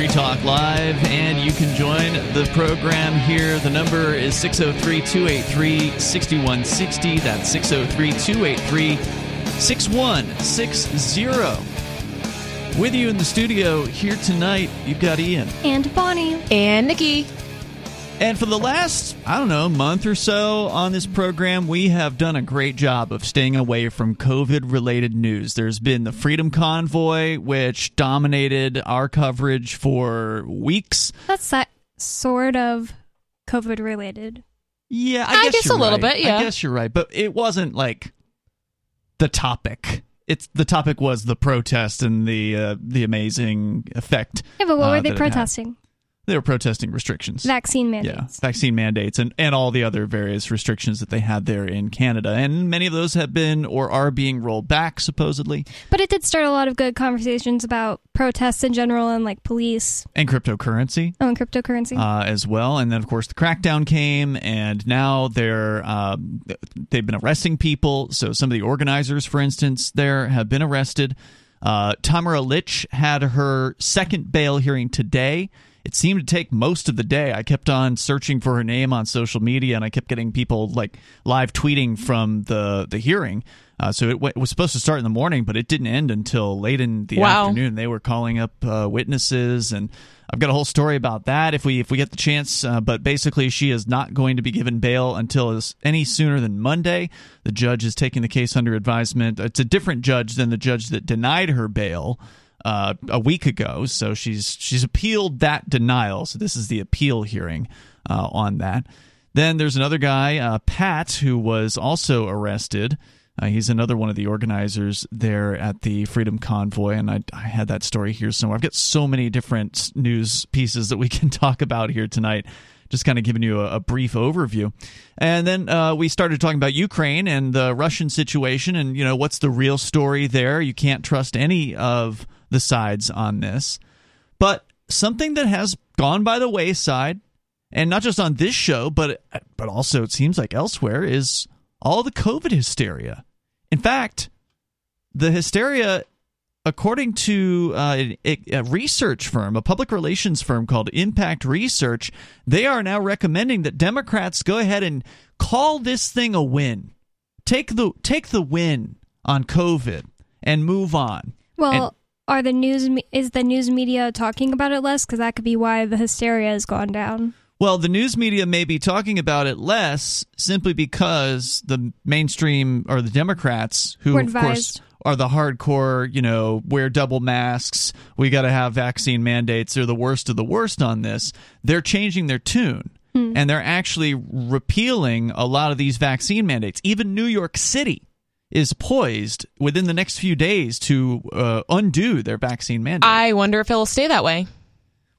It is Free Talk Live, and you can join the program here. The number is 603 283 6160. That's 603 283 6160. With you in the studio here tonight, you've got Ian. And Bonnie. And Nikki. And for the last, I don't know, month or so on this program, we have done a great job of staying away from COVID related news. There's been the Freedom Convoy, which dominated our coverage for weeks. That's that sort of COVID related. Yeah, I, I guess, guess a little right. bit, yeah. I guess you're right, but it wasn't like the topic. It's the topic was the protest and the uh, the amazing effect. Yeah, but what uh, were they that it had. protesting? They were protesting restrictions. Vaccine yeah, mandates. vaccine mandates and, and all the other various restrictions that they had there in Canada. And many of those have been or are being rolled back, supposedly. But it did start a lot of good conversations about protests in general and like police And cryptocurrency. oh, and cryptocurrency. uh, as well. And then, of course, the crackdown came, and now they're um, they've been arresting people. So some of the organizers, for instance, there have been arrested. Uh, Tamara Lich had her second bail hearing today. It seemed to take most of the day. I kept on searching for her name on social media, and I kept getting people like live tweeting from the the hearing. Uh, so it, w- it was supposed to start in the morning, but it didn't end until late in the Wow. afternoon. They were calling up uh, witnesses, and I've got a whole story about that if we if we get the chance. Uh, but basically, she is not going to be given bail until as, any sooner than Monday. The judge is taking the case under advisement. It's a different judge than the judge that denied her bail uh, a week ago. So she's she's appealed that denial. So this is the appeal hearing uh, on that. Then there's another guy, uh, Pat, who was also arrested. Uh, he's another one of the organizers there at the Freedom Convoy, and I, I had that story here somewhere. I've got so many different news pieces that we can talk about here tonight. Just kind of giving you a, a brief overview, and then uh, we started talking about Ukraine and the Russian situation, and you know what's the real story there. You can't trust any of the sides on this, but something that has gone by the wayside, and not just on this show, but but also it seems like elsewhere, is all the COVID hysteria. In fact, the hysteria, according to uh, a, a research firm, a public relations firm called Impact Research, they are now recommending that Democrats go ahead and call this thing a win. Take the take the win on COVID and move on. well, are the news is the news media talking about it less? Because that could be why the hysteria has gone down. Well, the news media may be talking about it less simply because the mainstream or the Democrats, who of course are the hardcore, you know, wear double masks, we got to have vaccine mandates, they're the worst of the worst on this. They're changing their tune. Hmm. And they're actually repealing a lot of these vaccine mandates. Even New York City is poised within the next few days to uh, undo their vaccine mandate. I wonder if it'll stay that way.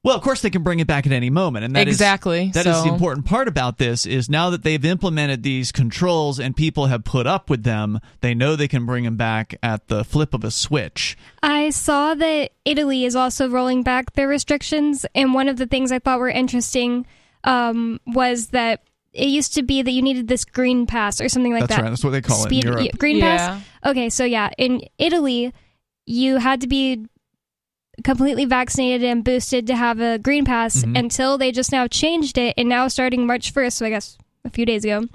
Well, of course they can bring it back at any moment, and that is- Exactly, that is so- the important part about this. Is now that they've implemented these controls and people have put up with them, they know they can bring them back at the flip of a switch. I saw that Italy is also rolling back their restrictions, and one of the things I thought were interesting um, was that it used to be that you needed this green pass or something like That's that. That's right. That's what they call Speed, it in Europe. green Yeah. pass. Okay, so yeah, in Italy, you had to be completely vaccinated and boosted to have a green pass Mhm. until they just now changed it, and now starting March first, so I guess a few days ago,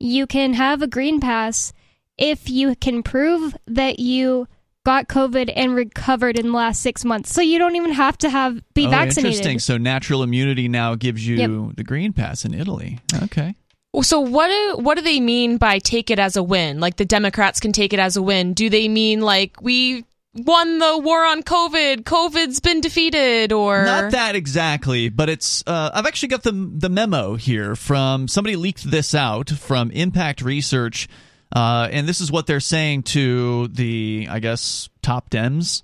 you can have a green pass if you can prove that you got COVID and recovered in the last six months. So you don't even have to have be oh, vaccinated. interesting. So natural immunity now gives you Yep. the green pass in Italy. Okay. So what do what do they mean by take it as a win? Like the Democrats can take it as a win. Do they mean like we won the war on COVID? COVID's been defeated or Not that exactly, but it's. Uh, I've actually got the the memo here from somebody leaked this out from Impact Research, uh, and this is what they're saying to the, I guess, top Dems.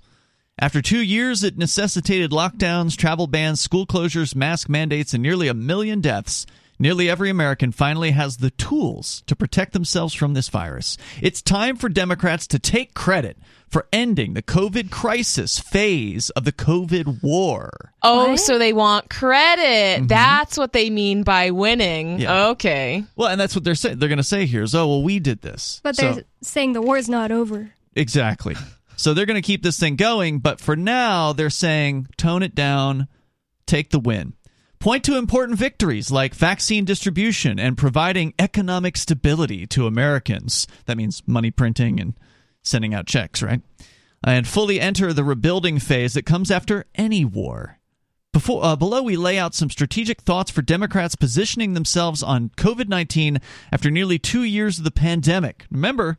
After two years, it necessitated lockdowns, travel bans, school closures, mask mandates, and nearly a million deaths. Nearly every American finally has the tools to protect themselves from this virus. It's time for Democrats to take credit for ending the COVID crisis phase of the COVID war. Oh, What? so they want credit. That's what they mean by winning. Mm-hmm. Yeah. Okay. Well, and that's what they're saying. They're going to say here is, oh, well, we did this. But they're saying the war's not over. exactly. So they're going to keep this thing going, but for now, they're saying tone it down, take the win. Point to important victories like vaccine distribution and providing economic stability to Americans. That means money printing and sending out checks, right? And fully enter the rebuilding phase that comes after any war. Before, uh, below, we lay out some strategic thoughts for Democrats positioning themselves on COVID 19 after nearly two years of the pandemic. Remember,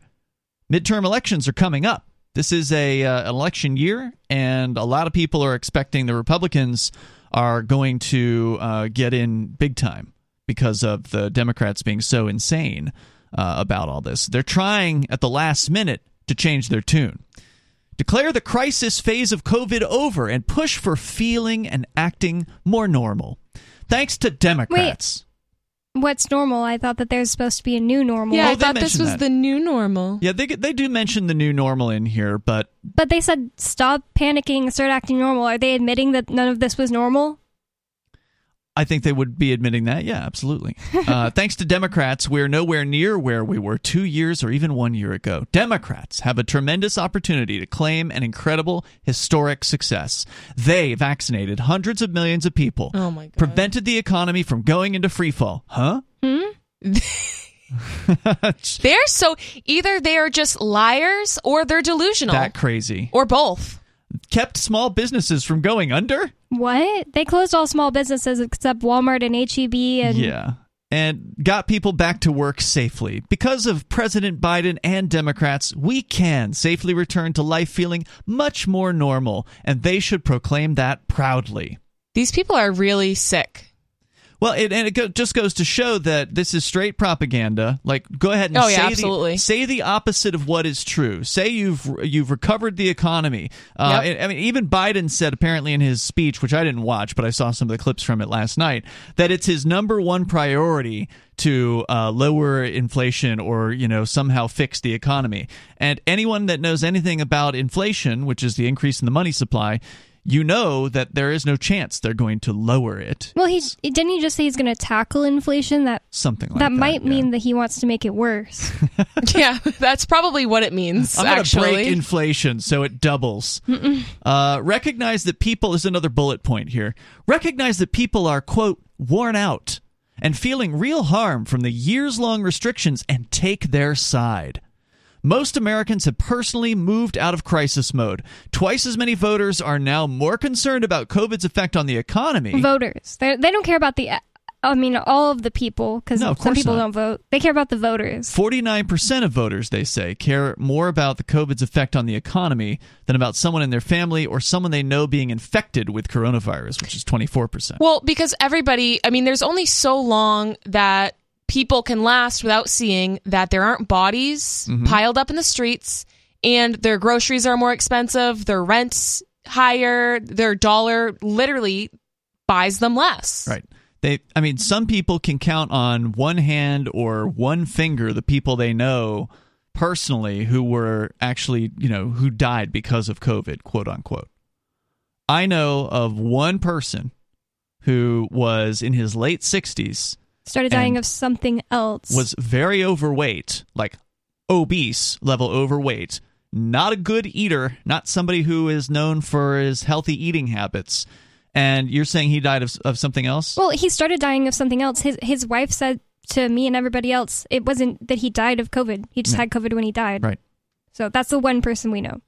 midterm elections are coming up. This is a uh, election year, and a lot of people are expecting the Republicans are going to uh, get in big time because of the Democrats being so insane uh, about all this. They're trying at the last minute to change their tune. Declare the crisis phase of COVID over and push for feeling and acting more normal. Thanks to Democrats. What's normal? I thought that there's supposed to be a new normal. Yeah, Oh, I they thought this mentioned was that. the new normal. Yeah, they they do mention the new normal in here, but But they said stop panicking, start acting normal. Are they admitting that none of this was normal? I think they would be admitting that. Yeah, absolutely. Uh, thanks to Democrats, we're nowhere near where we were two years or even one year ago. Democrats have a tremendous opportunity to claim an incredible, historic success. They vaccinated hundreds of millions of people, Oh my god. prevented the economy from going into freefall. Huh? They're so either they are just liars or they're delusional that crazy. or both. Kept small businesses from going under? What? They closed all small businesses except Walmart and HEB and Yeah. And got people back to work safely. Because of President Biden and Democrats, we can safely return to life feeling much more normal, and they should proclaim that proudly. These people are really sick. Well, it, and it go, just goes to show that this is straight propaganda. Like, go ahead and Oh, say, yeah, the, say the opposite of what is true. Say you've you've recovered the economy. Uh, Yep. I mean, even Biden said apparently in his speech, which I didn't watch, but I saw some of the clips from it last night, that it's his number one priority to uh, lower inflation or you know somehow fix the economy. And anyone that knows anything about inflation, which is the increase in the money supply. You know that there is no chance they're going to lower it. Well, he didn't he just say he's going to tackle inflation? That Something like that that. might yeah. mean that he wants to make it worse. yeah, that's probably what it means. I'm going to break inflation so it doubles. Uh, recognize that people is another bullet point here. Recognize that people are quote worn out and feeling real harm from the years long restrictions and take their side. Most Americans have personally moved out of crisis mode. Twice as many voters are now more concerned about COVID's effect on the economy. voters, they they don't care about the. Uh, I mean, all of the people because No, some people not. don't vote. They care about the voters. 49% of voters, they say, care more about the COVID's effect on the economy than about someone in their family or someone they know being infected with coronavirus, which is 24%. Well, because everybody, I mean, there's only so long that people can last without seeing that there aren't bodies Mm-hmm. piled up in the streets and their groceries are more expensive, their rent's higher, their dollar literally buys them less. Right. They I mean some people can count on one hand or one finger the people they know personally who were actually, you know, who died because of COVID, quote unquote. I know of one person who was in his late 60s Started dying of something else. was very overweight, like obese level overweight, not a good eater, not somebody who is known for his healthy eating habits. And you're saying he died of, of something else? well, he started dying of something else. His his wife said to me and everybody else, it wasn't that he died of COVID. He just Yeah. had COVID when he died. Right. So that's the one person we know.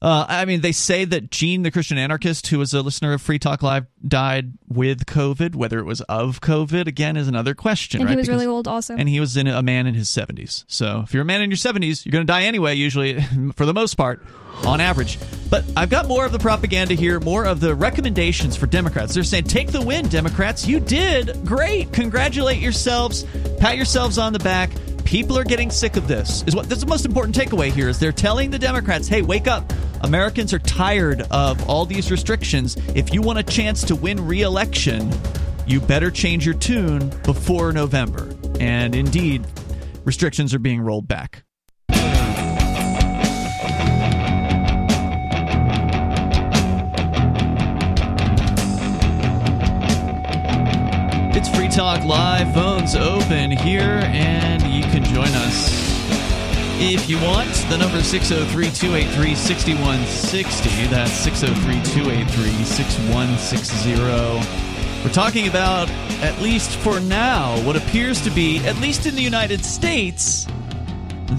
Uh, I mean, they say that Gene, the Christian anarchist, who was a listener of Free Talk Live, died with COVID. Whether it was of COVID, again, is another question. And right? he was Because- really old also. And he was in a man in his 70s. So if you're a man in your 70s, you're going to die anyway, usually, for the most part, on average. But I've got more of the propaganda here, more of the recommendations for Democrats. They're saying, take the win, Democrats. You did great. Congratulate yourselves. Pat yourselves on the back. People are getting sick of this. Is what that's the most important takeaway here is they're telling the Democrats, "Hey, wake up. Americans are tired of all these restrictions. If you want a chance to win re-election, you better change your tune before November." And indeed, restrictions are being rolled back. It's Free Talk Live, phones open here, and you can join us if you want. The number is 603 283 6160. That's 603 283 6160. We're talking about, at least for now, what appears to be, at least in the United States,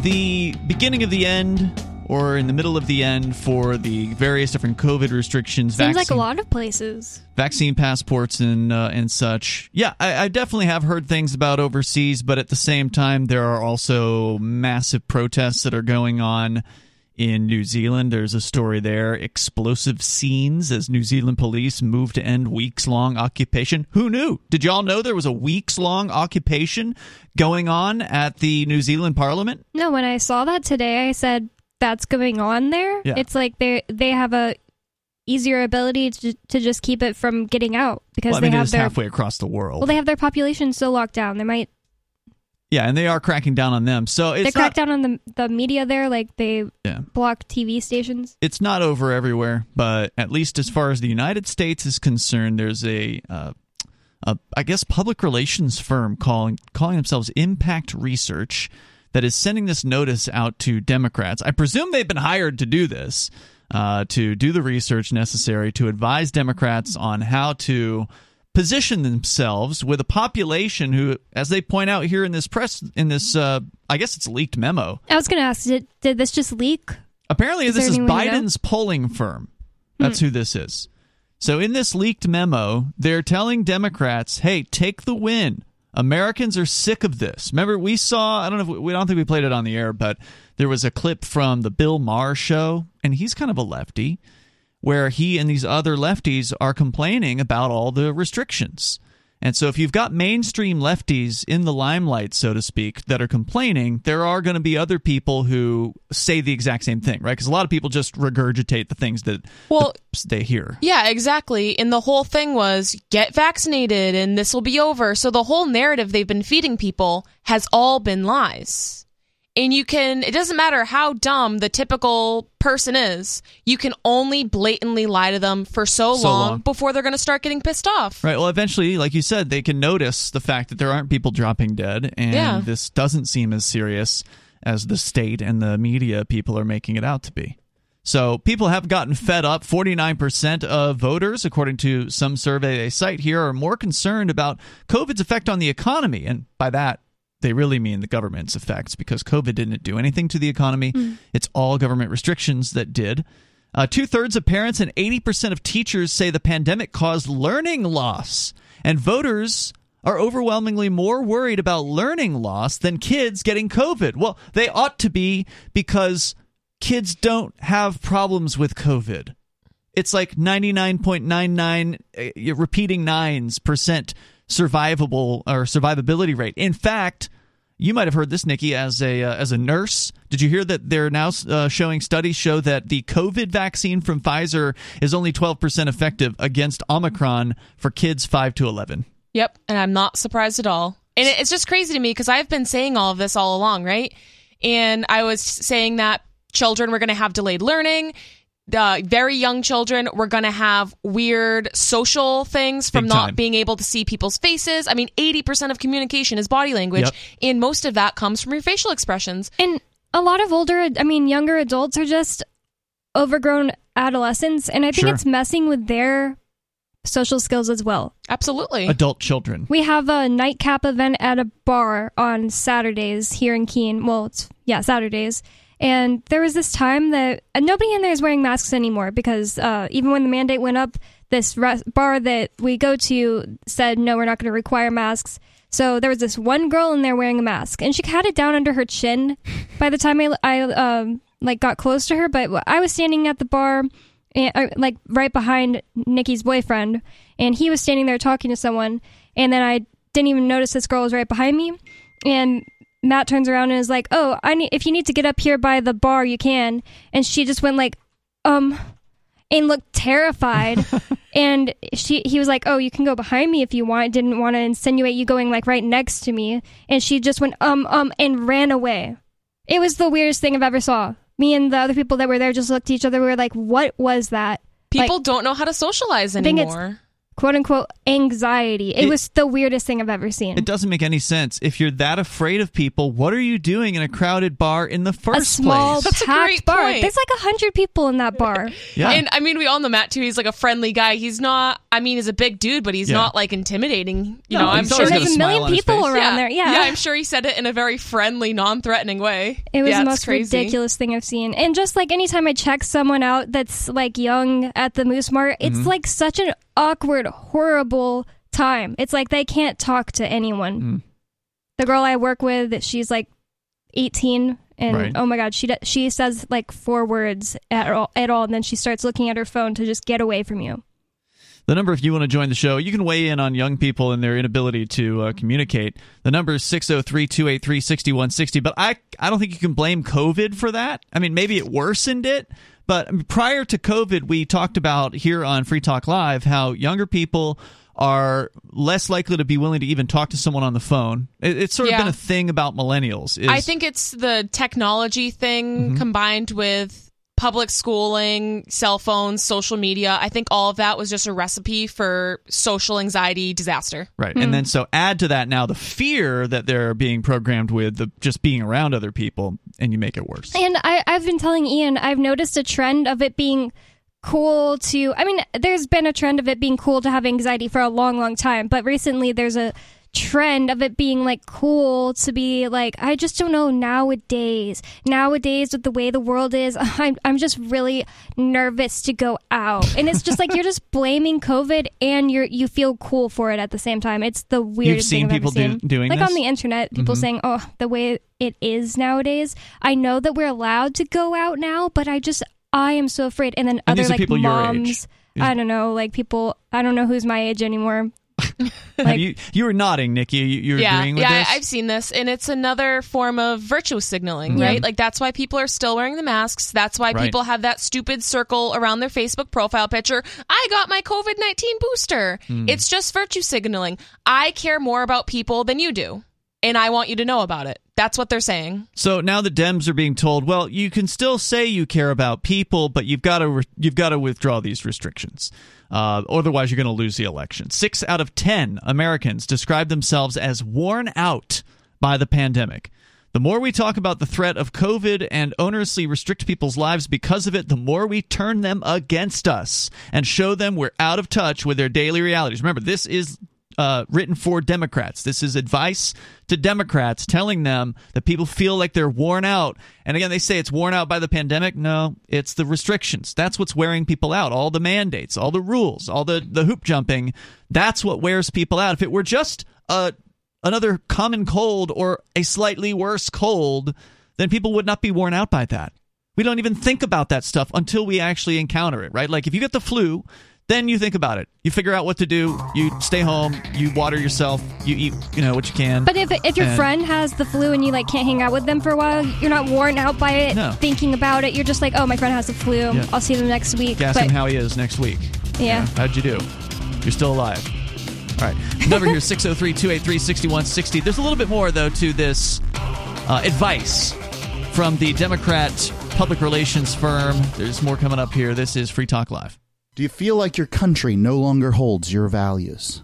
the beginning of the end or in the middle of the end for the various different COVID restrictions. Seems vaccine, like a lot of places. vaccine passports and uh, and such. Yeah, I, I definitely have heard things about overseas, but at the same time, there are also massive protests that are going on in New Zealand. There's a story there: explosive scenes as New Zealand police move to end weeks long occupation. Who knew? Did y'all know there was a weeks long occupation going on at the New Zealand Parliament? No, when I saw that today, I said that's going on there. Yeah. It's like they they have a easier ability to, to just keep it from getting out because Well, I they mean, it have their halfway across the world. well they have their population so locked down. They might yeah, and they are cracking down on them. So they crack down on the the media there, like they Yeah. block TV stations. it's not over everywhere, but at least as far as the United States is concerned, there's a, uh, a I guess, public relations firm calling calling themselves Impact Research that is sending this notice out to Democrats. I presume they've been hired to do this, uh, to do the research necessary to advise Democrats on how to position themselves with a population who, as they point out here in this press, in this, uh, I guess it's leaked memo. I was going to ask, did, did this just leak? Apparently, Is this is any way to know? Biden's polling firm. That's Hmm. who this is. So, in this leaked memo, they're telling Democrats, "Hey, take the win. Americans are sick of this." Remember, we saw. I don't know. If we, we don't think we played it on the air, but there was a clip from the Bill Maher show, and he's kind of a lefty, where he and these other lefties are complaining about all the restrictions. And so, if you've got mainstream lefties in the limelight, so to speak, that are complaining, there are going to be other people who say the exact same thing, right? Because a lot of people just regurgitate the things that Well, that they hear. Yeah, exactly. And the whole thing was get vaccinated and this will be over. So the whole narrative they've been feeding people has all been lies. And you can, it doesn't matter how dumb the typical person is, you can only blatantly lie to them for so, So long, long. before they're going to start getting pissed off. Right. Well, eventually, like you said, they can notice the fact that there aren't people dropping dead, and Yeah. this doesn't seem as serious as the state and the media people are making it out to be. So people have gotten fed up. 49% of voters, according to some survey they cite here, are more concerned about COVID's effect on the economy. And by that, they really mean the government's effects because COVID didn't do anything to the economy. It's all government restrictions that did. Uh, Two thirds of parents and 80% of teachers say the pandemic caused learning loss. And voters are overwhelmingly more worried about learning loss than kids getting COVID. Well, they ought to be because kids don't have problems with COVID. It's like 99.99 uh, repeating nines percent survivable or survivability rate. In fact, you might have heard this, Nikki, as a uh, as a nurse. Did you hear that they're now uh, showing studies show that the COVID vaccine from Pfizer is only 12% effective against Omicron for kids 5 to 11? Yep, and I'm not surprised at all. And it's just crazy to me because I've been saying all of this all along, right? And I was saying that children were going to have delayed learning. Uh, very young children were going to have weird social things from Big not time. being able to see people's faces. I mean, 80% of communication is body language, Yep. and most of that comes from your facial expressions. And a lot of older, I mean, younger adults are just overgrown adolescents, and I think Sure. it's messing with their social skills as well. Absolutely. Adult children. We have a nightcap event at a bar on Saturdays here in Keene. Well, it's yeah, Saturdays. And there was this time that and nobody in there is wearing masks anymore because uh, even when the mandate went up, this bar that we go to said no, we're not going to require masks. So there was this one girl in there wearing a mask, and she had it down under her chin. By the time I, I um, like got close to her, but I was standing at the bar, and, uh, like right behind Nikki's boyfriend, and he was standing there talking to someone, and then I didn't even notice this girl was right behind me, and Matt turns around and is like, "Oh, I need if you need to get up here by the bar, you can," and she just went like, um, and looked terrified. and she he was like, "Oh, you can go behind me if you want." Didn't want to insinuate you going like right next to me, and she just went um um and ran away. It was the weirdest thing I've ever saw. Me and the other people that were there just looked at each other. We were like, "What was that?" People don't know how to socialize anymore. Quote unquote anxiety. It, It- was the weirdest thing I've ever seen. It doesn't make any sense. If you're that afraid of people, what are you doing in a crowded bar in the first a small place? That's a small, packed great bar. point. There's like a hundred people in that bar. Yeah. And I mean, we all know Matt too. He's like a friendly guy. He's not. I mean, he's a big dude, but he's Yeah. not like intimidating. You No, know, I'm sure There's a a million people face. around there. Yeah. yeah. I'm sure he said it in a very friendly, non-threatening way. It was yeah, the most crazy. ridiculous thing I've seen. And just like anytime I check someone out that's like young at the Moose Mart, it's Mm-hmm. like such an awkward, horrible time. It's like they can't talk to anyone. Mm. The girl I work with, she's like 18 and Right. oh my god, she she says like four words at all, at all and then she starts looking at her phone to just get away from you. The number, if you want to join the show, you can weigh in on young people and their inability to uh, communicate. The number is 603 283 6160. But I, I don't think you can blame COVID for that. I mean, maybe it worsened it. But prior to COVID, we talked about here on Free Talk Live how younger people are less likely to be willing to even talk to someone on the phone. It, it's sort of Yeah. been a thing about millennials. Is, I think it's the technology thing Mm-hmm. combined with public schooling, cell phones, social media. I think all of that was just a recipe for social anxiety disaster. Right. And then so add to that now the fear that they're being programmed with, the just being around other people, and you make it worse. And I, I've been telling Ian, I've noticed a trend of it being cool to. I mean, there's been a trend of it being cool to have anxiety for a long, long time, but recently there's a trend of it being like cool to be like I just don't know nowadays. Nowadays with the way the world is I'm I'm just really nervous to go out. And it's just like you're just blaming covid and you're you feel cool for it at the same time. It's the weirdest seen thing I've people ever do- doing like this? on the internet people mm-hmm. saying oh the way it is nowadays. I know that we're allowed to go out now but I just I am so afraid. And then And other like people your age. moms I don't know like people I don't know who's my age anymore like- you you were nodding, Nikki. You, you're yeah, agreeing with yeah, this. I- I've seen this, and it's another form of virtue signaling, Yeah. right? Like that's why people are still wearing the masks. That's why Right. people have that stupid circle around their Facebook profile picture. I got my COVID nineteen booster. Hmm. It's just virtue signaling. I care more about people than you do, and I want you to know about it. That's what they're saying. so now the Dems are being told, well, you can still say you care about people, but you've got to re- you've got to withdraw these restrictions. Uh, otherwise, you're going to lose the election. Six out of ten Americans describe themselves as worn out by the pandemic. The more we talk about the threat of COVID and onerously restrict people's lives because of it, the more we turn them against us and show them we're out of touch with their daily realities. Remember, this is uh, written for Democrats. This is advice to Democrats telling them that people feel like they're worn out. And again, they say it's worn out by the pandemic. No, it's the restrictions. That's what's wearing people out. All the mandates, all the rules, all the, the hoop jumping. That's what wears people out. If it were just a another common cold or a slightly worse cold, then people would not be worn out by that. We don't even think about that stuff until we actually encounter it, right? Like if you get the flu, then you think about it. You figure out what to do. You stay home. You water yourself. You eat, you know, what you can. But if if your And- friend has the flu and you like can't hang out with them for a while, you're not worn out by it. No. Thinking about it, you're just like, oh, my friend has the flu. Yeah. I'll see them next week. Ask but him how he is next week. yeah. How'd you do? You're still alive. All right. Number here 603 283 6160. There's a little bit more, though, to this uh, advice from the Democrat public relations firm. There's more coming up here. This is Free Talk Live. Do you feel like your country no longer holds your values?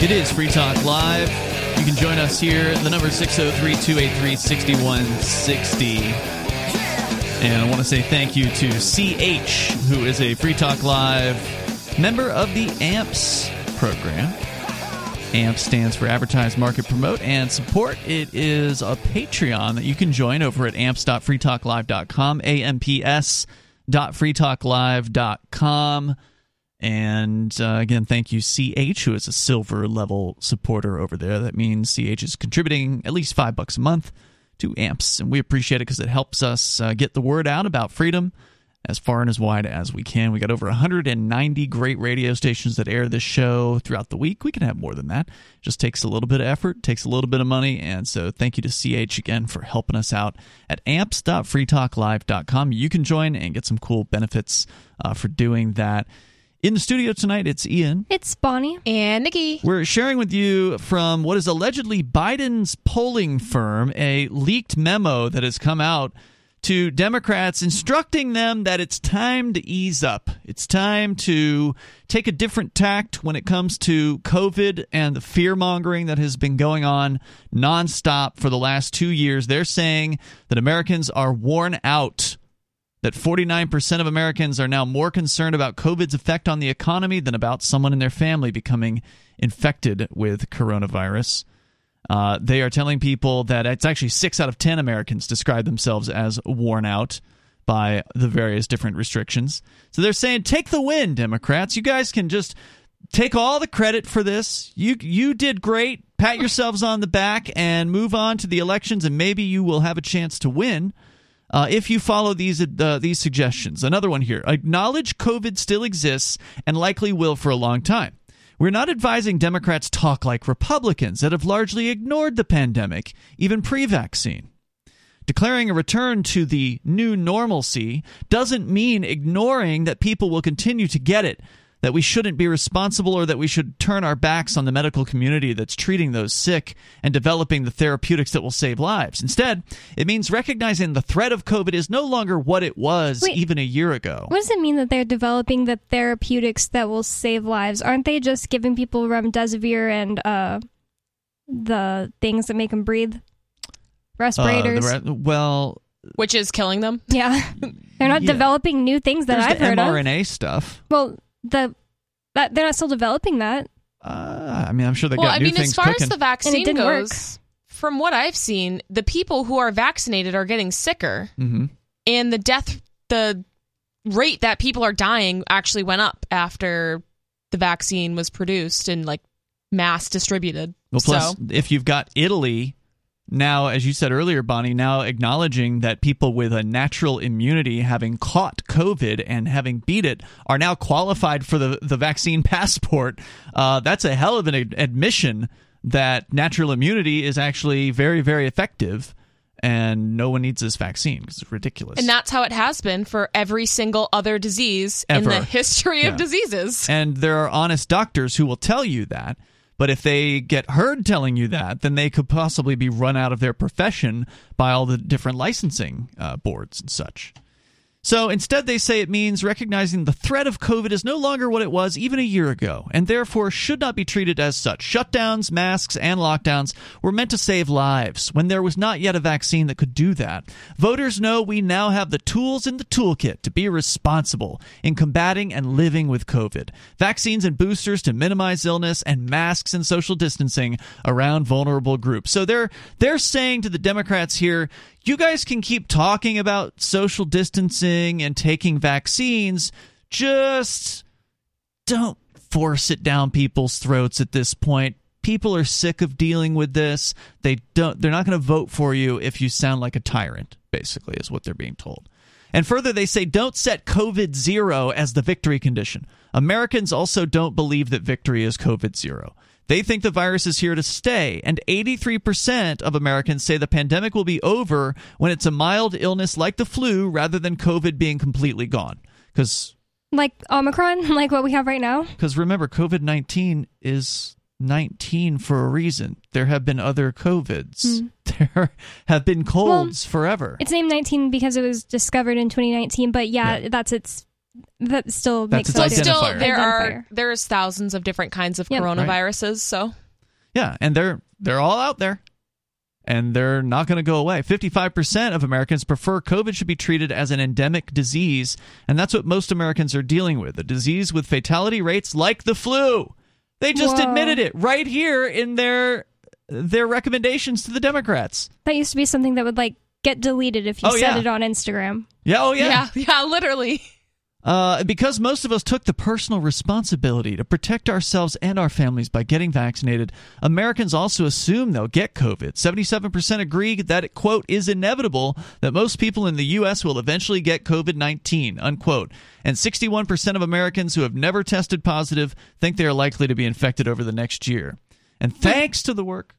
It is Free Talk Live. You can join us here. The number is 603 283 6160. And I want to say thank you to CH, who is a Free Talk Live member of the AMPS program. AMP stands for Advertise, Market, Promote, and Support. It is a Patreon that you can join over at amps.freetalklive.com, A-M-P-S dot freetalklive.com. And uh, again, thank you, CH, who is a silver level supporter over there. That means CH is contributing at least five bucks a month to AMPS. And we appreciate it because it helps us uh, get the word out about freedom as far and as wide as we can. We got over 190 great radio stations that air this show throughout the week. We can have more than that. It just takes a little bit of effort, takes a little bit of money. And so thank you to CH again for helping us out at amps.freetalklive.com. You can join and get some cool benefits uh, for doing that. In the studio tonight, it's Ian. It's Bonnie. And Nikki. We're sharing with you from what is allegedly Biden's polling firm a leaked memo that has come out to Democrats instructing them that it's time to ease up. It's time to take a different tact when it comes to COVID and the fear mongering that has been going on nonstop for the last two years. They're saying that Americans are worn out that 49% of Americans are now more concerned about COVID's effect on the economy than about someone in their family becoming infected with coronavirus. Uh, they are telling people that it's actually six out of 10 Americans describe themselves as worn out by the various different restrictions. So they're saying, take the win, Democrats. You guys can just take all the credit for this. You you did great. Pat yourselves on the back and move on to the elections, and maybe you will have a chance to win. Uh, if you follow these uh, these suggestions. Another one here: acknowledge COVID still exists and likely will for a long time. We're not advising Democrats talk like Republicans that have largely ignored the pandemic, even pre-vaccine. Declaring a return to the new normalcy doesn't mean ignoring that people will continue to get it that we shouldn't be responsible or that we should turn our backs on the medical community that's treating those sick and developing the therapeutics that will save lives. Instead, it means recognizing the threat of COVID is no longer what it was Wait, even a year ago. What does it mean that they're developing the therapeutics that will save lives? Aren't they just giving people remdesivir and uh, the things that make them breathe? Respirators. Uh, re- well, Which is killing them. yeah. They're not Yeah. developing new things that there's I've the heard of. mRNA stuff. Well, the that they're not still developing that. Uh, I mean, I'm sure they well, got I new mean, things as far cooking. as the vaccine didn't work. goes, from what I've seen, the people who are vaccinated are getting sicker, hmm and the death, the rate that people are dying actually went up after the vaccine was produced and like mass distributed. Well, plus, so, if you've got Italy now, as you said earlier, Bonnie, now acknowledging that people with a natural immunity, having caught COVID and having beat it, are now qualified for the, the vaccine passport, uh, that's a hell of an ad- admission that natural immunity is actually very, very effective. And no one needs this vaccine because it's ridiculous. and that's how it has been for every single other disease in the history Yeah. of diseases. And there are honest doctors who will tell you that. But if they get heard telling you that, then they could possibly be run out of their profession by all the different licensing uh, boards and such. So instead, they say it means recognizing the threat of COVID is no longer what it was even a year ago, and therefore should not be treated as such. Shutdowns, masks, and lockdowns were meant to save lives when there was not yet a vaccine that could do that. Voters know we now have the tools in the toolkit to be responsible in combating and living with COVID. Vaccines and boosters to minimize illness, and masks and social distancing around vulnerable groups. So they're they're saying to the Democrats here, you guys can keep talking about social distancing and taking vaccines, just don't force it down people's throats at this point. People are sick of dealing with this. They don't they're not going to vote for you if you sound like a tyrant, basically is what they're being told. And further, they say don't set COVID zero as the victory condition. Americans also don't believe that victory is COVID zero. They think the virus is here to stay, and 83% of Americans say the pandemic will be over when it's a mild illness like the flu rather than COVID being completely gone. Because Like Omicron, like what we have right now. Because remember, COVID 19 is 19 for a reason. There have been other COVIDs, hmm. there have been colds forever. It's named 19 because it was discovered in 2019, but yeah, that's its that still That's makes its it But a still, identifier. there are there's thousands of different kinds of Yep. Right. coronaviruses. So Yeah, and they're they're all out there. And they're not going to go away. 55% of Americans prefer COVID should be treated as an endemic disease, and that's what most Americans are dealing with, a disease with fatality rates like the flu. They just Whoa. admitted it right here in their their recommendations to the Democrats. That used to be something that would like get deleted if you Oh, said yeah. it on Instagram. Yeah, oh yeah. yeah, yeah, literally. Uh, because most of us took the personal responsibility to protect ourselves and our families by getting vaccinated, Americans also assume they'll get COVID. 77% agree that it, quote, is inevitable that most people in the U.S. will eventually get COVID 19, unquote. And 61% of Americans who have never tested positive think they are likely to be infected over the next year. And thanks to the work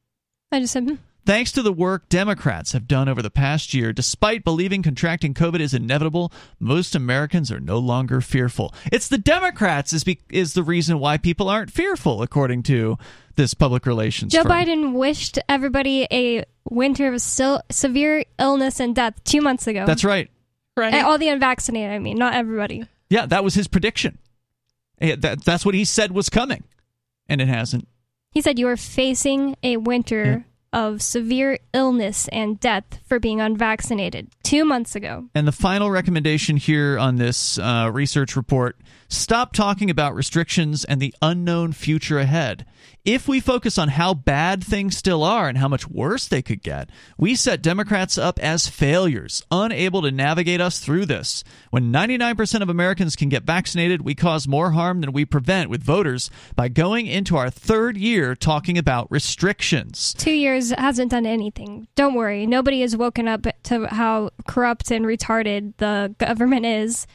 I just said, hmm. Thanks to the work Democrats have done over the past year, despite believing contracting COVID is inevitable, most Americans are no longer fearful. It's the Democrats is be- is the reason why people aren't fearful, according to this public relations. Joe firm. Biden wished everybody a winter of still severe illness and death two months ago. That's right. Right. And all the unvaccinated, I mean, not everybody. Yeah, that was his prediction. That, that's what he said was coming, and it hasn't. He said you are facing a winter of severe illness and death for being unvaccinated two months ago. And the final recommendation here on this uh, research report stop talking about restrictions and the unknown future ahead. If we focus on how bad things still are and how much worse they could get, we set Democrats up as failures, unable to navigate us through this. When 99% of Americans can get vaccinated, we cause more harm than we prevent with voters by going into our third year talking about restrictions. Two years hasn't done anything. Don't worry. Nobody has woken up to how corrupt and retarded the government is.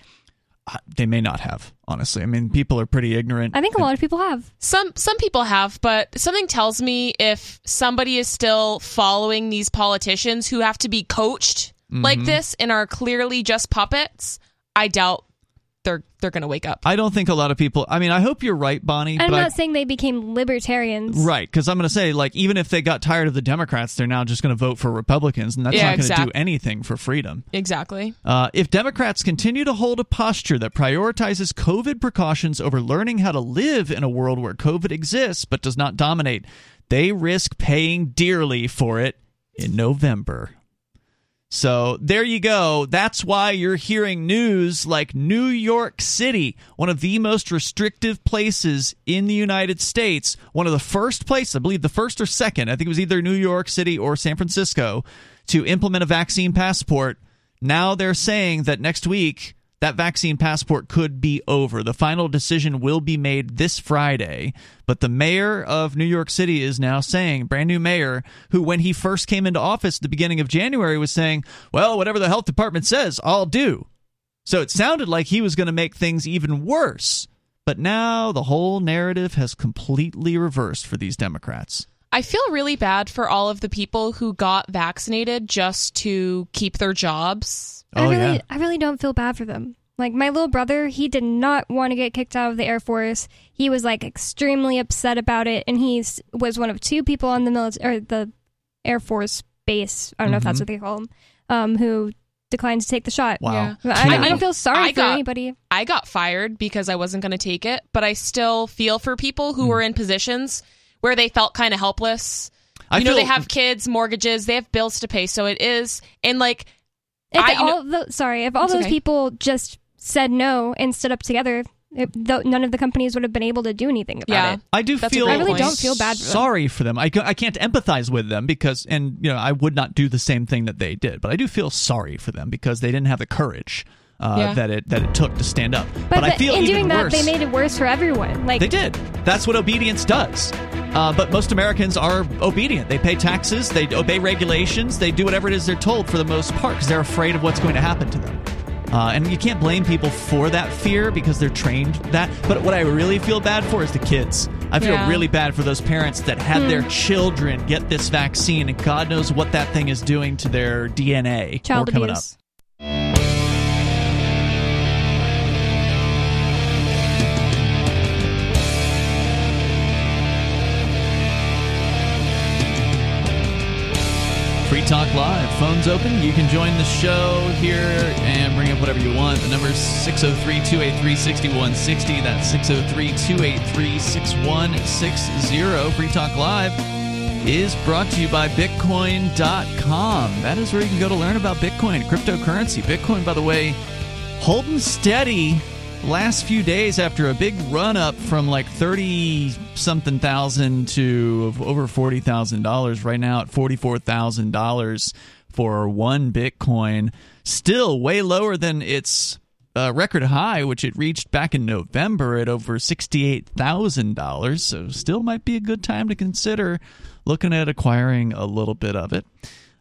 They may not have, honestly. I mean, people are pretty ignorant. I think a lot of people have. Some some people have, but something tells me if somebody is still following these politicians who have to be coached like Mm-hmm. this and are clearly just puppets, I doubt they're they're going to wake up. I don't think a lot of people. I mean, I hope you're right, Bonnie. I'm but I- not saying they became libertarians. Right, because I'm going to say, like, even if they got tired of the Democrats, they're now just going to vote for Republicans, and that's Yeah, not going to exact- do anything for freedom. Exactly. Uh, if Democrats continue to hold a posture that prioritizes COVID precautions over learning how to live in a world where COVID exists but does not dominate, they risk paying dearly for it in November. So there you go. That's why you're hearing news like New York City, one of the most restrictive places in the United States, one of the first places, I believe the first or second, I think it was either New York City or San Francisco, to implement a vaccine passport. Now they're saying that next week that vaccine passport could be over. The final decision will be made this Friday, but the mayor of New York City is now saying, brand new mayor, who when he first came into office at the beginning of January was saying, well, whatever the health department says, I'll do. So it sounded like he was going to make things even worse. But now the whole narrative has completely reversed for these Democrats. I feel really bad for all of the people who got vaccinated just to keep their jobs. I Oh, really, yeah. I really don't feel bad for them. Like my little brother, he did not want to get kicked out of the Air Force. He was like extremely upset about it, and he was one of two people on the military or the Air Force base. I don't know if that's what they call them. Um, who declined to take the shot. Wow. Yeah. I, I I don't feel sorry I for got- anybody. I got fired because I wasn't going to take it, but I still feel for people who were in positions where they felt kind of helpless. I you know, feel- they have kids, mortgages, they have bills to pay, so it is and like If I- you know- all the, sorry, if all those okay. people just said no and stood up together, it, though none of the companies would have been able to do anything about Yeah. it. I do That's feel I really point. don't feel bad for them. sorry for them. I, I can't empathize with them because, and you know, I would not do the same thing that they did. But I do feel sorry for them because they didn't have the courage uh, Yeah. that it that it took to stand up. But, I the- feel in even doing that, worse. they made it worse for everyone. Like They did. That's what obedience does. Uh, but most Americans are obedient. They pay taxes, they obey regulations, they do whatever it is they're told for the most part because they're afraid of what's going to happen to them. Uh, and you can't blame people for that fear because they're trained that. But what I really feel bad for is the kids. I feel Yeah. really bad for those parents that had their children get this vaccine, and God knows what that thing is doing to their DNA. child More coming up. Free Talk Live. Phones open. You can join the show here and bring up whatever you want. The number is 603 283 6160. That's 603 283 6160. Free Talk Live is brought to you by Bitcoin.com. That is where you can go to learn about Bitcoin, cryptocurrency. Bitcoin, by the way, holding steady last few days after a big run up from like 30 something thousand to over $40,000 right now at $44,000 for one bitcoin still way lower than its uh, record high, which it reached back in November at over $68,000. So, still might be a good time to consider looking at acquiring a little bit of it.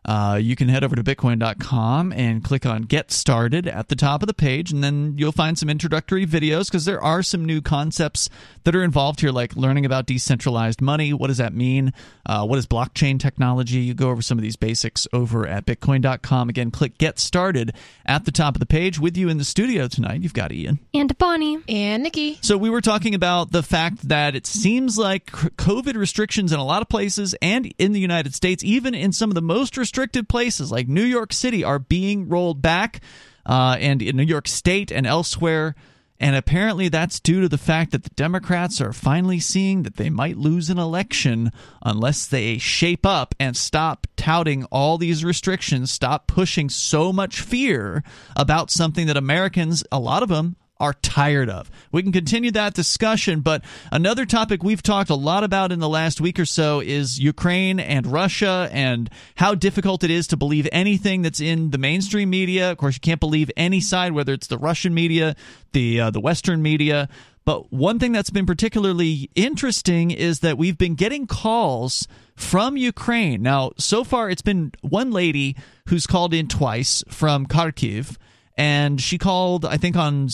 Uh, you can head over to bitcoin.com and click on Get Started at the top of the page, and then you'll find some introductory videos because there are some new concepts that are involved here, like learning about decentralized money. What does that mean? Uh, what is blockchain technology? You go over some of these basics over at bitcoin.com. Again, click Get Started at the top of the page. With you in the studio tonight, you've got Ian. And Bonnie. And Nikki. So we were talking about the fact that it seems like COVID restrictions in a lot of places and in the United States, even in some of the most restricted places like New York City, are being rolled back. Uh, and in New York State and elsewhere. And apparently, that's due to the fact that the Democrats are finally seeing that they might lose an election unless they shape up and stop touting all these restrictions, stop pushing so much fear about something that Americans, a lot of them, are tired of. We can continue that discussion, but another topic we've talked a lot about in the last week or so is Ukraine and Russia and how difficult it is to believe anything that's in the mainstream media. Of course, you can't believe any side, whether it's the Russian media, the uh, the Western media. But one thing that's been particularly interesting is that we've been getting calls from Ukraine. Now, so far, it's been one lady who's called in twice from Kharkiv and she called i think on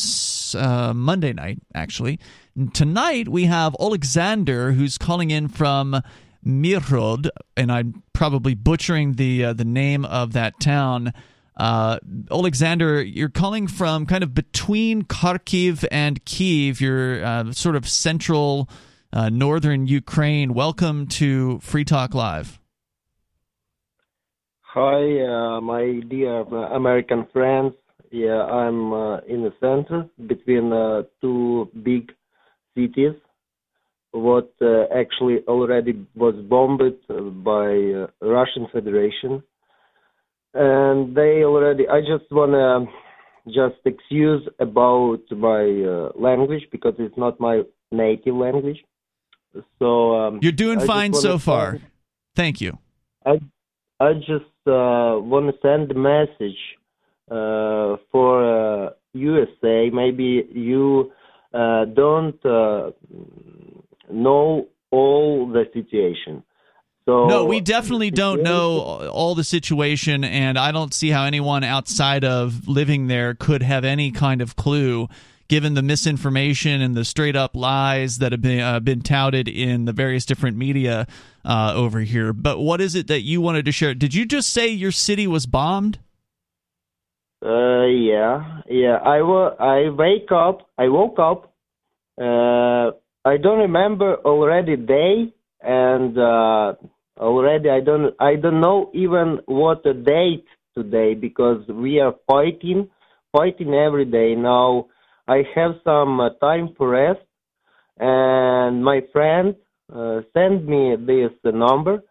uh, monday night actually. Tonight we have alexander who's calling in from mirhod and i'm probably butchering the uh, the name of that town. Uh, alexander you're calling from kind of between kharkiv and kiev you're uh, sort of central uh, northern ukraine. Welcome to free talk live. Hi, uh, my dear American friends. Yeah, I'm uh, in the center between uh, two big cities. What uh, actually already was bombed by uh, Russian Federation, and they already. I just wanna just excuse about my uh, language because it's not my native language. So um, you're doing I fine so far. Thank you. I I just uh, want to send a message uh, for uh, USA. Maybe you uh, don't uh, know all the situation. So No, we definitely don't know all the situation, and I don't see how anyone outside of living there could have any kind of clue, given the misinformation and the straight up lies that have been uh, been touted in the various different media uh, over here. But what is it that you wanted to share? Did you just say your city was bombed? Uh, yeah, yeah. I wa- I wake up. I woke up. Uh, I don't remember already day, and uh, already I don't. I don't know even what the date today because we are fighting, fighting every day now. I have some uh, time for rest, and my friend uh, sent me this uh, number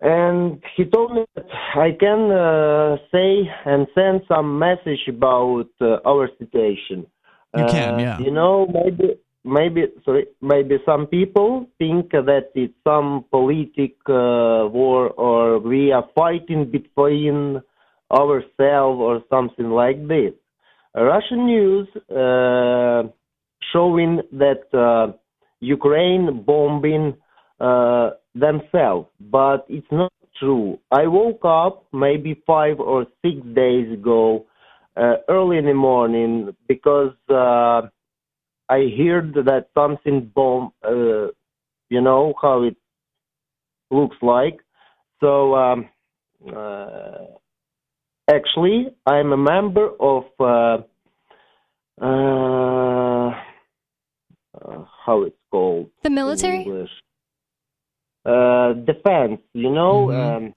and he told me that I can uh, say and send some message about uh, our situation. You can, Uh, yeah. You know, maybe, maybe, sorry, maybe some people think that it's some politic uh, war or we are fighting between ourselves or something like this. Russian news uh, showing that uh, Ukraine bombing uh, themselves, but it's not true. I woke up maybe five or six days ago, uh, early in the morning, because uh, I heard that something bomb. Uh, you know how it looks like. So um, uh, actually, I'm a member of. Uh, uh, uh, how it's called The military? English. Uh, defense, you know, Mhm. um,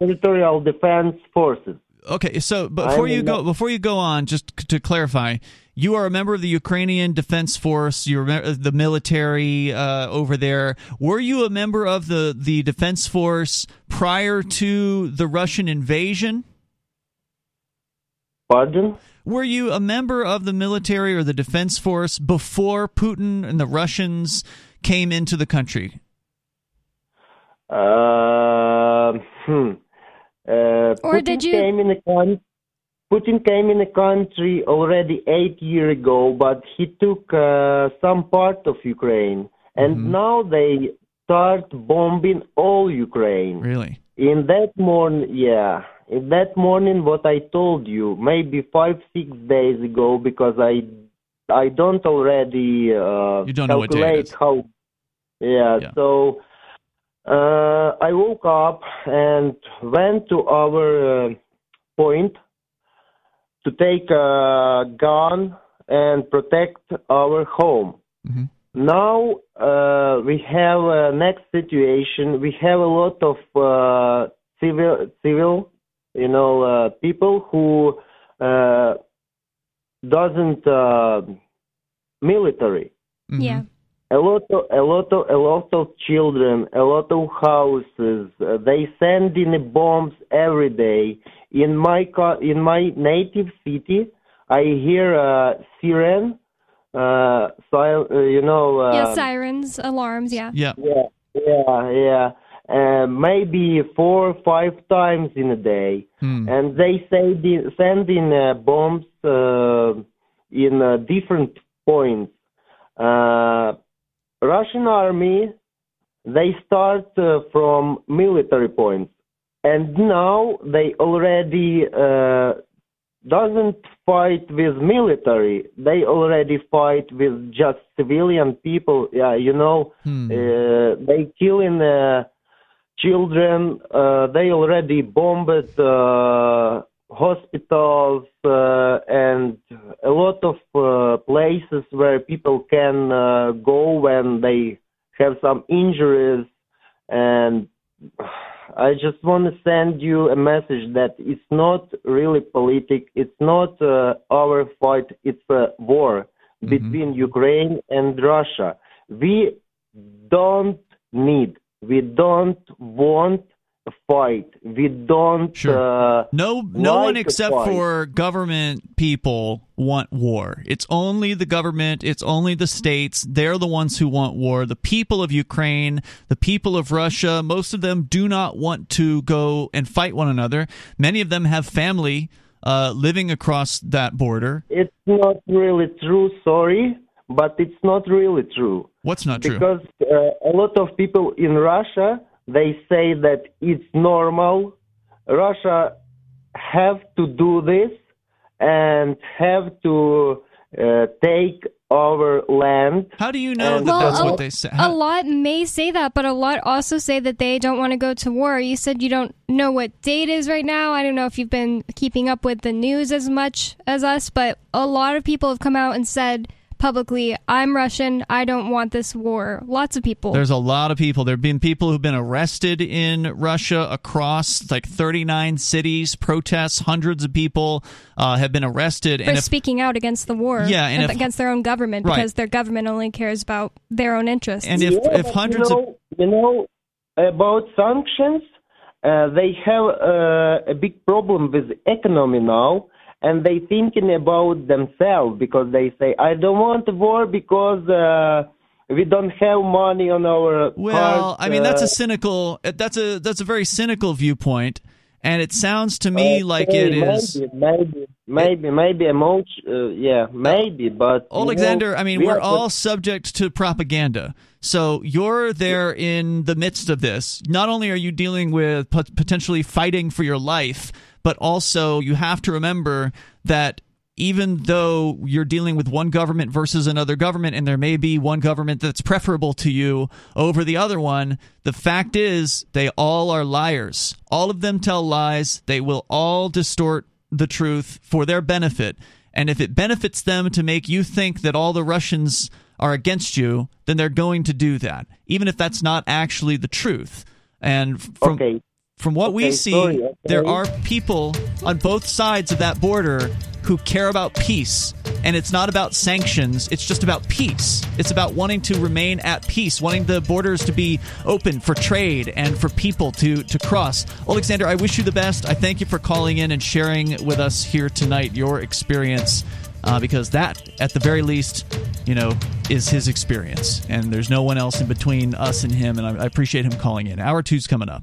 territorial defense forces. Okay, so before you go, before you go on, just to clarify, you are a member of the Ukrainian Defense Force. You're the military uh, over there. Were you a member of the the Defense Force prior to the Russian invasion? Pardon? Were you a member of the military or the Defense Force before Putin and the Russians came into the country? Uh, hmm. Uh, Or Putin did you- came in the country? Putin came in the country already eight years ago, but he took uh, some part of Ukraine, and Mhm. now they start bombing all Ukraine. Really? In that morning, yeah, in that morning, what I told you, maybe five, six days ago, because I, I don't already uh, You don't know what day it calculate how. Yeah, Yeah. so uh, I woke up and went to our uh, point to take a gun and protect our home. Mhm. Now uh, we have a next situation. We have a lot of uh, civil, civil, you know, uh, people who uh, doesn't uh, military. Mhm. Yeah. A lot of a lot of a lot of children, a lot of houses. Uh, they send in bombs every day. In my co- in my native city, I hear a siren. Uh, sil- uh, you know. Uh, yeah, sirens, alarms, yeah. Yeah. yeah, yeah, yeah. Uh, maybe four or five times in a day, Hmm. and they say the, send in uh, bombs uh, in uh, different points. Uh, Russian army they start uh, from military points, and now they already uh, doesn't fight with military. They already fight with just civilian people. Yeah, you know, Hmm. uh, they killing uh, children. Uh, they already bombed uh, hospitals uh, and a lot of uh, places where people can uh, go when they have some injuries. And I just want to send you a message that it's not really politic. It's not uh, our fight. It's a war between Ukraine and Russia. We don't need. We don't want fight. We don't. Sure. Uh, No, no one like a except for government people want war. It's only the government. It's only the states. They're the ones who want war. The people of Ukraine, the people of Russia, most of them do not want to go and fight one another. Many of them have family uh, living across that border. it's not really true. Sorry, but it's not really true. What's not true? because uh, a lot of people in Russia they say that it's normal. Russia have to do this and have to uh, take our land. How do you know And- that Well, that's a- what they say? A lot may say that, but a lot also say that they don't want to go to war. You said you don't know what date is right now. I don't know if you've been keeping up with the news as much as us, but a lot of people have come out and said publicly, I'm Russian. I don't want this war. Lots of people. There's a lot of people. There have been people who've been arrested in Russia across like 39 cities, protests. Hundreds of people uh, have been arrested. for And if speaking out against the war Yeah, and if- against their own government Right. because their government only cares about their own interests. and if, Yeah, if hundreds you of know, you know about sanctions, uh, they have uh, a big problem with the economy now, and they thinking about themselves because they say, "I don't want war because uh, we don't have money on our." well, cards, I mean that's uh, a cynical. That's a that's a very cynical viewpoint, and it sounds to me like okay, it is. maybe, maybe, maybe, maybe. Uh, yeah, maybe, but Alexander, know, I mean, we we're all subject to propaganda. So you're there in the midst of this. Not only are you dealing with potentially fighting for your life, but also you have to remember that even though you're dealing with one government versus another government, and there may be one government that's preferable to you over the other one, the fact is they all are liars. All of them tell lies. They will all distort the truth for their benefit. And if it benefits them to make you think that all the Russians are against you, then they're going to do that, even if that's not actually the truth. And from Okay. From what we see, sorry, okay. there are people on both sides of that border who care about peace. And it's not about sanctions, it's just about peace. It's about wanting to remain at peace, wanting the borders to be open for trade and for people to, to cross. Alexander, I wish you the best. I thank you for calling in and sharing with us here tonight your experience. Uh, because that, at the very least, you know, is his experience, and there's no one else in between us and him. And I, I appreciate him calling in. Hour two's coming up.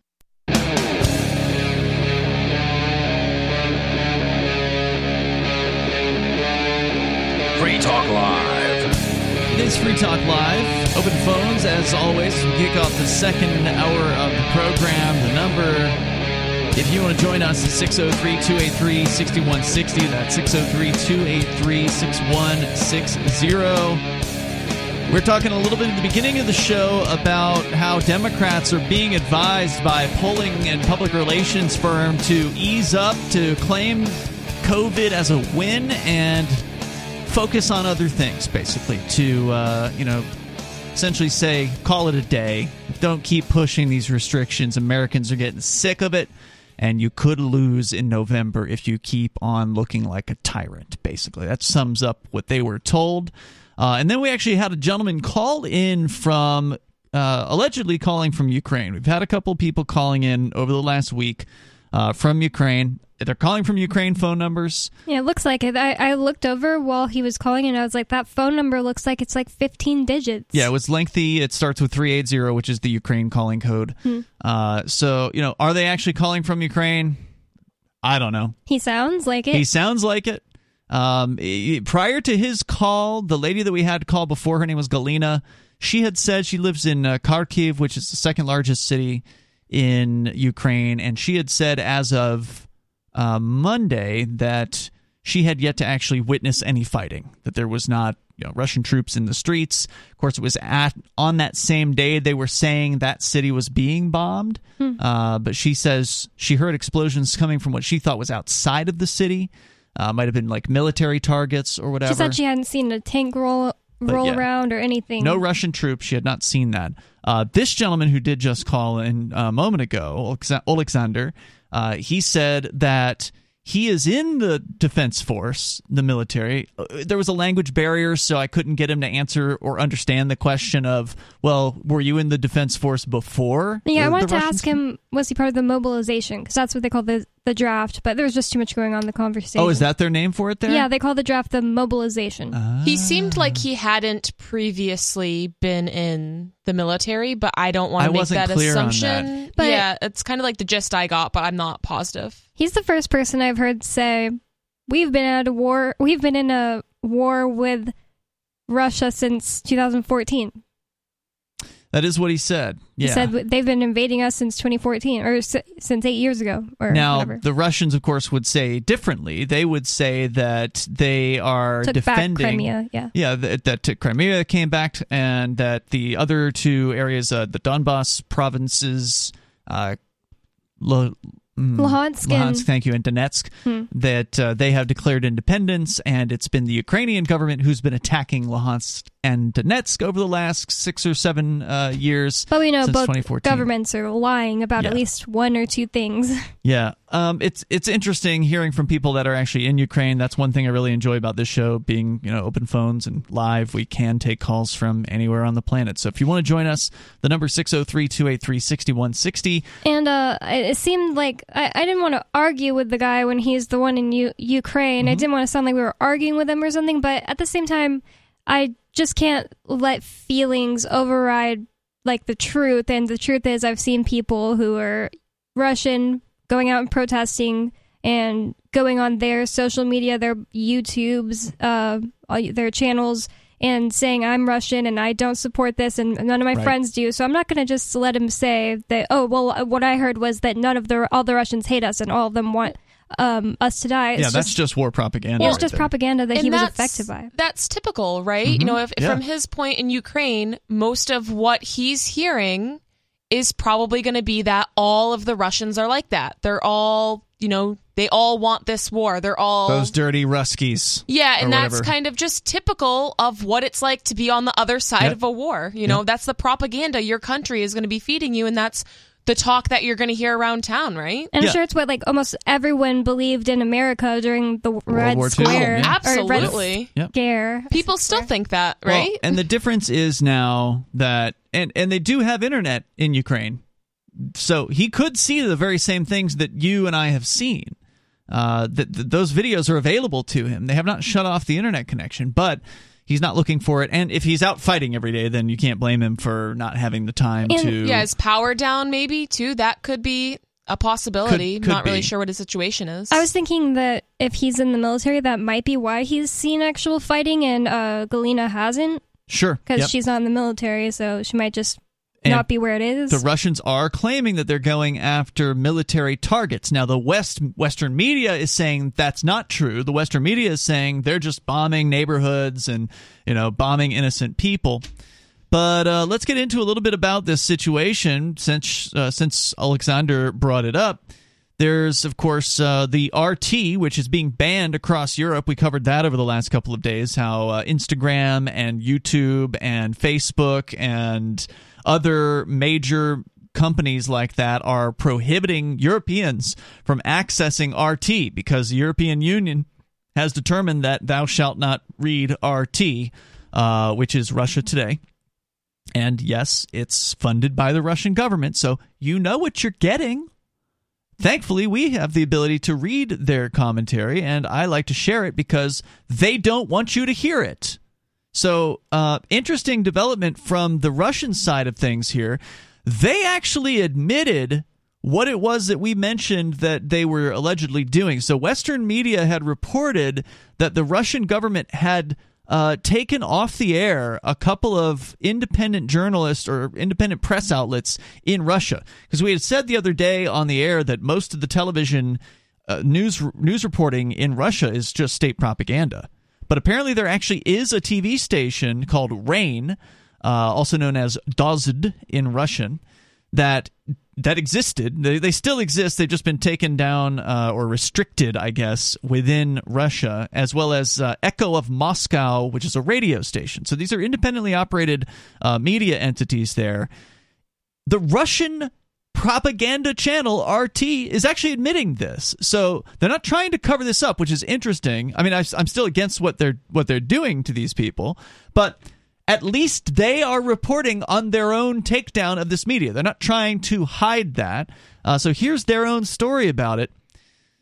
Free Talk Live. It is Free Talk Live. Open phones, as always. Kick off the second hour of the program. The number, if you want to join us, is 603 283 6160. That's 603 283 6160. We're talking a little bit at the beginning of the show about how Democrats are being advised by polling and public relations firm to ease up, to claim COVID as a win, and focus on other things, basically, to, uh, you know, essentially say, call it a day. Don't keep pushing these restrictions. Americans are getting sick of it, and you could lose in November if you keep on looking like a tyrant, basically. That sums up what they were told. Uh, and then we actually had a gentleman call in from, uh, allegedly calling from Ukraine. We've had a couple people calling in over the last week uh, from Ukraine. They're calling from Ukraine phone numbers. Yeah, it looks like it. I, I looked over while he was calling and I was like, that phone number looks like it's like 15 digits. Yeah, it was lengthy. It starts with 380, which is the Ukraine calling code. Uh, so, you know, are they actually calling from Ukraine? I don't know. He sounds like it. He sounds like it. Um, prior to his call, the lady that we had call before, her name was Galina. She had said she lives in uh, Kharkiv, which is the second largest city in Ukraine, and she had said as of uh, Monday that she had yet to actually witness any fighting. That there was not you know, Russian troops in the streets. Of course, it was at on that same day they were saying that city was being bombed. Uh, but she says she heard explosions coming from what she thought was outside of the city. Uh, might have been like military targets or whatever. she said she hadn't seen a tank roll roll yeah. around or anything. No Russian troops. She had not seen that. Uh, this gentleman who did just call in a moment ago, Alexander, uh, he said that he is in the defense force, the military. Uh, There was a language barrier, so I couldn't get him to answer or understand the question of, well, were you in the defense force before? Yeah, I wanted to Russians ask him, was he part of the mobilization? Because that's what they call the, the draft, but there was just too much going on in the conversation. Oh, is that their name for it there? Yeah, they call the draft the mobilization. He seemed like he hadn't previously been in the military, but I don't want to make wasn't that clear on assumption. But- yeah, it's kind of like the gist I got, but I'm not positive. He's the first person I've heard say, we've been at a war, we've been in a war with Russia since 2014. That is what he said. He said they've been invading us since 2014, or s- since eight years ago, or Now, whatever. the Russians, of course, would say differently. They would say that they are Took defending. Crimea, yeah. Yeah, that, that Crimea came back, and that the other two areas, uh, the Donbass provinces, uh, mm, Luhansk and- Luhansk, thank you, and Donetsk, Hmm. that uh, they have declared independence, and it's been the Ukrainian government who's been attacking Luhansk and Donetsk over the last six or seven uh, years. But we know since both 2014. governments are lying about at least one or two things. Yeah, um, it's it's interesting hearing from people that are actually in Ukraine. That's one thing I really enjoy about this show, being you know open phones and live. We can take calls from anywhere on the planet. So if you want to join us, the number 603-283-6160. And uh, it it seemed like I, I didn't want to argue with the guy when he's the one in U- Ukraine. I didn't want to sound like we were arguing with him or something. But at the same time, I just can't let feelings override like the truth. And the truth is, I've seen people who are Russian going out and protesting and going on their social media, their YouTubes, uh, all- their channels, and saying I'm Russian and I don't support this and none of my Right. friends do. So I'm not going to just let him say that. Oh well, what I heard was that none of the all the Russians hate us and all of them want um, us to die. It's yeah, just, that's just war propaganda. it was right just there. propaganda that And he was affected by. That's typical, right? Mhm. You know, if, if Yeah. from his point in Ukraine, most of what he's hearing is probably going to be that all of the Russians are like that. They're all, you know, they all want this war. They're all Those dirty Ruskies. Yeah, and that's whatever. kind of just typical of what it's like to be on the other side Yep. of a war. You know, Yep. that's the propaganda your country is going to be feeding you, and that's the talk that you're going to hear around town, right? And Yeah. I'm sure it's what like almost everyone believed in America during the Red War II, Square yeah. or Red Absolutely. Scare. People still think that, right? Well, and the difference is now that and and they do have internet in Ukraine, so he could see the very same things that you and I have seen. Uh, that that those videos are available to him. They have not shut off the internet connection, but he's not looking for it. And if he's out fighting every day, then you can't blame him for not having the time And- to. yeah, his power down maybe too? That could be a possibility. Could- could Not really sure what his situation is. I was thinking that if he's in the military, that might be why he's seen actual fighting, and uh, Galina hasn't, sure because Yep. she's not in the military, so she might just And not be where it is. The Russians are claiming that they're going after military targets. Now, the West Western media is saying that's not true. The Western media is saying they're just bombing neighborhoods and you know bombing innocent people. But uh, let's get into a little bit about this situation since uh, since Alexander brought it up. There's, of course, uh, the RT, which is being banned across Europe. We covered that over the last couple of days. How uh, Instagram and YouTube and Facebook and other major companies like that are prohibiting Europeans from accessing RT because the European Union has determined that thou shalt not read RT, uh, which is Russia Today. And yes, it's funded by the Russian government, so you know what you're getting. Thankfully, we have the ability to read their commentary, and I like to share it because they don't want you to hear it. So, uh, interesting development from the Russian side of things here. They actually admitted what it was that we mentioned that they were allegedly doing. So, Western media had reported that the Russian government had uh, taken off the air a couple of independent journalists or independent press outlets in Russia. Because we had said the other day on the air that most of the television uh, news news reporting in Russia is just state propaganda. But apparently, there actually is a TV station called Rain, uh, also known as Dozhd in Russian, that that existed. They, they still exist. They've just been taken down uh, or restricted, I guess, within Russia, as well as uh, Echo of Moscow, which is a radio station. So these are independently operated uh, media entities there. The Russian propaganda channel RT is actually admitting this. So they're not trying to cover this up, which is interesting. I mean, I, I'm still against what they're what they're doing to these people, but at least they are reporting on their own takedown of this media. They're not trying to hide that. Uh, so here's their own story about it.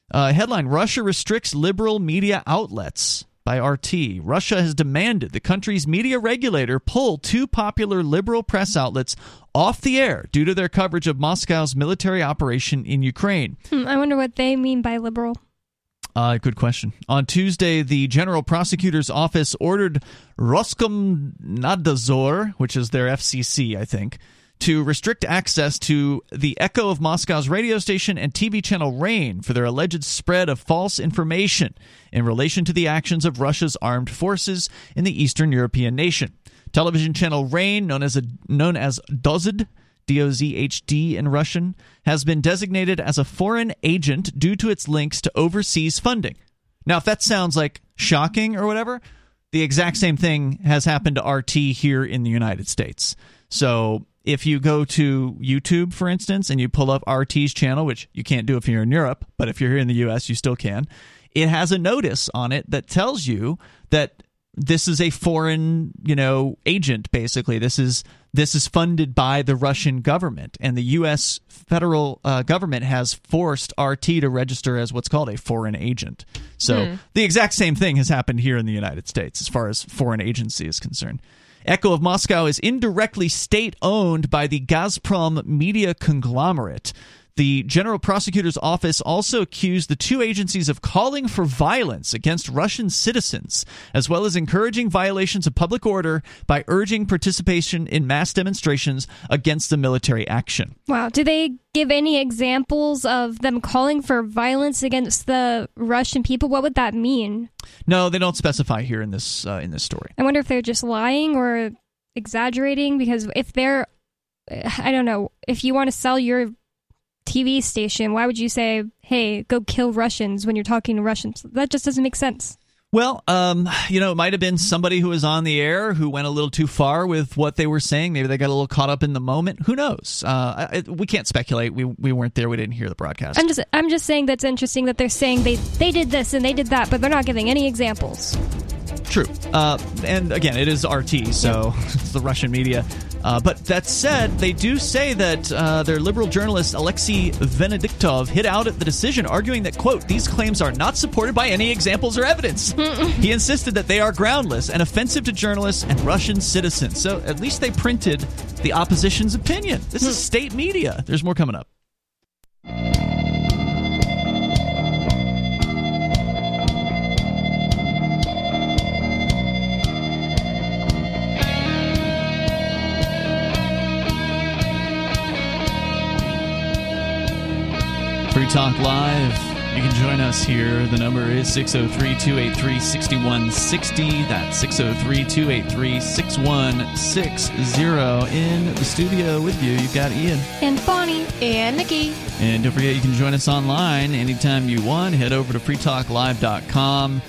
Uh, headline Russia restricts liberal media outlets by RT. Russia has demanded the country's media regulator pull two popular liberal press outlets off the air due to their coverage of Moscow's military operation in Ukraine. Hmm, I wonder what they mean by liberal. Uh, good question. On Tuesday, the General Prosecutor's Office ordered Roskomnadzor, which is their FCC, I think, to restrict access to the Echo of Moscow's radio station and TV channel Rain for their alleged spread of false information in relation to the actions of Russia's armed forces in the Eastern European nation. Television channel Rain, known as a, known as Dozhd, D-O-Z-H-D in Russian, has been designated as a foreign agent due to its links to overseas funding. Now, if that sounds like shocking or whatever, the exact same thing has happened to RT here in the United States. So if you go to YouTube, for instance, and you pull up RT's channel, which you can't do if you're in Europe, but if you're here in the US, you still can, it has a notice on it that tells you that this is a foreign, you know, agent basically. This is this is funded by the Russian government, and the U.S. federal uh, government has forced RT to register as what's called a foreign agent. So the exact same thing has happened here in the United States as far as foreign agency is concerned. Echo of Moscow is indirectly state owned by the Gazprom media conglomerate. The General Prosecutor's Office also accused the two agencies of calling for violence against Russian citizens, as well as encouraging violations of public order by urging participation in mass demonstrations against the military action. Wow. Do they give any examples of them calling for violence against the Russian people? What would that mean? No, they don't specify here in this uh, in this story. I wonder if they're just lying or exaggerating because if they're I don't know, if you want to sell your TV station, why would you say, "Hey, go kill Russians" when you're talking to Russians? That just doesn't make sense. Well, um, you know, it might have been somebody who was on the air who went a little too far with what they were saying. Maybe they got a little caught up in the moment. Who knows? Uh, I, we can't speculate. We we weren't there. We didn't hear the broadcast. I'm just I'm just saying that's interesting that they're saying they they did this and they did that, but they're not giving any examples. True. Uh, and again, it is RT, so it's the Russian media. Uh, but that said, they do say that uh, their liberal journalist Alexei Venediktov hit out at the decision, arguing that, quote, these claims are not supported by any examples or evidence. he insisted that they are groundless and offensive to journalists and Russian citizens. So at least they printed the opposition's opinion. This is state media. There's more coming up. Talk Live. You can join us here. The number is 603 283 6160. That's 603 283 6160. In the studio with you, you've got Ian. And Bonnie, And Nikki. And don't forget, you can join us online anytime you want. Head over to freetalklive.com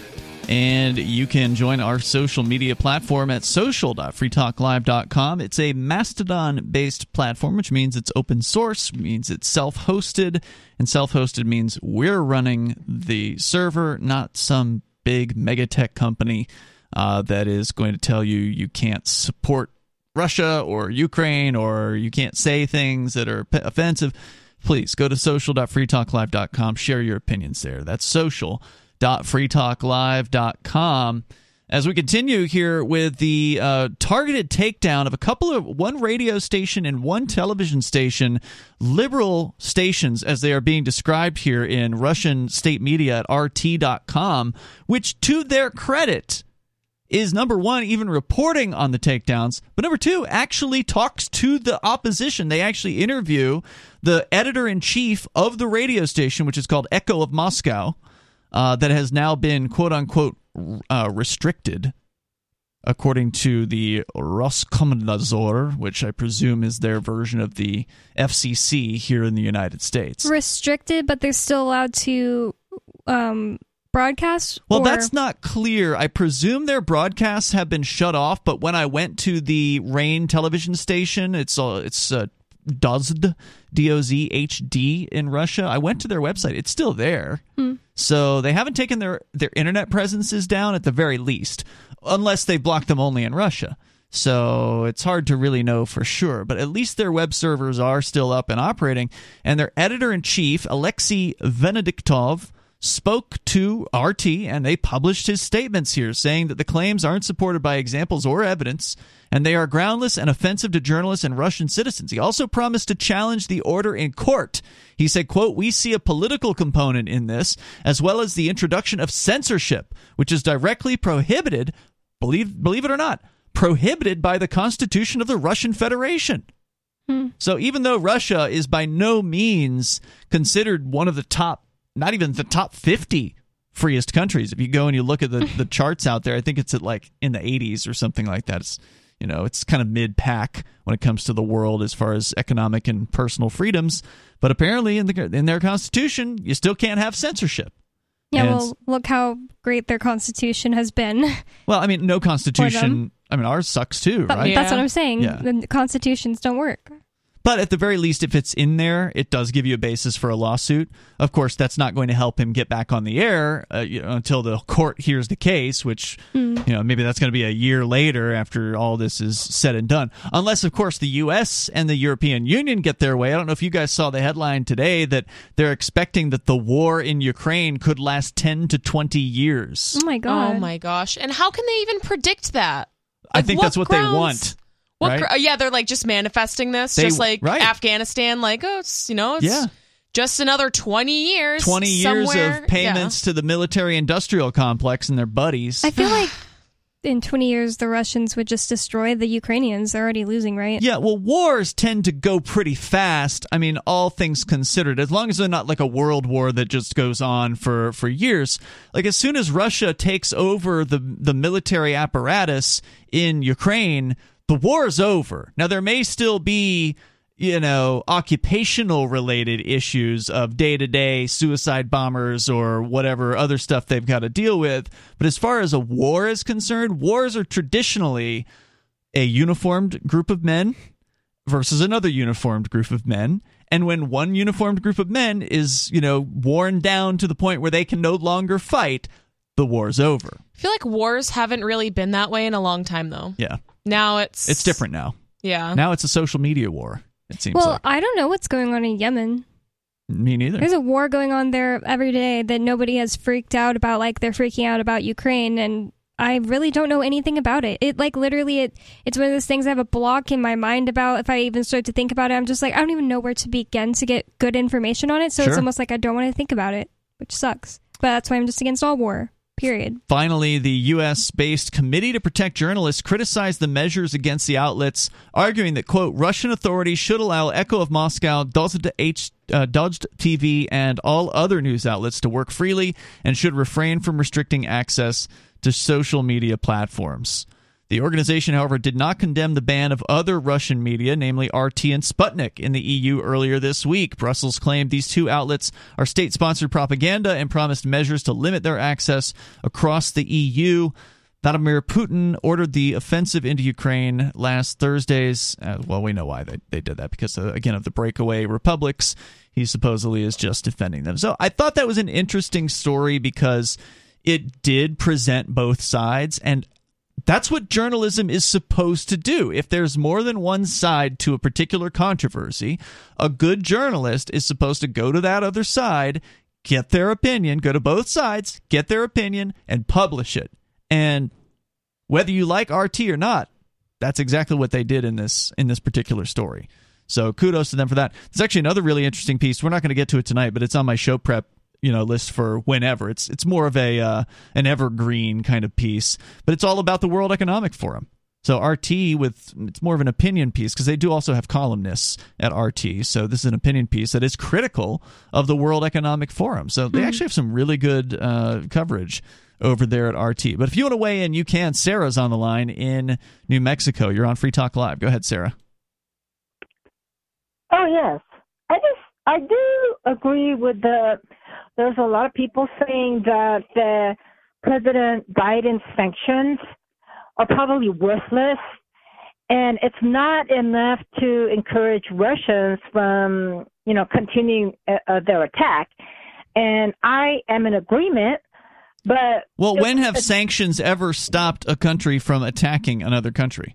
and you can join our social media platform at social.freetalklive.com. It's a Mastodon based platform, which means it's open source, means it's self hosted, and self hosted means we're running the server, not some big megatech company uh, that is going to tell you you can't support Russia or Ukraine or you can't say things that are offensive. Please go to social.freetalklive.com, share your opinions there. That's social.freetalklive.com. As we continue here with the uh, targeted takedown of a couple of one radio station and one television station, liberal stations as they are being described here in Russian state media at RT.com, which to their credit, is number one, even reporting on the takedowns, but number two, actually talks to the opposition. They actually interview the editor in chief of the radio station, which is called Echo of Moscow, uh, that has now been quote unquote uh, restricted, according to the Roskomnadzor, which I presume is their version of the FCC here in the United States. restricted, but they're still allowed to um, broadcast. Well, or- that's not clear. I presume their broadcasts have been shut off, but when I went to the Rain television station, it's uh, it's uh, Dozhd, D O Z H D in Russia. I went to their website; it's still there. Hmm. So they haven't taken their their internet presences down at the very least, unless they blocked them only in Russia. So it's hard to really know for sure, but at least their web servers are still up and operating. And their editor in chief, Alexei Venediktov, spoke to RT and they published his statements here saying that the claims aren't supported by examples or evidence and they are groundless and offensive to journalists and Russian citizens. He also promised to challenge the order in court. He said, quote, "We see a political component in this as well as the introduction of censorship, which is directly prohibited, believe believe it or not, prohibited by the Constitution of the Russian Federation." Hmm. So even though Russia is by no means considered one of the top, not even the top 50 freest countries, if you go and you look at the, the charts out there, I think it's at like in the 80s or something like that. It's, you know, it's kind of mid pack when it comes to the world as far as economic and personal freedoms. But apparently in the in their constitution, you still can't have censorship. yeah. and- Well, look how great their constitution has been. Well, I mean, no constitution. I mean, ours sucks too, But right? That's what I'm saying. Yeah. The constitutions don't work. But at the very least, if it's in there, it does give you a basis for a lawsuit. Of course, that's not going to help him get back on the air uh, you know, until the court hears the case, which you know maybe that's going to be a year later after all this is said and done. Unless, of course, the U.S. and the European Union get their way. I don't know if you guys saw the headline today that they're expecting that the war in Ukraine could last ten to twenty years. Oh my god. Oh my gosh. And how can they even predict that? I Like, think what that's what grounds- they want. What right? gr- yeah, they're like just manifesting this, They- just like right. Afghanistan. Like, oh, it's you know, it's Yeah. just another 20 years. 20 years somewhere- of payments to the military industrial complex and their buddies. I feel like in 20 years the Russians would just destroy the Ukrainians. They're already losing, right? Yeah, well, wars tend to go pretty fast. I mean, all things considered, as long as they're not like a world war that just goes on for, for years. Like as soon as Russia takes over the the military apparatus in Ukraine, the war is over. Now there may still be you know occupational related issues of day to day suicide bombers or whatever other stuff they've got to deal with. But as far as a war is concerned, wars are traditionally a uniformed group of men versus another uniformed group of men. And when one uniformed group of men is, you know, worn down to the point where they can no longer fight, the war's over. I feel like wars haven't really been that way in a long time, though. Yeah. Now it's It's different now. Yeah. Now it's a social media war, it seems Well, like. I don't know what's going on in Yemen. Me neither. There's a war going on there every day that nobody has freaked out about like they're freaking out about Ukraine and I really don't know anything about it. It like literally it it's one of those things I have a block in my mind about if I even start to think about it. I'm just like I don't even know where to begin to get good information on it. So it's almost like I don't want to think about it, which sucks. But that's why I'm just against all war. Period. Finally, the U.S. based Committee to Protect Journalists criticized the measures against the outlets, arguing that, quote, Russian authorities should allow Echo of Moscow, uh, Dozhd TV, and all other news outlets to work freely and should refrain from restricting access to social media platforms. The organization, however, did not condemn the ban of other Russian media, namely RT and Sputnik, in the EU earlier this week. Brussels claimed these two outlets are state sponsored propaganda and promised measures to limit their access across the EU. Vladimir Putin ordered the offensive into Ukraine last Thursday's. Uh, well, we know why they, they did that because, uh, again, of the breakaway republics. He supposedly is just defending them. So I thought that was an interesting story because it did present both sides. And that's what journalism is supposed to do. If there's more than one side to a particular controversy, a good journalist is supposed to go to that other side, get their opinion, go to both sides, get their opinion, and publish it. And whether you like RT or not, that's exactly what they did in this in this particular story. So kudos to them for that. There's actually another really interesting piece. We're not going to get to it tonight, but it's on my show prep you know list for whenever. It's it's more of a uh, an evergreen kind of piece, but it's all about the World Economic Forum. So RT with it's more of an opinion piece because they do also have columnists at RT. So this is an opinion piece that is critical of the World Economic Forum. So they actually have some really good uh, coverage over there at RT. But if you want to weigh in, you can. Sarah's on the line in New Mexico. You're on Free Talk Live. Go ahead, Sarah. Oh yes, I just I do agree with the. There's a lot of people saying that the President Biden's sanctions are probably worthless, and it's not enough to encourage Russians from you know continuing uh, uh, their attack. And I am in agreement, but Well, when have sanctions ever stopped a country from attacking another country?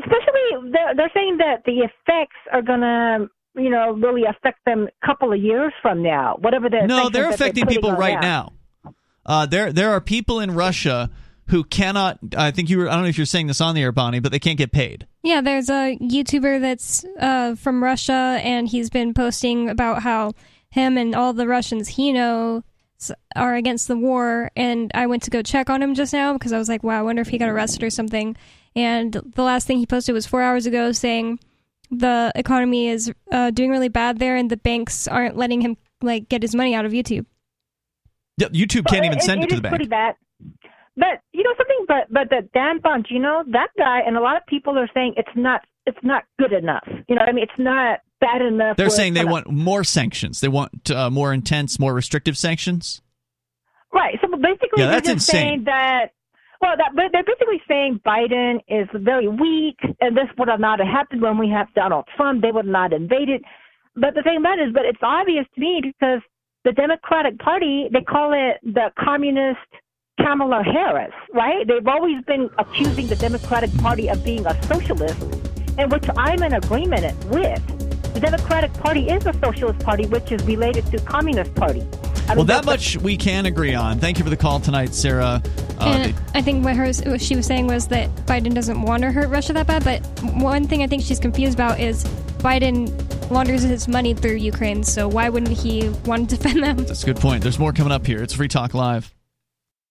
especially they're, they're saying that the effects are gonna you know really affect them a couple of years from now whatever they're. No, they're that affecting putting people right now. now. Uh, there, there are people in Russia who cannot. I think you were. I don't know if you're saying this on the air, Bonnie, but they can't get paid. Yeah, there's a YouTuber that's uh, from Russia, and he's been posting about how him and all the Russians he knows are against the war. And I went to go check on him just now because I was like, wow, I wonder if he got arrested or something. And the last thing he posted was four hours ago saying the economy is uh, doing really bad there, and the banks aren't letting him like get his money out of YouTube. Yeah, YouTube can't Well, even it- send it, it to is the pretty bank. bad but you know something but but that Dan Bongino that guy and a lot of people are saying it's not it's not good enough you know what I mean it's not bad enough They're saying they gonna- want more sanctions. They want uh, more intense, more restrictive sanctions. Right. So basically, Yeah, they're that's just insane. saying that. Well, that, but they're basically saying Biden is very weak, and this would not have not happened when we have Donald Trump. They would not invade it. But the thing about it is, but it's obvious to me because the Democratic Party they call it the communist Kamala Harris, right? They've always been accusing the Democratic Party of being a socialist, and which I'm in agreement with. The Democratic Party is a socialist party, which is related to Communist Party. I Well, that much we can agree on. Thank you for the call tonight, Sarah. Uh, I think what, her, what she was saying was that Biden doesn't want to hurt Russia that bad. But one thing I think she's confused about is Biden launders his money through Ukraine, so why wouldn't he want to defend them? That's a good point. There's more coming up here. It's Free Talk Live.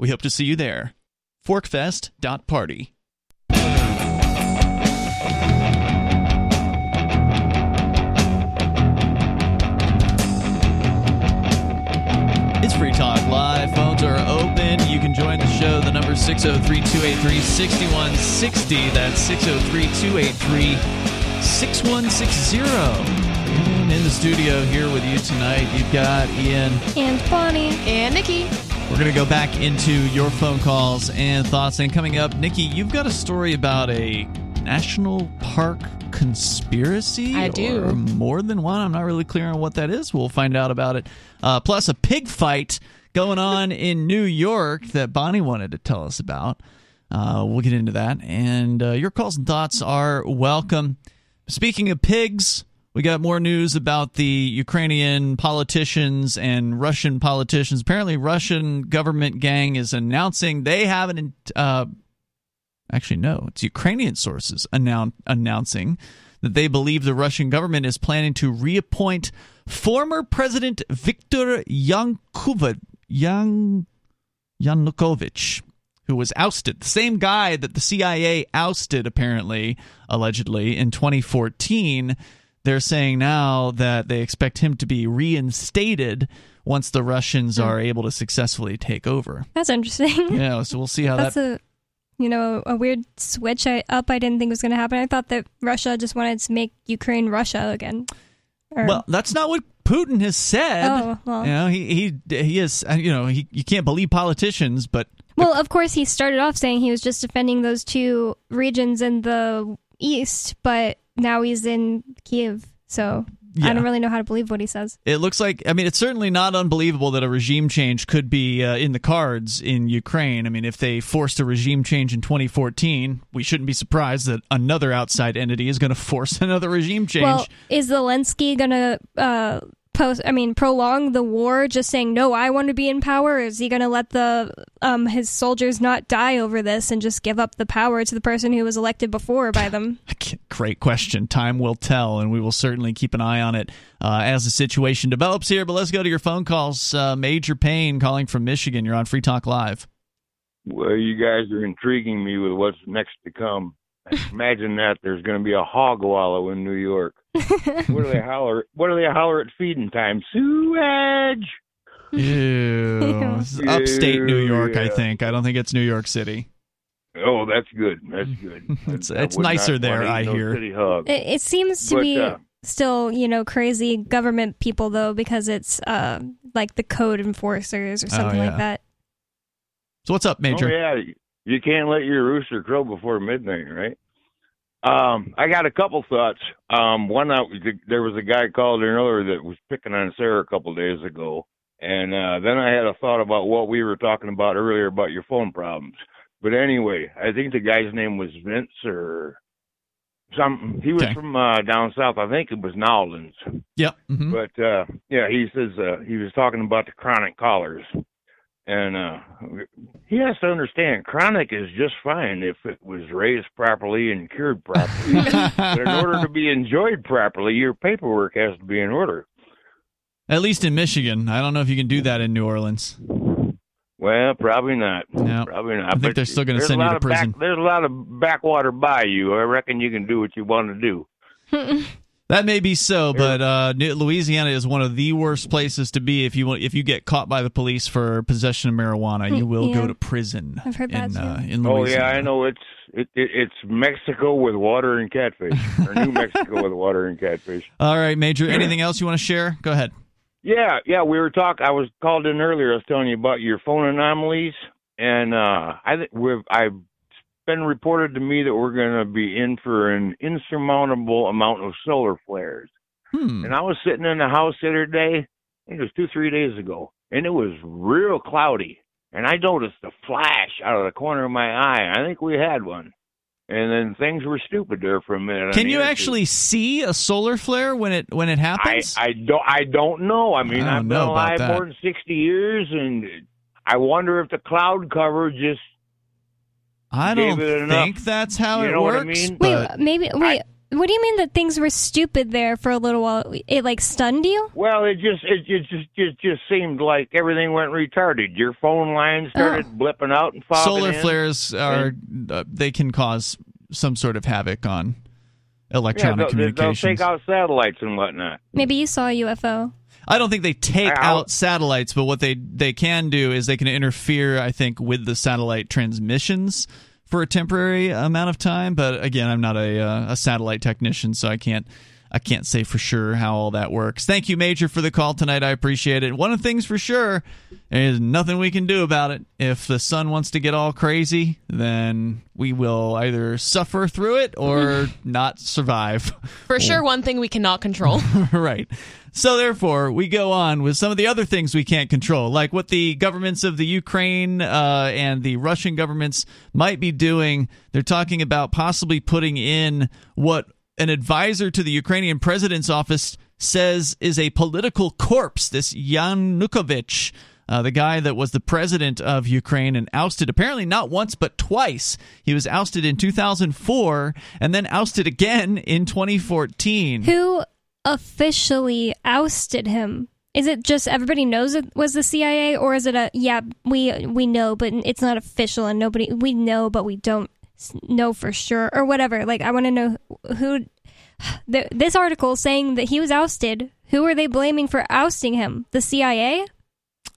We hope to see you there. PorcFest.party. It's Free Talk Live. Phones are open. You can join the show. The number is 603 283 6160. That's 603 283 6160. And in the studio here with you tonight, you've got Ian. And Bonnie. And Nikki. We're going to go back into your phone calls and thoughts. And coming up, Nikki, you've got a story about a national park conspiracy. I do. Or more than one. I'm not really clear on what that is. We'll find out about it. Uh, plus, a pig fight going on in New York that Bonnie wanted to tell us about. Uh, we'll get into that. And uh, your calls and thoughts are welcome. Speaking of pigs, we got more news about the Ukrainian politicians and Russian politicians. Apparently, Russian government gang is announcing they have an. Uh, actually, no, it's Ukrainian sources annou- announcing that they believe the Russian government is planning to reappoint former President Viktor Yanukovych, Yan, Yanukovych who was ousted. The same guy that the CIA ousted, apparently, allegedly, in 2014. They're saying now that they expect him to be reinstated once the Russians Hmm. are able to successfully take over. That's interesting. Yeah, so we'll see how That's that. a you know a weird switch I, up. I didn't think was going to happen. I thought that Russia just wanted to make Ukraine Russia again. Or- well, that's not what Putin has said. Oh, well. you know, he he he is. uh, You know, he you can't believe politicians, but well, of course, he started off saying he was just defending those two regions in the east, but now he's in Kiev. So Yeah. I don't really know how to believe what he says. It looks like, I mean, it's certainly not unbelievable that a regime change could be uh, in the cards in Ukraine. I mean, if they forced a regime change in 2014, we shouldn't be surprised that another outside entity is going to force another regime change. Well, is Zelensky gonna uh, post? I mean, prolong the war, just saying no, I want to be in power? Is he gonna let the um his soldiers not die over this and just give up the power to the person who was elected before by them? Great question. Time will tell, and we will certainly keep an eye on it uh, as the situation develops here. But let's go to your phone calls. Uh, Major Payne calling from Michigan. You're on Free Talk Live. Well, you guys are intriguing me with what's next to come. Imagine that there's going to be a hog wallow in New York. what do they holler? What do they holler at feeding time? Sewage. Ew. This upstate New York, I think. I don't think it's New York City. Oh, that's good. That's good. It's- I it's nicer there, eat I no hear. City hog. It, it seems to But, be uh, still, you know, crazy government people though, because it's uh like the code enforcers or Oh, something yeah. like that. So what's up, Major? Oh yeah, you can't let your rooster crow before midnight, right? Um, I got a couple thoughts. Um, one, I, there was a guy called in earlier that was picking on Sarah a couple days ago, and uh, then I had a thought about what we were talking about earlier about your phone problems. But anyway, I think the guy's name was Vince or some. He was Okay. from uh, down south. I think it was Nowlands. Yep. hmm But uh yeah, he says uh he was talking about the chronic collars. And uh he has to understand chronic is just fine if it was raised properly and cured properly. but in order to be enjoyed properly, your paperwork has to be in order. At least in Michigan. I don't know if you can do that in New Orleans. Well, probably not. No. Probably not. I think But they're still gonna send you to of back- prison. there's a lot of backwater by you. I reckon you can do what you want to do. That may be so, but uh, Louisiana is one of the worst places to be if you want, if you get caught by the police for possession of marijuana. You will Yeah. go to prison. I've heard in, that, uh, too. in Oh Louisiana. yeah, I know it's it, it, it's Mexico with water and catfish, or New Mexico with water and catfish. All right, Major. Anything else you want to share? Go ahead. Yeah, yeah, we were talking. I was called in earlier. I was telling you about your phone anomalies, and uh, I think we've I've been reported to me that we're going to be in for an insurmountable amount of solar flares. Hmm. And I was sitting in the house the other day. I think it was two, three days ago, and it was real cloudy. And I noticed a flash out of the corner of my eye. I think we had one. And then things were stupid there for a minute. Can you actually see a solar flare when it when it happens? I don't I don't know. I mean, I I've been alive more than sixty years, and I wonder if the cloud cover just I don't it enough. think that's how You it know what I works. mean? Wait, maybe wait. what do you mean that things were stupid there for a little while? It like stunned you? well, it just it just just just, just seemed like everything went retarded. Your phone line started blipping out and fogging solar in. flares are uh, they can cause some sort of havoc on Yeah, electronic they'll, they'll take out satellites and whatnot. Maybe you saw a UFO. I don't think they take I- I'll- out satellites, but what they they can do is they can interfere. I think with the satellite transmissions for a temporary amount of time. But again, I'm not a uh, a satellite technician, so I can't I can't say for sure how all that works. Thank you, Major, for the call tonight. I appreciate it. One of the things for sure, is nothing we can do about it. If the sun wants to get all crazy, then we will either suffer through it or not survive. For sure, one thing we cannot control. right. So therefore, we go on with some of the other things we can't control, like what the governments of the Ukraine uh, and the Russian governments might be doing. They're talking about possibly putting in what an advisor to the Ukrainian president's office says is a political corpse. This Yanukovych. Uh, the guy that was the president of Ukraine and ousted apparently not once but twice. He was ousted in 2004 and then ousted again in 2014. Who officially ousted him? Is it just everybody knows it was the CIA, or is it a yeah we we know but it's not official and nobody we know but we don't know for sure or whatever? Like I want to know who. The, this article saying that he was ousted. Who are they blaming for ousting him? The CIA?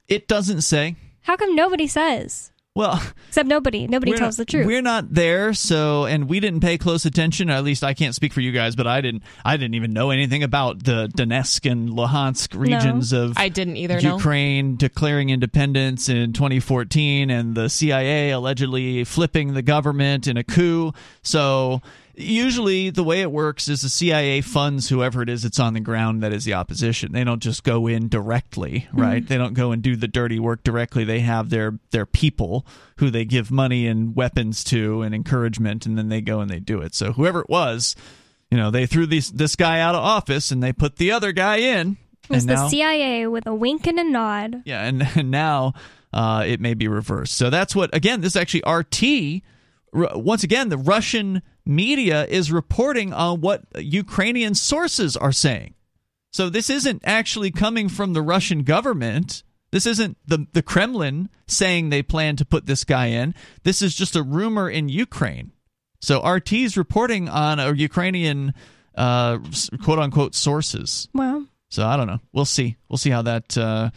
It doesn't say. How come nobody says? Well, Except nobody. Nobody tells not, the truth. We're not there, so and we didn't pay close attention. Or at least I can't speak for you guys, but I didn't. I didn't even know anything about the Donetsk and Luhansk regions of I didn't either. No. Ukraine declaring independence in 2014 and the CIA allegedly flipping the government in a coup. So usually the way it works is the CIA funds whoever it is that's on the ground that is the opposition. They don't just go in directly, right? They don't go and do the dirty work directly. They have their their people who they give money and weapons to and encouragement and then they go and they do it. So whoever it was, you know, they threw this this guy out of office and they put the other guy in. It's and the now, CIA with a wink and a nod. yeah, and, and now uh, it may be reversed. So that's what, again, this is actually RT. Once again, the Russian media is reporting on what Ukrainian sources are saying. So this isn't actually coming from the Russian government. This isn't the, the Kremlin saying they plan to put this guy in. This is just a rumor in Ukraine. So RT is reporting on a Ukrainian uh, quote unquote sources. Well, So I don't know. We'll see. We'll see how that uh,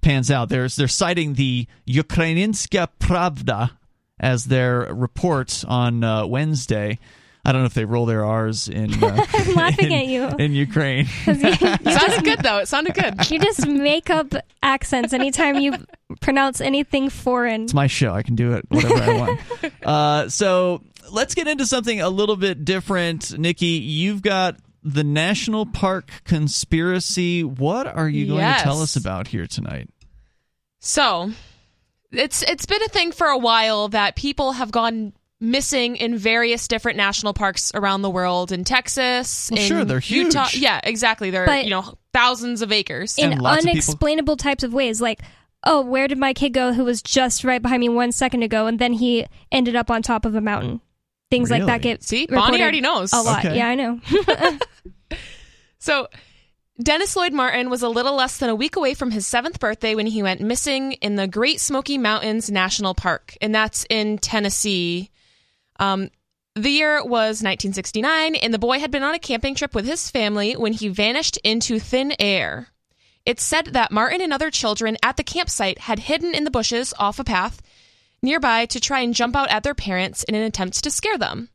pans out. There's they're citing the Ukrainska Pravda as their report on uh, Wednesday. I don't know if they roll their R's in. Uh, I'm laughing in, at you. in Ukraine. 'Cause you, It sounded good though. It sounded good. you just make up accents anytime you pronounce anything foreign. It's my show. I can do it whatever I want. Uh, so let's get into something a little bit different. Nikki, you've got the National Park conspiracy. What are you going to tell us about here tonight? So, it's it's been a thing for a while that people have gone missing in various different national parks around the world in Texas, Well, in sure, they're Utah. huge. Yeah, exactly. They're But- you know thousands of acres. in And lots of unexplainable types of ways like oh where did my kid go who was just right behind me one second ago and then he ended up on top of a mountain things like that get See, Bonnie already knows. a lot Okay. yeah i know So, Dennis Lloyd Martin was a little less than a week away from his seventh birthday when he went missing in the Great Smoky Mountains National Park, and that's in Tennessee. Um, The year was 1969, and the boy had been on a camping trip with his family when he vanished into thin air. It's said that Martin and other children at the campsite had hidden in the bushes off a path nearby to try and jump out at their parents in an attempt to scare them.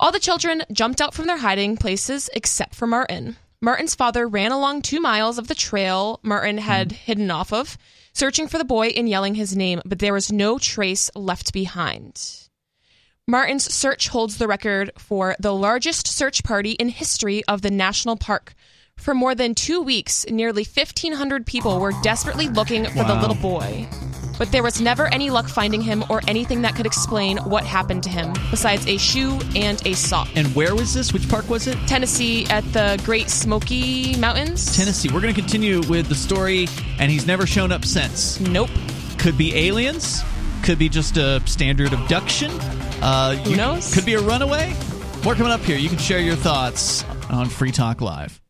All the children jumped out from their hiding places except for Martin. Martin's father ran along two miles of the trail Martin had mm-hmm. hidden off of, searching for the boy and yelling his name, but there was no trace left behind. Martin's search holds the record for the largest search party in history of the national park. For more than two weeks, nearly 1,500 people were desperately looking for the little boy. But there was never any luck finding him or anything that could explain what happened to him, besides a shoe and a sock. And where was this? Which park was it? Tennessee at the Great Smoky Mountains? Tennessee. We're going to continue with the story, and he's never shown up since. Nope. Could be aliens. Could be just a standard abduction. Uh, Who knows? Could be a runaway. More coming up here. You can share your thoughts on Free Talk Live.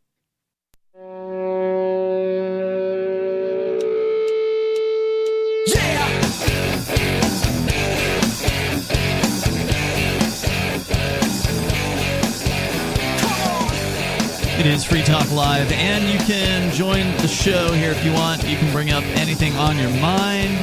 It is Free Talk Live, and you can join the show here if you want. You can bring up anything on your mind.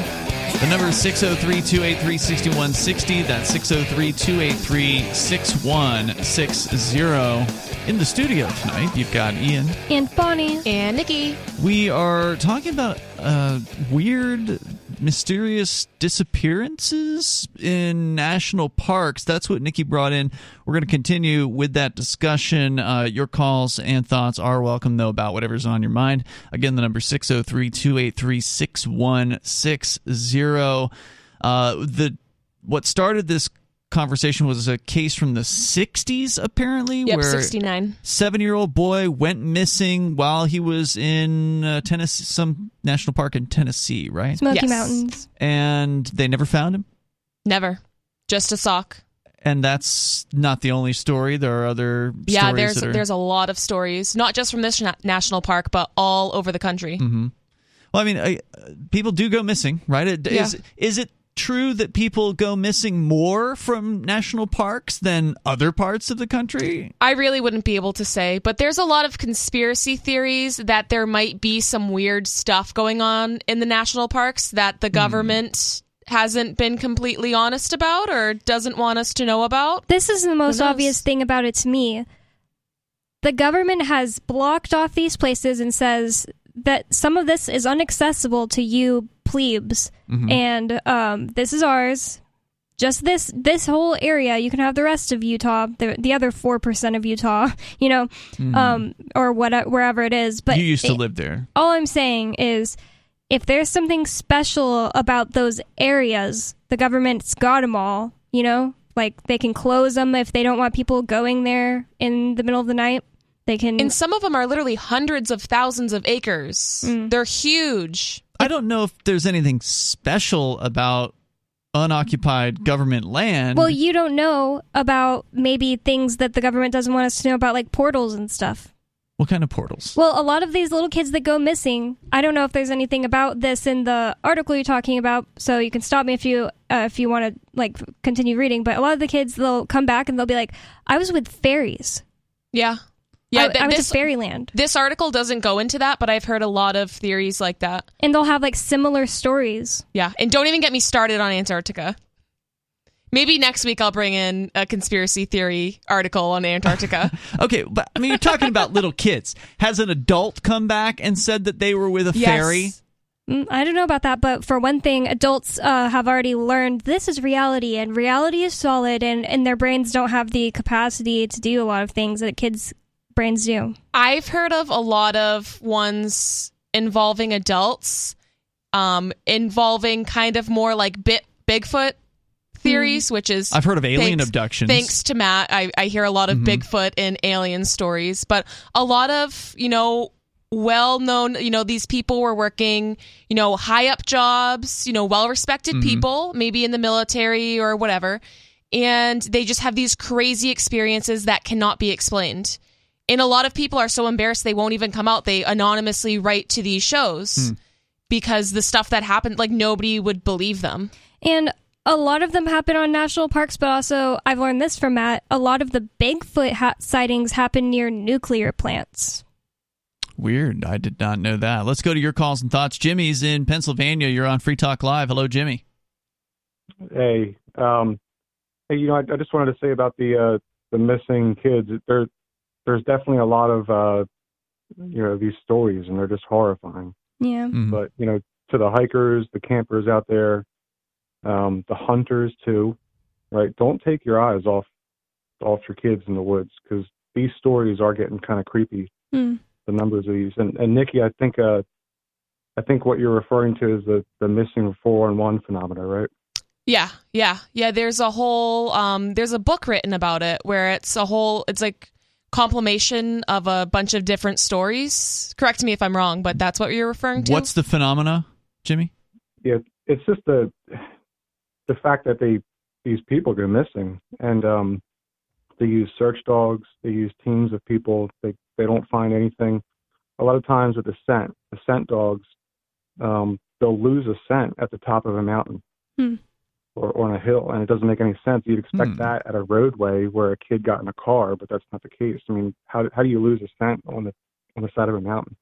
The number is 603 283 6160. That's 603 283 6160. In the studio tonight, you've got Ian. And Bonnie. And Nikki. We are talking about uh, weird, mysterious disappearances in national parks. That's what Nikki brought in. We're going to continue with that discussion. Uh, your calls and thoughts are welcome, though, about whatever's on your mind. Again, the number 603 283 6160. Uh, The What started this conversation was a case from the 60s, apparently, Yep, where 69. seven year old boy went missing while he was in uh, Tennessee, some national park in Tennessee, right? Smoky Yes. Mountains. And they never found him. Never. Just a sock. And that's not the only story. There are other Yeah, there's that are- there's a lot of stories, not just from this na- national park, but all over the country. Mhm. Well, I mean, I, uh, people do go missing, right? It, Yeah. is, is it true that people go missing more from national parks than other parts of the country? I really wouldn't be able to say, but there's a lot of conspiracy theories that there might be some weird stuff going on in the national parks that Hmm. the government hasn't been completely honest about or doesn't want us to know about. This is the most obvious thing about it to me. The government has blocked off these places and says that some of this is unaccessible to you plebes, Mhm. and um, this is ours. Just this this whole area. You can have the rest of Utah, the the other four percent of Utah, you know, um, or what wherever it is. But Mm-hmm. you used to it- live there. all I'm saying is if there's something special about those areas, the government's got them all, you know? Like they can close them if they don't want people going there in the middle of the night. They can And some of them are literally hundreds of thousands of acres. Mm. They're huge. I don't know if there's anything special about unoccupied government land. Well, you don't know about maybe things that the government doesn't want us to know about like portals and stuff. what kind of portals? Well, a lot of these little kids that go missing, I don't know if there's anything about this in the article you're talking about. So you can stop me if you uh, if you want to like continue reading. But a lot of the kids they'll come back and they'll be like, "I was with fairies. Yeah. Yeah, I, th- I went this, to fairyland." this article doesn't go into that, but I've heard a lot of theories like that. And they'll have like similar stories. Yeah, and don't even get me started on Antarctica. Maybe next week I'll bring in a conspiracy theory article on Antarctica. Okay, but I mean, you're talking about little kids. Has an adult come back and said that they were with a fairy? Yes. Mm, I don't know about that, but for one thing, adults uh, have already learned this is reality, and reality is solid, and, and their brains don't have the capacity to do a lot of things that kids' brains do. I've heard of a lot of ones involving adults, um, involving kind of more like bit Bigfoot theories, hmm. which is I've heard of alien Thanks- abductions. Thanks to Matt, I, I hear a lot of mm-hmm. Bigfoot and alien stories, but a lot of, you know, well known, you know, these people were working, you know, high up jobs, you know, well respected mm-hmm. people, maybe in the military or whatever. And they just have these crazy experiences that cannot be explained. And a lot of people are so embarrassed they won't even come out. They anonymously write to these shows because the stuff that happened, like nobody would believe them. And a lot of them happen on national parks, but also I've learned this from Matt. A lot of the Bigfoot ha- sightings happen near nuclear plants. Weird. I did not know that. Let's go to your calls and thoughts. Jimmy's in Pennsylvania. You're on Free Talk Live. Hello, Jimmy. Hey, um, hey, you know, I, I just wanted to say about the uh, the missing kids. There, there's definitely a lot of uh, you know these stories, and they're just horrifying. Yeah. Mhm. But you know, to the hikers, the campers out there, um, the hunters too, right? Don't take your eyes off off your kids in the woods because these stories are getting kind of creepy. Hmm. The numbers of these, and, and Nikki, I think uh, I think what you're referring to is the the missing four on one phenomena, right? Yeah, yeah, yeah. There's a whole um, there's a book written about it where it's a whole it's like compilation of a bunch of different stories. Correct me if I'm wrong, but that's what you're referring to. What's the phenomena, Jimmy? yeah, it's just the the fact that they these people go missing, and um, they use search dogs, they use teams of people. They they don't find anything. A lot of times with the scent, the scent dogs, um, they'll lose a scent at the top of a mountain Hmm. Or, or on a hill, and it doesn't make any sense. You'd expect Hmm. that at a roadway where a kid got in a car, but that's not the case. I mean, how how do you lose a scent on the on the side of a mountain?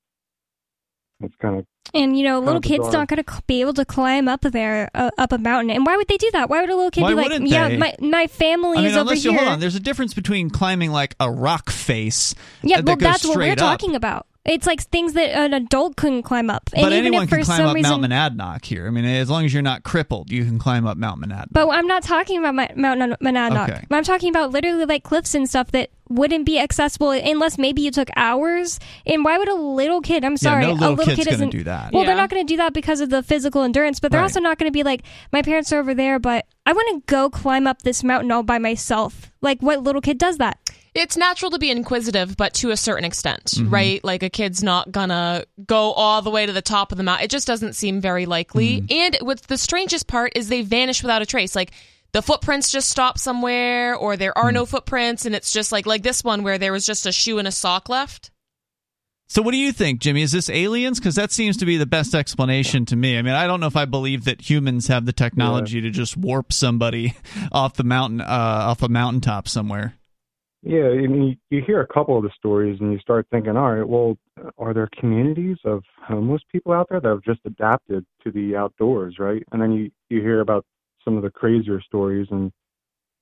It's kind of And you know, little kids bizarre. not going to be able to climb up there, uh, up a mountain. And why would they do that? Why would a little kid Why be like, wouldn't "Yeah, they? my my family I mean, is over unless you here." hold on, there's a difference between climbing like a rock face. yeah, that well, goes that's what we're up. talking about. It's like things that an adult couldn't climb up. And But even anyone if for can climb some up reason, Mount Monadnock here. I mean, as long as you're not crippled, you can climb up Mount Monadnock. But I'm not talking about my, Mount Monadnock. Okay. I'm talking about literally like cliffs and stuff that wouldn't be accessible unless maybe you took hours. And why would a little kid? I'm sorry, yeah, no little a little kid's kid gonna isn't. do that. Well, Yeah. they're not going to do that because of the physical endurance, but they're Right. also not going to be like, my parents are over there, but I want to go climb up this mountain all by myself. Like, what little kid does that? It's natural to be inquisitive, but to a certain extent, mm-hmm. right? Like a kid's not gonna go all the way to the top of the mountain. It just doesn't seem very likely. Mm-hmm. And what's the strangest part is they vanish without a trace. Like the footprints just stop somewhere, or there are mm. no footprints, and it's just like like this one where there was just a shoe and a sock left. So, what do you think, Jimmy? Is this aliens? Because that seems to be the best explanation to me. I mean, I don't know if I believe that humans have the technology to just warp somebody off the mountain, uh, off a mountaintop somewhere. Yeah, I mean, you, hear a couple of the stories and you start thinking, all right, well, are there communities of homeless people out there that have just adapted to the outdoors, right? And then you, you hear about some of the crazier stories and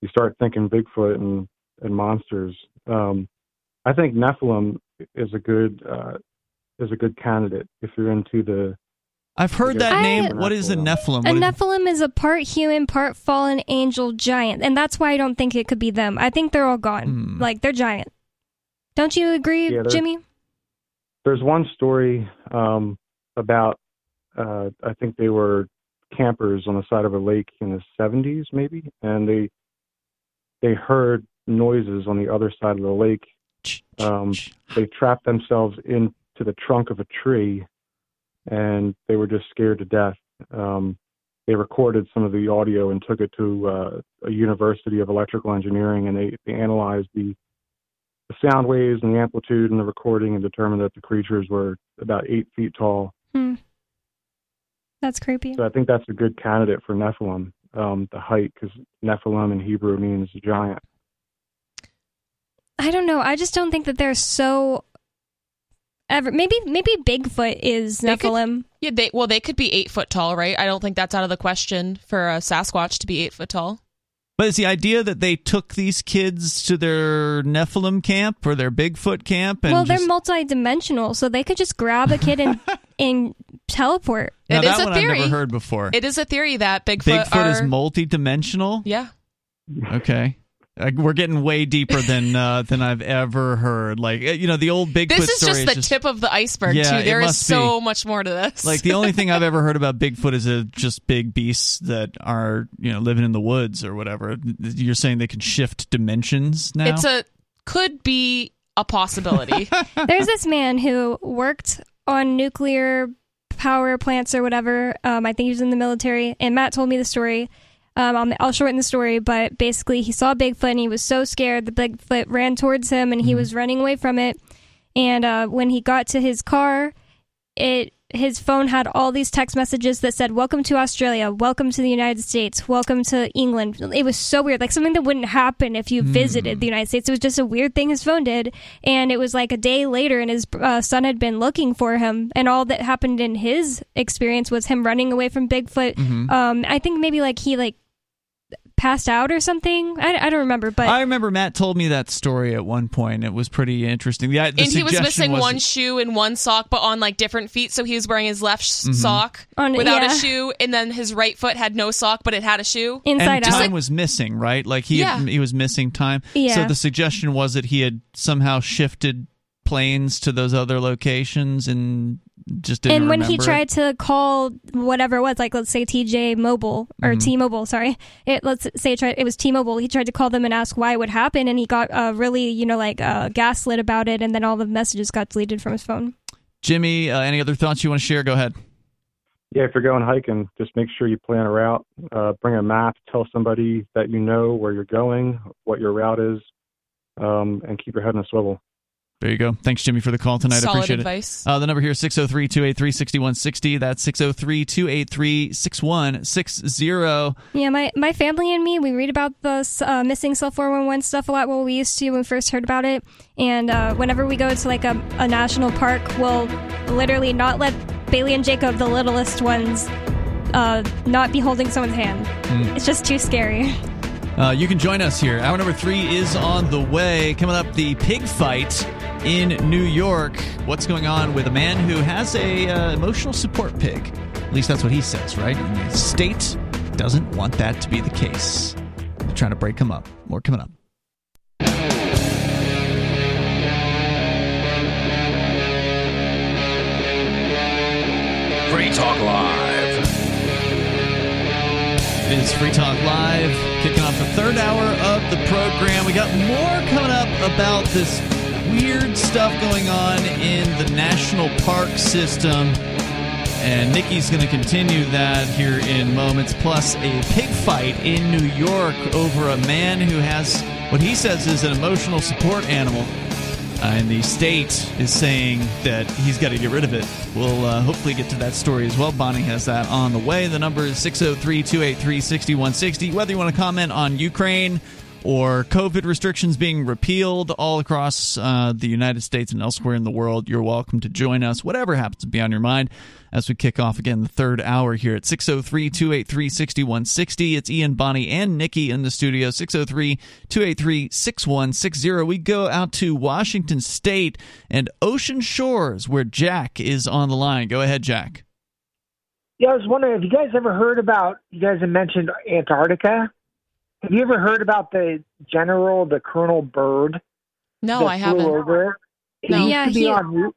you start thinking Bigfoot and, and monsters. Um, I think Nephilim is a good uh, is a good candidate if you're into the I've heard that I- name. What is a Nephilim? A Nephilim is a part human, part fallen angel giant, and that's why I don't think it could be them. I think they're all gone. Hmm. Like they're giant. Don't you agree, Yeah, they're- Jimmy? there's one story um, about uh, I think they were campers on the side of a lake in the 70s maybe, and they they heard noises on the other side of the lake. Um, they trapped themselves into the trunk of a tree, and they were just scared to death. Um, they recorded some of the audio and took it to uh, a university of electrical engineering, and they, they analyzed the the sound waves and the amplitude and the recording and determined that the creatures were about eight feet tall. Hmm. That's creepy. So I think that's a good candidate for Nephilim, um, the height, because Nephilim in Hebrew means giant. I don't know. I just don't think that they're so. Ever maybe maybe Bigfoot is They could- Nephilim. Yeah, they well they could be eight foot tall, right? I don't think that's out of the question for a Sasquatch to be eight foot tall. But is the idea that they took these kids to their Nephilim camp or their Bigfoot camp? And well, they're just, multi-dimensional, so they could just grab a kid and and teleport. now It that is a one I've never heard before. It is a theory that Bigfoot, Bigfoot are is multi-dimensional. yeah. Okay. Uh, we're getting way deeper than uh, than I've ever heard. Like uh, you know, the old Bigfoot This is story just is the tip of the iceberg Yeah, too. There is so be. much more to this. like the only thing I've ever heard about Bigfoot is a, just big beasts that are you know living in the woods or whatever. You're saying they can shift dimensions now? it's a could be a possibility. There's this man who worked on nuclear power plants or whatever. Um, I think he was in the military, and Matt told me the story. Um, I'll, I'll shorten the story, but basically, he saw Bigfoot and he was so scared. The Bigfoot ran towards him, and he was running away from it. And uh, when he got to his car, it his phone had all these text messages that said welcome to australia. Welcome to the united states. Welcome to england. It was so weird like something that wouldn't happen if you visited the united states. It was just a weird thing his phone did and it was like a day later and his uh, son had been looking for him and all that happened in his experience was him running away from bigfoot. Um i think maybe like he like passed out or something i, I don't remember but I remember Matt told me that story at one point. It was pretty interesting. The, the and he was missing was- one shoe and one sock, but on like different feet. So he was wearing his left sh- Mhm. sock On- without yeah. a shoe, and then his right foot had no sock, but it had a shoe. inside and out time was missing, right? Like he had, he was missing time. Yeah. So the suggestion was that he had somehow shifted planes to those other locations and just didn't and when he remember it. tried to call whatever it was, like let's say TJ Mobile or Mhm. T-Mobile, sorry, it let's say it, tried, it was T-Mobile. He tried to call them and ask why it would happen, and he got uh, really you know like uh, gaslit about it, and then all the messages got deleted from his phone. Jimmy, uh, any other thoughts you want to share? Go ahead. Yeah, if you're going hiking, just make sure you plan a route. Uh, bring a map. Tell somebody that you know where you're going, what your route is, um, and keep your head in a swivel. There you go. Thanks, Jimmy, for the call tonight. I Solid appreciate advice. it. Uh, the number here is 603 283 6160. That's 603 283 6160. Yeah, my, my family and me, we read about the uh, missing cell 411 stuff a lot. Well, we used to when we first heard about it. And uh, whenever we go to like a, a national park, we'll literally not let Bailey and Jacob, the littlest ones, uh, not be holding someone's hand. Hmm. It's just too scary. Uh, you can join us here. Hour number three is on the way. Coming up, the pig fight in New York. What's going on with a man who has a uh, emotional support pig? At least that's what he says, right? And the state doesn't want that to be the case. They're trying to break him up. More coming up. Free Talk Live. Is Free Talk Live, kicking off the third hour of the program. We got more coming up about this weird stuff going on in the national park system. And Nikki's going to continue that here in moments. Plus, a pig fight in New York over a man who has what he says is an emotional support animal. Uh, and the state is saying that he's got to get rid of it. We'll uh, hopefully get to that story as well. Bonnie has that on the way. The number is 603 283 6160. Whether you want to comment on Ukraine or COVID restrictions being repealed all across uh, the United States and elsewhere in the world, you're welcome to join us. Whatever happens to be on your mind as we kick off again the third hour here at 603 283 6160. It's Ian, Bonnie, and Nikki in the studio. 603 283 6160. We go out to Washington State and Ocean Shores where Jack is on the line. Go ahead, Jack. Yeah, I was wondering, have you guys ever heard about, you guys have mentioned Antarctica. Have you ever heard about the general, the Colonel Byrd? No, that I flew haven't. Over? It No. used Yeah, he- on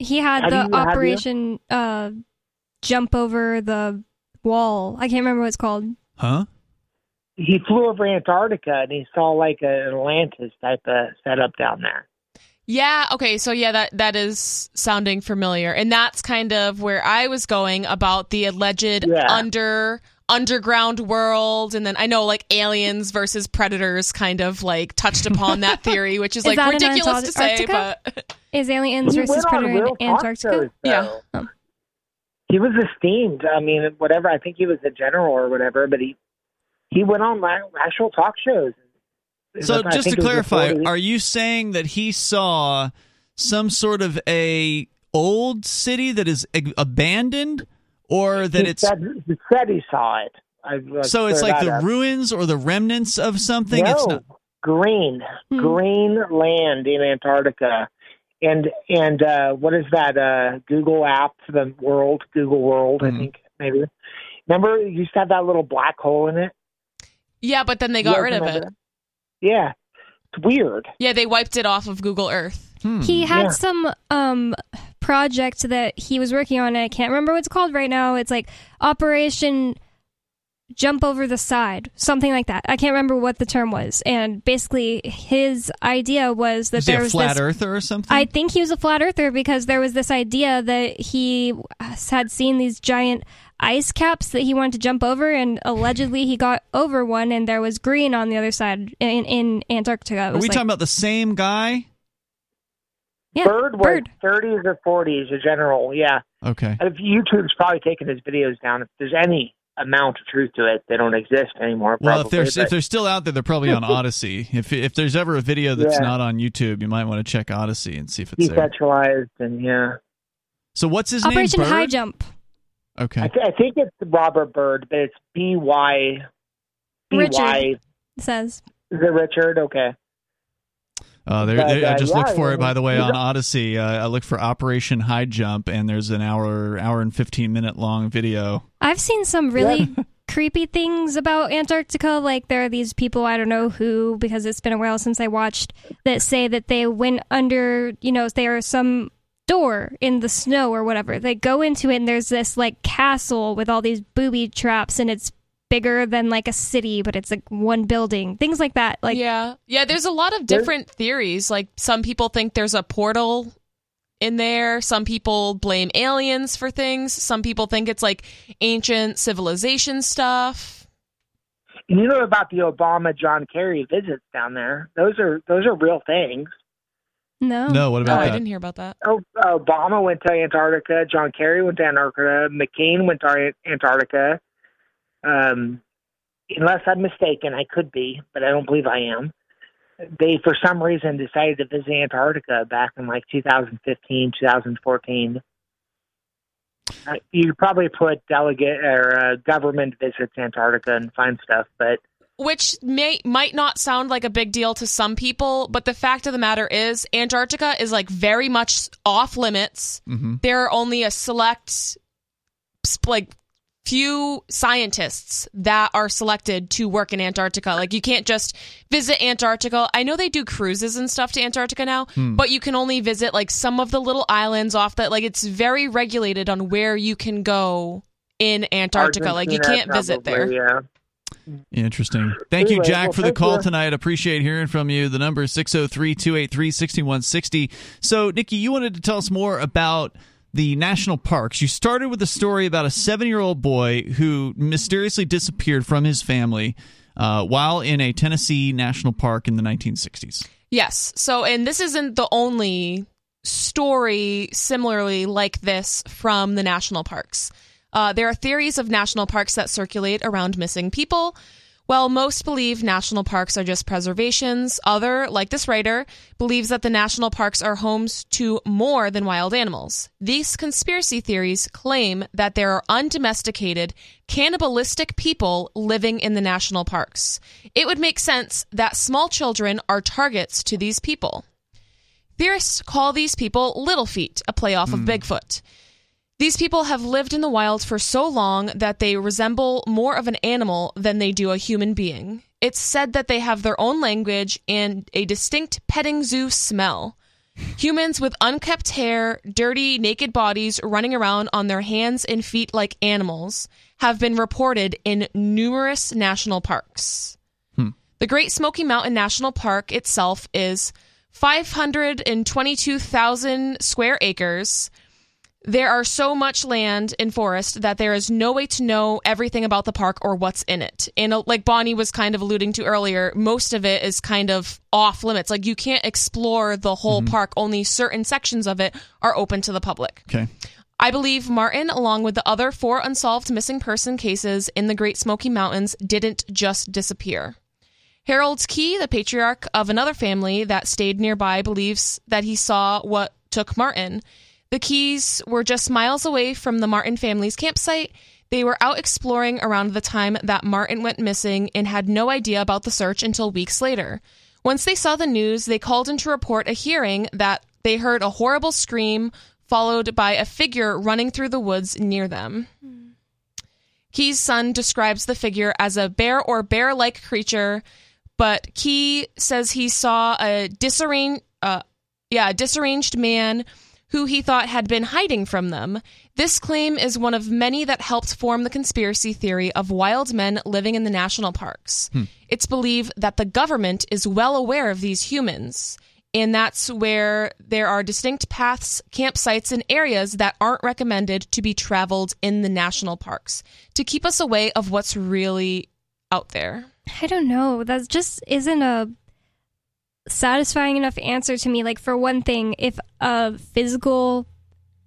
He had Have the you? operation uh, jump over the wall. I can't remember what it's called. Huh? he flew over Antarctica and he saw like an Atlantis type of setup down there. Yeah, okay, so yeah, that that is sounding familiar. And that's kind of where I was going about the alleged Yeah. under underground world and then I know like aliens versus predators kind of like touched upon that theory, which is, Is like that in ridiculous to say, Antarctica? but Is aliens He versus went predator in Antarctica? shows. Yeah. Oh. He was esteemed. I mean, whatever. I think he was a general or whatever, but he he went on like, actual talk shows. So I just to think it was clarify, are you saying that he saw some sort of a old city that is abandoned or that he it's said, he said saw it. I, so it's like the up. ruins or the remnants of something No, it's not green, Hmm. green land in Antarctica, and and uh, what is that? Uh, Google app, the world, Google World, Mhm. I think maybe. Remember, it used to have that little black hole in it. yeah, but then they got You rid of remember it. that? Yeah, it's weird. Yeah, they wiped it off of Google Earth. Hmm. He had Yeah. some um project that he was working on. I can't remember what it's called right now. It's like Operation Jump Over the Side, something like that. I can't remember what the term was. And basically, his idea was that there a was flat this. earther or something I think he was a flat earther because there was this idea that he had seen these giant ice caps that he wanted to jump over, and allegedly he got over one, and there was green on the other side in, in Antarctica. Are we like- talking about the same guy Yeah, Byrd was Byrd. 30s or 40s, a general. Yeah. Okay. And if YouTube's probably taken his videos down. If there's any amount of truth to it, they don't exist anymore. Well, if they're but- if they're still out there, they're probably on Odysee. If if there's ever a video that's Yeah. not on YouTube, you might want to check Odysee and see if it's there. decentralized and yeah. So what's his Operation name? High Jump. Okay. I, th- I think it's Robert Byrd, but it's B Y. B Y. Richard. Says. Is it Richard? Okay. Uh, there, But, there- I uh, just yeah, looked for it, by the way, on Odysee. Uh, I looked for Operation High Jump, and there's an hour, hour and fifteen minute long video. I've seen some really creepy things about Antarctica. Like there are these people I don't know who, because it's been a while since I watched, that say that they went under. You know, there are some door in the snow or whatever. They go into it and there's this like castle with all these booby traps, and it's bigger than like a city, but it's like one building. Things like that. Like yeah, yeah. There's a lot of different theories. Like some people think there's a portal in there. Some people blame aliens for things. Some people think it's like ancient civilization stuff. And you know about the Obama John Kerry visits down there? Those are those are real things. no, No, what Oh, about I that? didn't hear about that. Oh, Obama went to Antarctica. John Kerry went to Antarctica. McCain went to Antarctica. Um, unless I'm mistaken, I could be, but I don't believe I am. They, for some reason, decided to visit Antarctica back in like 2015, 2014. Uh, you could probably put delegate or uh, government visits Antarctica and find stuff, but Which may might not sound like a big deal to some people, but the fact of the matter is Antarctica is like very much off limits. hmm There are only a select like few scientists that are selected to work in Antarctica. Like you can't just visit Antarctica. I know they do cruises and stuff to Antarctica now, Hmm. but you can only visit like some of the little islands off that like it's very regulated on where you can go in Antarctica. like you can't visit there. Yeah. Interesting. Thank you, Jack, well, for the call you. tonight. Appreciate hearing from you. The number is 603 283 6160. So, Nikki, you wanted to tell us more about the national parks. You started with a story about a seven year old boy who mysteriously disappeared from his family uh, while in a Tennessee national park in the 1960s. Yes. So, and this isn't the only story similarly like this from the national parks. Uh, there are theories of national parks that circulate around missing people. While most believe national parks are just preservations, other, like this writer, believes that the national parks are homes to more than wild animals. These conspiracy theories claim that there are undomesticated, cannibalistic people living in the national parks. It would make sense that small children are targets to these people. Theorists call these people Little Feet, a playoff of hmm. Bigfoot. These people have lived in the wild for so long that they resemble more of an animal than they do a human being. It's said that they have their own language and a distinct petting zoo smell. Humans with unkept hair, dirty, naked bodies running around on their hands and feet like animals have been reported in numerous national parks. Hmm. The Great Smoky Mountain National Park itself is 522,000 square acres. There are so much land and forest that there is no way to know everything about the park or what's in it. And uh, like Bonnie was kind of alluding to earlier, most of it is kind of off limits. Like you can't explore the whole park, only certain sections of it are open to the public. Okay. I believe Martin, along with the other four unsolved missing person cases in the Great Smoky Mountains, didn't just disappear. Harold Key, the patriarch of another family that stayed nearby, believes that he saw what took Martin. The Keys were just miles away from the Martin family's campsite. They were out exploring around the time that Martin went missing and had no idea about the search until weeks later. Once they saw the news, they called in to report a hearing that they heard a horrible scream followed by a figure running through the woods near them. Key's son describes the figure as a bear or bear like creature, but Key says he saw a disarranged, uh, yeah, a disarranged man who he thought had been hiding from them. This claim is one of many that helped form the conspiracy theory of wild men living in the national parks. Hmm. It's believed that the government is well aware of these humans. And that's where there are distinct paths, campsites, and areas that aren't recommended to be traveled in the national parks to keep us away of what's really out there. I don't know. That just isn't a satisfying enough answer to me. Like for one thing, if a physical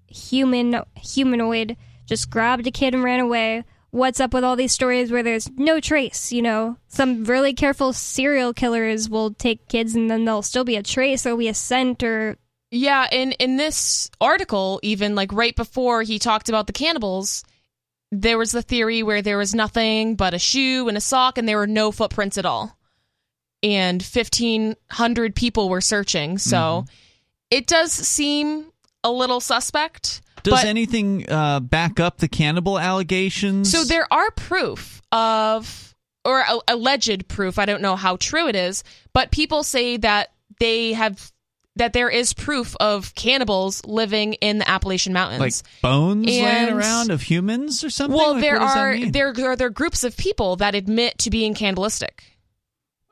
human humanoid just grabbed a kid and ran away, what's up with all these stories where there's no trace? You know, some really careful serial killers will take kids and then there'll still be a trace. There'll be a scent or Yeah, in in this article, even like right before he talked about the cannibals, there was the theory where there was nothing but a shoe and a sock, and there were no footprints at all. And fifteen hundred people were searching, so Mm-hmm. it does seem a little suspect. Does but- anything uh, back up the cannibal allegations? So there are proof of, or a- alleged proof. I don't know how true it is, but people say that they have that there is proof of cannibals living in the Appalachian Mountains, like bones laying around of humans or something. well, Like, there what does that are there are there are groups of people that admit to being cannibalistic.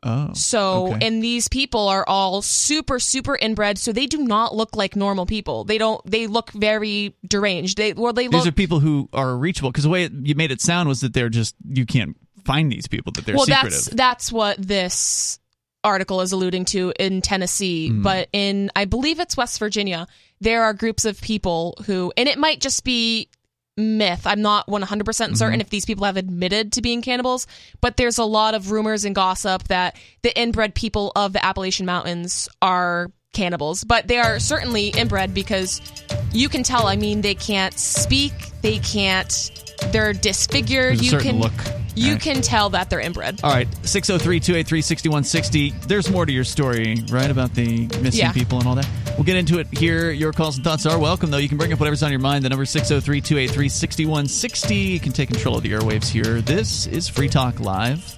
Oh, So, okay. and these people are all super, super inbred. So they do not look like normal people. They don't. They look very deranged. They well, they these look. are people who are reachable because the way it, you made it sound was that they're just you can't find these people that they're well, secretive. that's that's what this article is alluding to in Tennessee, Hmm. but in I believe it's West Virginia, there are groups of people who, and it might just be myth. I'm not 100% Mm-hmm. certain if these people have admitted to being cannibals, but there's a lot of rumors and gossip that the inbred people of the Appalachian Mountains are cannibals, but they are certainly inbred because you can tell. I mean, they can't speak, they can't. They're disfigured. You can look, you right? can tell that they're inbred. All right, 603 283 6160. There's more to your story, right? About the missing Yeah. people and all that. We'll get into it here. Your calls and thoughts are welcome, though. You can bring up whatever's on your mind. The number 603 283 6160. You can take control of the airwaves here. This is Free Talk Live.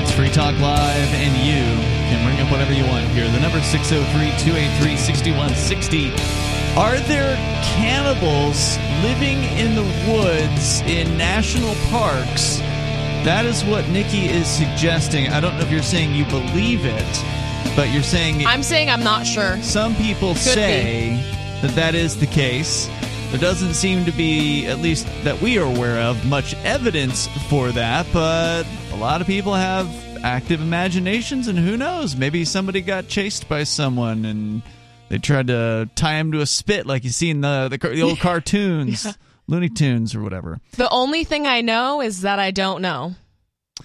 It's Free Talk Live, and you up whatever you want here. The number 603 283 6160. Are there cannibals living in the woods in national parks? That is what Nikki is suggesting. I don't know if you're saying you believe it, but you're saying I'm saying I'm not sure. some people Could say that that is the case. There doesn't seem to be, at least that we are aware of, much evidence for that, but a lot of people have active imaginations, and who knows? Maybe somebody got chased by someone and they tried to tie him to a spit, like you see in the, the, the old cartoons, Looney Tunes, or whatever. The only thing I know is that I don't know.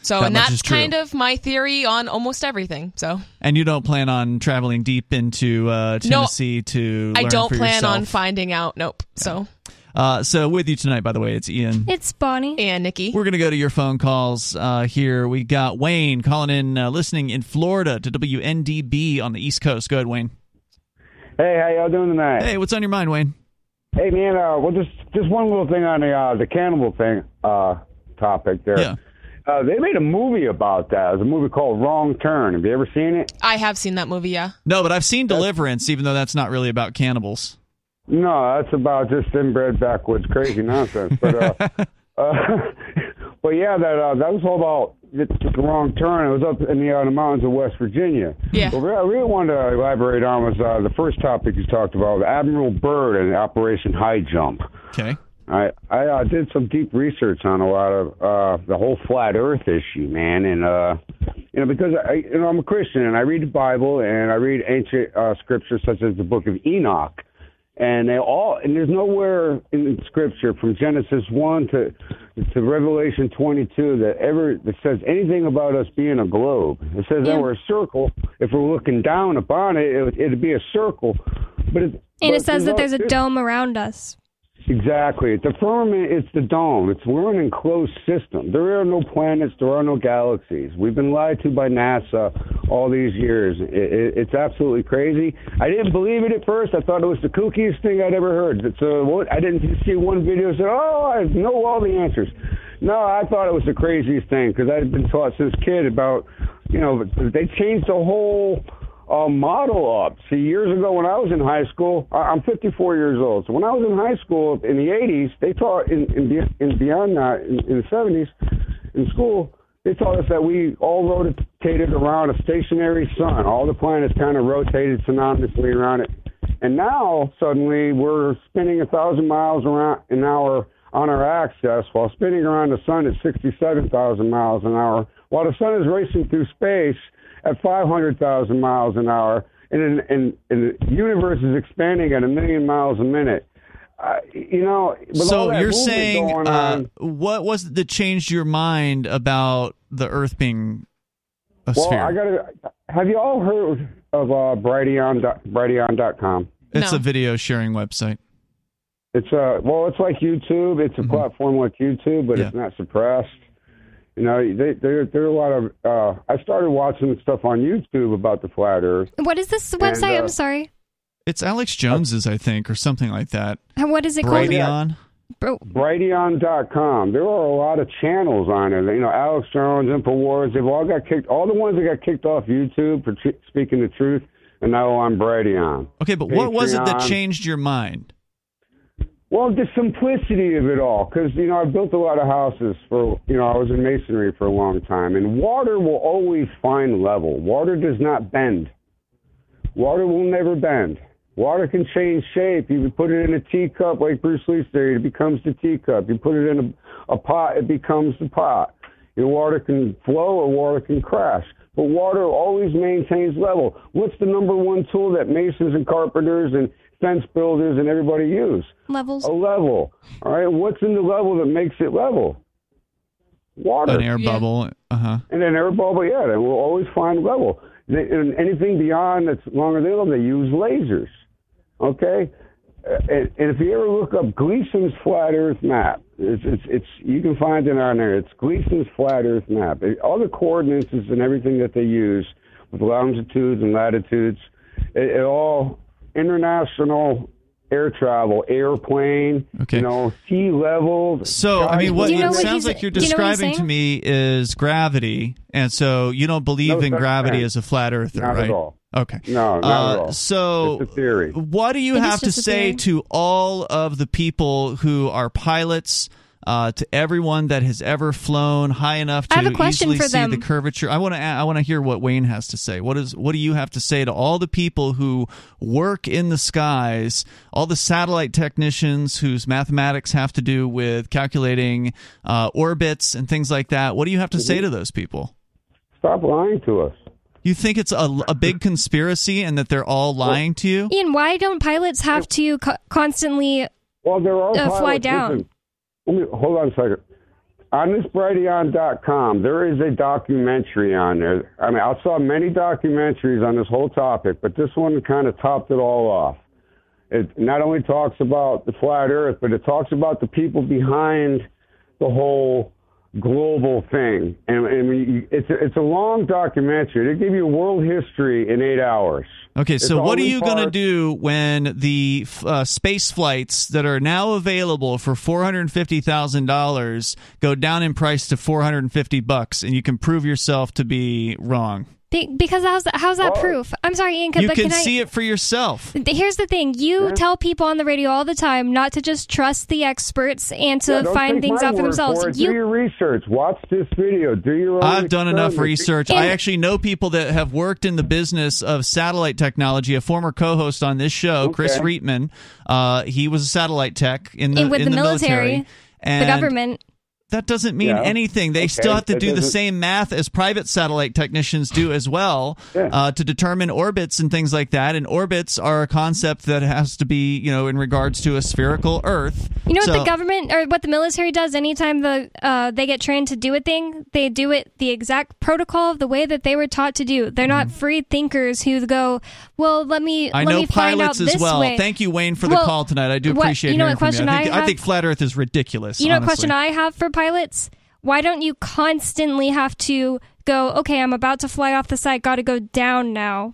So, That and that's kind of my theory on almost everything. So, And you don't plan on traveling deep into uh, No, Tennessee to I don't plan on finding out. Nope. So, Uh, so with you tonight, by the way, it's Ian. It's Bonnie. and Nikki. We're going to go to your phone calls uh, here. We got Wayne calling in, uh, listening in Florida to WNDB on the East Coast. Go ahead, Wayne. Hey, how y'all doing tonight? Hey, what's on your mind, Wayne? Hey, man. Uh, well, just just one little thing on the uh, the cannibal thing uh, topic there. Yeah. Uh, they made a movie about that. It was a movie called Wrong Turn. Have you ever seen it? I have seen that movie. Yeah. No, but I've seen Deliverance, even though that's not really about cannibals. No, that's about just inbred backwoods crazy nonsense. But uh, uh, but yeah, that uh, that was all about the, the wrong turn. It was up in the, uh, the mountains of West Virginia. Yeah. What I really wanted to elaborate on was uh, the first topic you talked about, Admiral Byrd and Operation High Jump. Okay. I I uh, did some deep research on a lot of uh, the whole flat Earth issue, man, and uh, you know because I you know I'm a Christian and I read the Bible and I read ancient uh, scriptures such as the Book of Enoch, and they all and there's nowhere in Scripture from Genesis one to to Revelation 22 that ever that says anything about us being a globe. It says that we're a circle. If we're looking down upon it, it would, it'd be a circle, but it, And but it says that there's a dome around us. Exactly. The firmament, it's the dome. It's we're an enclosed system. There are no planets. There are no galaxies. We've been lied to by NASA all these years. It, it, it's absolutely crazy. I didn't believe it at first. I thought it was the kookiest thing I'd ever heard. So uh, what? I didn't see one video that said, "Oh, I know all the answers." No, I thought it was the craziest thing because I'd been taught since kid about, you know, they changed the whole uh, model up. See, years ago when I was in high school, I'm 54 years old. So when I was in high school in the 80s, they taught in in, in beyond that in, in the 70s in school. They taught us that we all rotated around a stationary sun. All the planets kind of rotated synonymously around it. And now suddenly we're spinning a thousand miles around an hour on our axis while spinning around the sun at 67,000 miles an hour, while the sun is racing through space at 500,000 miles an hour, and, and, and the universe is expanding at a million miles a minute. Uh, you know, So you're saying uh, on- what was it that changed your mind about the Earth being a well, sphere? I gotta. Have you all heard of uh, Brighteon dot- Brighteon.com? it's a video sharing website. It's a well, it's like YouTube. It's a Mm-hmm. platform like YouTube, but it's not suppressed. You know, they there there are a lot of. uh I started watching stuff on YouTube about the flat Earth. What is this website? uh, I'm sorry. It's Alex Jones's, I think, or something like that. What is it called? Brighteon. Bro, Brighteon.com. There are a lot of channels on it. You know, Alex Jones, Infowars. They've all got kicked. All the ones that got kicked off YouTube for tr- speaking the truth, and now on Brighteon. Okay, but what was it that changed your mind? Well, the simplicity of it all, because you know I built a lot of houses for you know I was in masonry for a long time, and water will always find level. Water does not bend. Water will never bend. Water can change shape. You put it in a teacup, like Bruce Lee said, it becomes the teacup. You put it in a, a pot, it becomes the pot. Your water can flow or water can crash. But water always maintains level. What's the number one tool that masons and carpenters and fence builders and everybody use? levels. A level. All right. What's in the level that makes it level? Water. An air bubble. Uh huh. And then air bubble, yeah, they will always find level. They- And anything beyond that's longer than them, they use lasers. Okay? Uh, And, and if you ever look up Gleason's flat Earth map, it's, it's, it's you can find it on there. It's Gleason's flat Earth map. It- all the coordinates and everything that they use with longitudes and latitudes, it, it all international air travel, airplane, Okay. you know, sea level. So, I mean, what you know it sounds like you're do you know what he's describing to me is gravity, and so you don't believe No in gravity thing. as a flat earther, Not right? at all. Okay. No, not Uh, at all. So, it's a theory. what do you It is have to say theory. to all of the people who are pilots? Uh, to everyone that has ever flown high enough to I have a question easily for see them. the curvature, I want to. I want to hear what Wayne has to say. What is? What do you have to say to all the people who work in the skies, all the satellite technicians whose mathematics have to do with calculating uh, orbits and things like that? What do you have to say to those people? Stop lying to us. You think it's a, a big conspiracy and that they're all lying to you? Ian, why don't pilots have to co- constantly? Well, there are Uh, fly down. Listen, let me hold on a second. On this there is a documentary on there. I mean, I saw many documentaries on this whole topic, but this one kind of topped it all off. It not only talks about the flat Earth, but it talks about the people behind the whole global thing. And, and it's a, it's a long documentary. They give you world history in eight hours. Okay, so what are you going to do when the uh, space flights that are now available for four hundred fifty thousand dollars go down in price to four hundred fifty bucks, and you can prove yourself to be wrong? Be- Because how's that, how's that proof? I'm sorry, Ian. You but can can I, see it for yourself. Here's the thing: you tell people on the radio all the time not to just trust the experts and to Yeah, find things out for themselves. For. You Do your research. Watch this video. Do your own. I've done enough experiment. research. I actually know people that have worked in the business of satellite technology. A former co-host on this show, Chris Reitman, uh, he was a satellite tech in the And with in the military, the and the government. That doesn't mean Yeah. anything. They Okay, still have to that do the same math as private satellite technicians do as well Yeah. uh, to determine orbits and things like that. And orbits are a concept that has to be, you know, in regards to a spherical Earth. You know what the government or what the military does anytime the uh, they get trained to do a thing, they do it the exact protocol of the way that they were taught to do. They're not free thinkers who go, "Well, let me Mm-hmm. I let know me find out pilots as this well. way." Thank you, Wayne, for the Well, call tonight. I do what- appreciate you know hearing what from question you. I think, I have? think flat Earth is ridiculous. You know what question I have for pilots? Why don't you constantly have to go, okay, I'm about to fly off the site, got to go down now?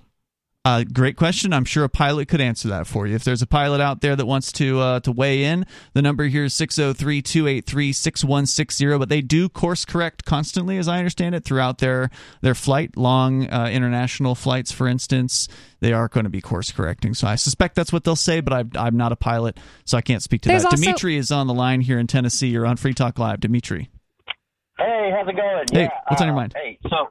Uh, great question. I'm sure a pilot could answer that for you. If there's a pilot out there that wants to uh, to weigh in, the number here is 603 283 6160. But they do course correct constantly, as I understand it, throughout their, their flight. Long uh, international flights, for instance, they are going to be course correcting. So I suspect that's what they'll say, but I've, I'm not a pilot, so I can't speak to There's that. also- Dimitri is on the line here in Tennessee. You're on Free Talk Live. Dimitri. Hey, how's it going? Hey, yeah, what's on your uh, mind? Hey, so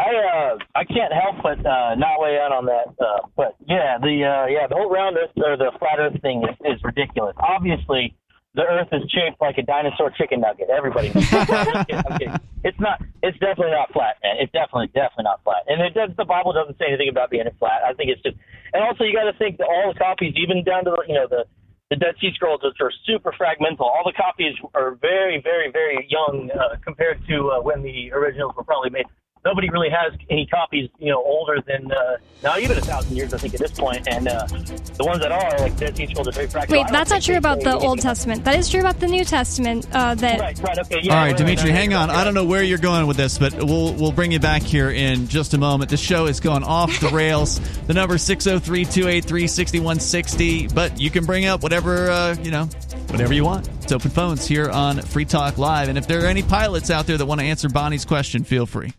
I uh I can't help but uh not weigh in on that. Uh, but yeah, the uh yeah the whole round earth or the flat Earth thing is, is ridiculous. Obviously, the Earth is shaped like a dinosaur chicken nugget. Everybody knows. I'm kidding, I'm kidding. It's not. It's definitely not flat, man. It's definitely, definitely not flat. And it does. The Bible doesn't say anything about being flat. I think it's just. And also, you got to think that all the copies, even down to the, you know the the Dead Sea Scrolls, which are super fragmental. All the copies are very, very, very young uh, compared to uh, when the originals were probably made. Nobody really has any copies, you know, older than uh, not even a thousand years, I think, at this point. And uh, the ones that are, like Dead Sea Scrolls, are very fragile. Wait, that's not true about the Old Testament. That is true about the New Testament. Uh, that Right, right, okay, yeah. All right, right, Dimitri, right, hang on. I don't know where you're going with this, but we'll we'll bring you back here in just a moment. The show is going off the rails. the number 603-283-6160, but you can bring up whatever uh, you know, whatever you want. It's open phones here on Free Talk Live, and if there are any pilots out there that want to answer Bonnie's question, feel free.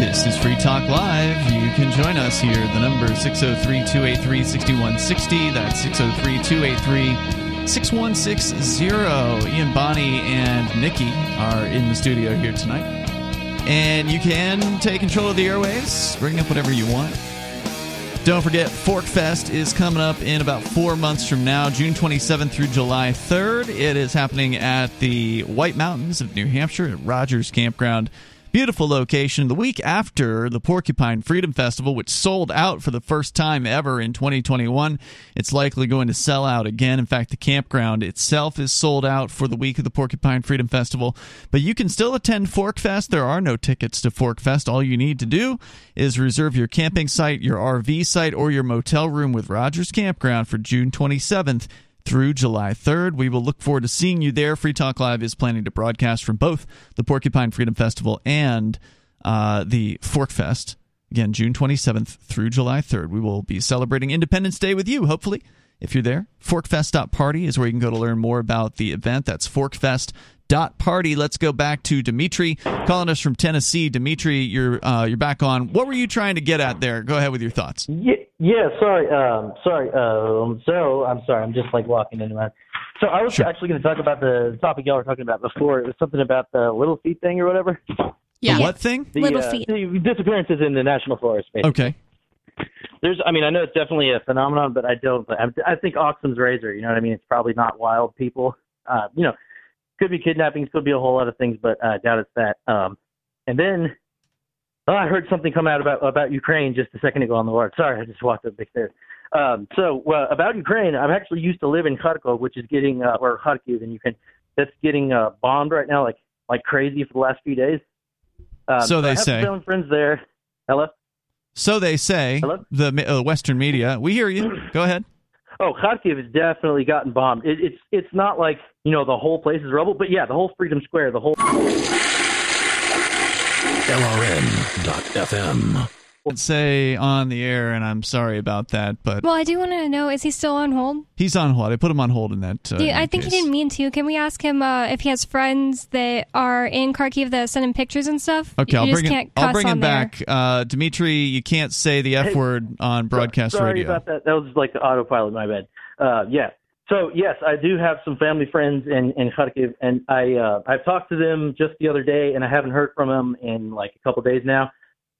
This is Free Talk Live. You can join us here. The number 603 283 6160. That's 603 283 6160. Ian Bonnie and Nikki are in the studio here tonight. And you can take control of the airwaves, bring up whatever you want. Don't forget, PorcFest is coming up in about four months from now, June 27th through July 3rd. It is happening at the White Mountains of New Hampshire at Rogers Campground. Beautiful location. The week after the Porcupine Freedom Festival, which sold out for the first time ever in 2021, it's likely going to sell out again. In fact, the campground itself is sold out for the week of the Porcupine Freedom Festival. But you can still attend PorcFest. There are no tickets to PorcFest. All you need to do is reserve your camping site, your RV site, or your motel room with Rogers Campground for June 27th through July 3rd. We will look forward to seeing you there. Free Talk Live is planning to broadcast from both the Porcupine Freedom Festival and uh, the PorcFest. Again, June 27th through July 3rd. We will be celebrating Independence Day with you, hopefully, if you're there. PorcFest.party is where you can go to learn more about the event. That's porcfest.party. Let's go back to Dimitri calling us from Tennessee. Dimitri, you're uh, you're back on. What were you trying to get at there? Go ahead with your thoughts. Yeah, yeah. Sorry, um, sorry. Um, so I'm sorry. I'm just like walking into my. So I was actually going to talk about the topic y'all were talking about before. It was something about the little feet thing or whatever. The what thing? The, uh, the disappearances in the national forest. Basically. Okay. There's, I mean, I know it's definitely a phenomenon, but I don't. I, I think Occam's razor. You know what I mean? It's probably not wild people. Uh, you know, could be kidnappings, could be a whole lot of things, but I doubt it's that. Um, and then oh, I heard something come out about about Ukraine just a second ago on the ward. Sorry, I just walked up the stairs. Um, so uh, about Ukraine, I'm actually used to live in Kharkov, which is getting uh, or Kharkiv, and you can that's getting uh, bombed right now, like like crazy for the last few days. Um, So they I have say. Some friends there. Hello. So they say, Hello? the uh, Western media. We hear you. Go ahead. Oh, Kharkiv has definitely gotten bombed. It, it's it's not like you know the whole place is rubble, but yeah, the whole Freedom Square, the whole. LRN.FM. Let's say on the air, and I'm sorry about that, but well, I do want to know: is he still on hold? he's on hold. I put him on hold in that. Uh, Do you- I think case. he didn't mean to. Can we ask him uh, if he has friends that are in Kharkiv that send him pictures and stuff? Okay, you I'll just bring him. can't I'll bring him there. back. Uh, Dimitri, you can't say the f Hey, word on broadcast Sorry radio. about that. That was like the autopilot. My bad. Uh, yeah. So yes, I do have some family friends in in Kharkiv, and I uh, I've talked to them just the other day, and I haven't heard from them in like a couple days now.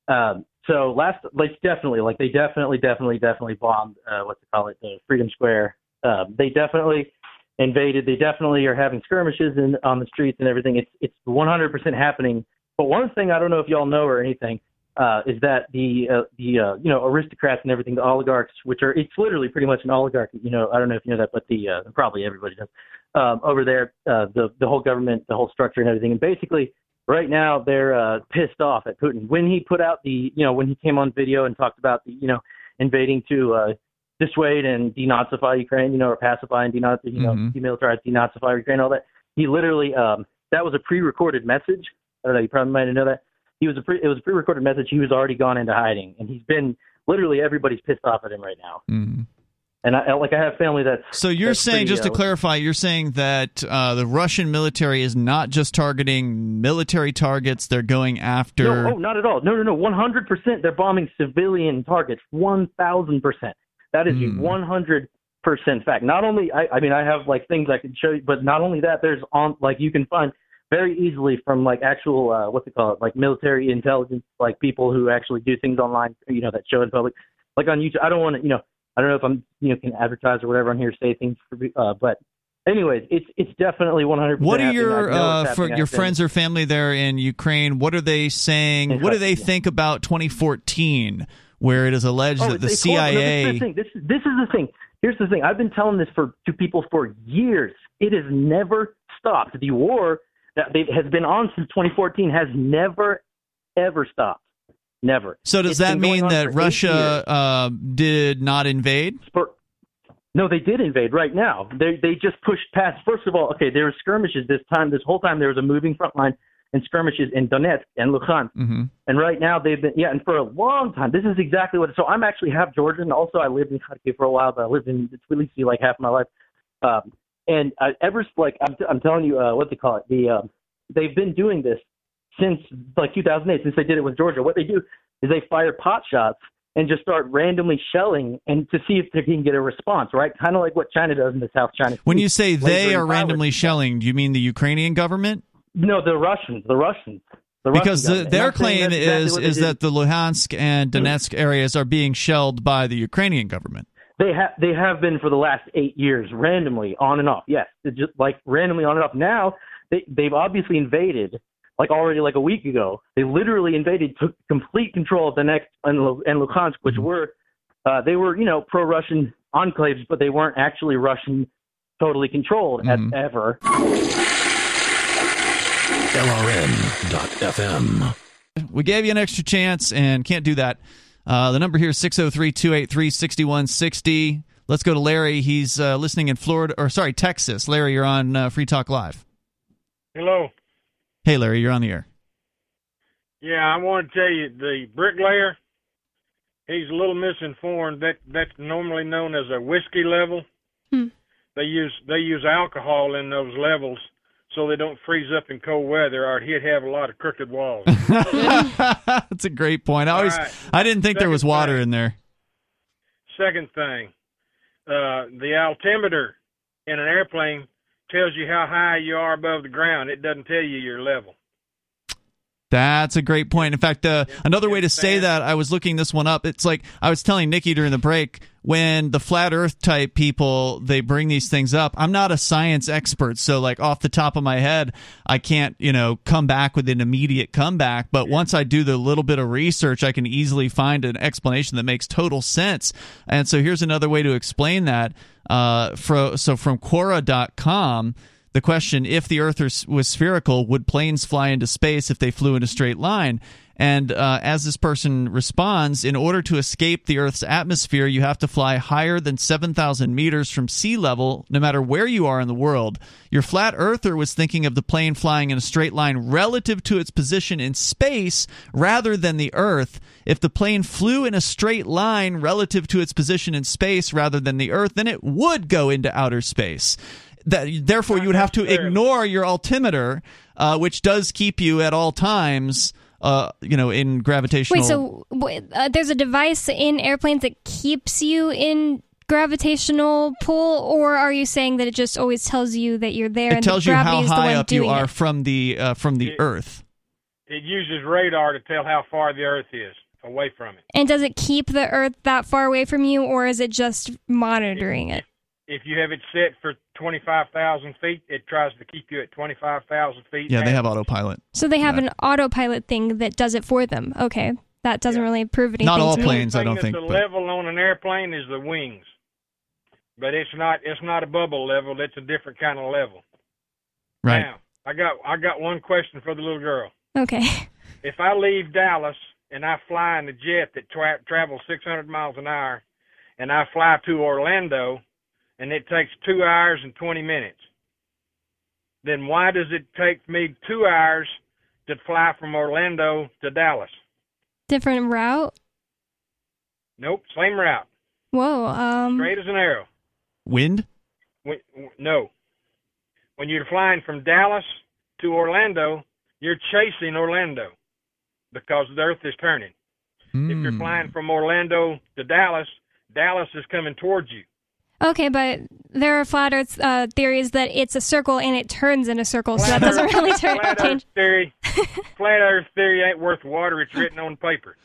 Um, so last, like definitely, like they definitely, definitely, definitely bombed uh, what to call it, the Freedom Square. Uh, they definitely invaded. They definitely are having skirmishes in, on the streets and everything. It's it's 100% happening. But one thing I don't know if y'all know or anything uh, is that the uh, the uh, you know aristocrats and everything, the oligarchs, which are it's literally pretty much an oligarchy. You know, I don't know if you know that, but the uh, probably everybody does um, over there. Uh, the the whole government, the whole structure, and everything, and basically right now they're uh, pissed off at Putin. When he put out the you know when he came on video and talked about the you know invading to uh, dissuade and denazify Ukraine, you know, or pacify and denaz you know Mhm. demilitarize, denazify Ukraine, all that. He literally um, that was a pre-recorded message. I don't know. You probably might know that. He was a pre, it was a pre-recorded message. He was already gone into hiding, and he's been literally everybody's pissed off at him right now. Mhm. And I like I have family that's So you're that's saying, pretty, just to uh, clarify, you're saying that uh, the Russian military is not just targeting military targets; they're going after. No, oh, not at all. No, no, no. One hundred percent. They're bombing civilian targets. One thousand percent. That is Hmm. one hundred percent fact. Not only, I, I mean, I have like things I can show you, but not only that. There's on like you can find very easily from like actual uh, what's it called, like military intelligence, like people who actually do things online, you know, that show in public, like on YouTube. I don't want to, you know, I don't know if I'm, you know, can advertise or whatever on here, say things, for, uh, but anyways, it's it's definitely 100. What are your uh, for your friends or family there in Ukraine? What are they saying? In What do they yeah. think about 2014, where it is alleged Oh, that the it's. No, CIA? this, is the thing. This, this is the thing. Here's the thing. I've been telling this for to people for years. It has never stopped. The war that has been on since 2014 has never, ever stopped. Never. So does It's that mean that Russia uh, did not invade? No, they did invade right now. They they just pushed past. First of all, okay, there were skirmishes this time. This whole time there was a moving front line and skirmishes in Donetsk and Luhansk. Mm-hmm. And right now they've been yeah, and for a long time. This is exactly what. So I'm actually half Georgian. Also, I lived in Kharkiv for a while, but I lived in Tbilisi like half of my life. Um, and I, ever like I'm, I'm telling you, uh, what they call it, the um, they've been doing this since like 2008, since they did it with Georgia. What they do is they fire pot shots and just start randomly shelling and to see if they can get a response, right? Kind of like what China does in the South China. When you say they are randomly shelling, do you mean the Ukrainian government? no, the Russians, the Russians. The because the, their And I'm saying claim exactly is is that the Luhansk and Donetsk areas are being shelled by the Ukrainian government. They have they have been for the last eight years, randomly on and off. Yes, just like randomly on and off. Now they they've obviously invaded, like already like a week ago. They literally invaded, took complete control of the next and, Lu- and Luhansk, which were uh, they were you know pro-Russian enclaves, but they weren't actually Russian totally controlled at, ever. LRN.FM. We gave you an extra chance and can't do that. Uh, the number here is 603 283 6160. Let's go to Larry. He's uh, listening in Florida, or sorry, Texas. Larry, you're on uh, Free Talk Live. Hello. Hey, Larry, you're on the air. Yeah, I want to tell you the bricklayer. He's a little misinformed. That that's normally known as a whiskey level. They use they use alcohol in those levels so they don't freeze up in cold weather, or he'd have a lot of crooked walls. That's a great point. I always, All right. I didn't think there was water thing. in there. Second thing, uh, the altimeter in an airplane tells you how high you are above the ground. It doesn't tell you your level. That's a great point. In fact, uh, another way to say that, I was looking this one up. It's like I was telling Nikki during the break when the flat Earth type people they bring these things up. I'm not a science expert, so like off the top of my head, I can't you know come back with an immediate comeback. But once I do the little bit of research, I can easily find an explanation that makes total sense. And so here's another way to explain that. Uh, fro- so from Quora.com the question if the earth was spherical would planes fly into space if they flew in a straight line? And uh, as this person responds in order to escape the earth's atmosphere you have to fly higher than 7000 meters from sea level no matter where you are in the world. Your flat earther was thinking of the plane flying in a straight line relative to its position in space rather than the earth. If the plane flew in a straight line relative to its position in space rather than the earth then it would go into outer space that therefore you would have to ignore your altimeter, uh, which does keep you at all times, uh, you know, in gravitational. Wait, so w- uh, there's a device in airplanes that keeps you in gravitational pull, or are you saying that it just always tells you that you're there it and tells the you gravity how is the high up you are it? from the uh, from the Earth. It uses radar to tell how far the Earth is away from it. And does it keep the Earth that far away from you, or is it just monitoring it? If you have it set for 25,000 feet, it tries to keep you at 25,000 feet. Yeah, they have autopilot. So they have an autopilot thing that does it for them. Okay, that doesn't really prove anything. to me. don't think. The level on an airplane is the wings, but it's not. It's not a bubble level. It's a different kind of level. Right. Now, I got. I got one question for the little girl. Okay. If I leave Dallas and I fly in a jet that tra- travels 600 miles an hour, and I fly to Orlando, and it takes two hours and 20 minutes, then why does it take me two hours to fly from Orlando to Dallas? Different route. Nope, same route, Whoa. Um. straight as an arrow. Wind. When, no. When you're flying from Dallas to Orlando, you're chasing Orlando because the Earth is turning. If Hmm. you're flying from Orlando to Dallas, Dallas is coming towards you. Okay, but there are flat Earth uh, theories that it's a circle and it turns in a circle, so that doesn't really turn, Flat change. Earth theory. flat Earth theory ain't worth water. It's written on paper.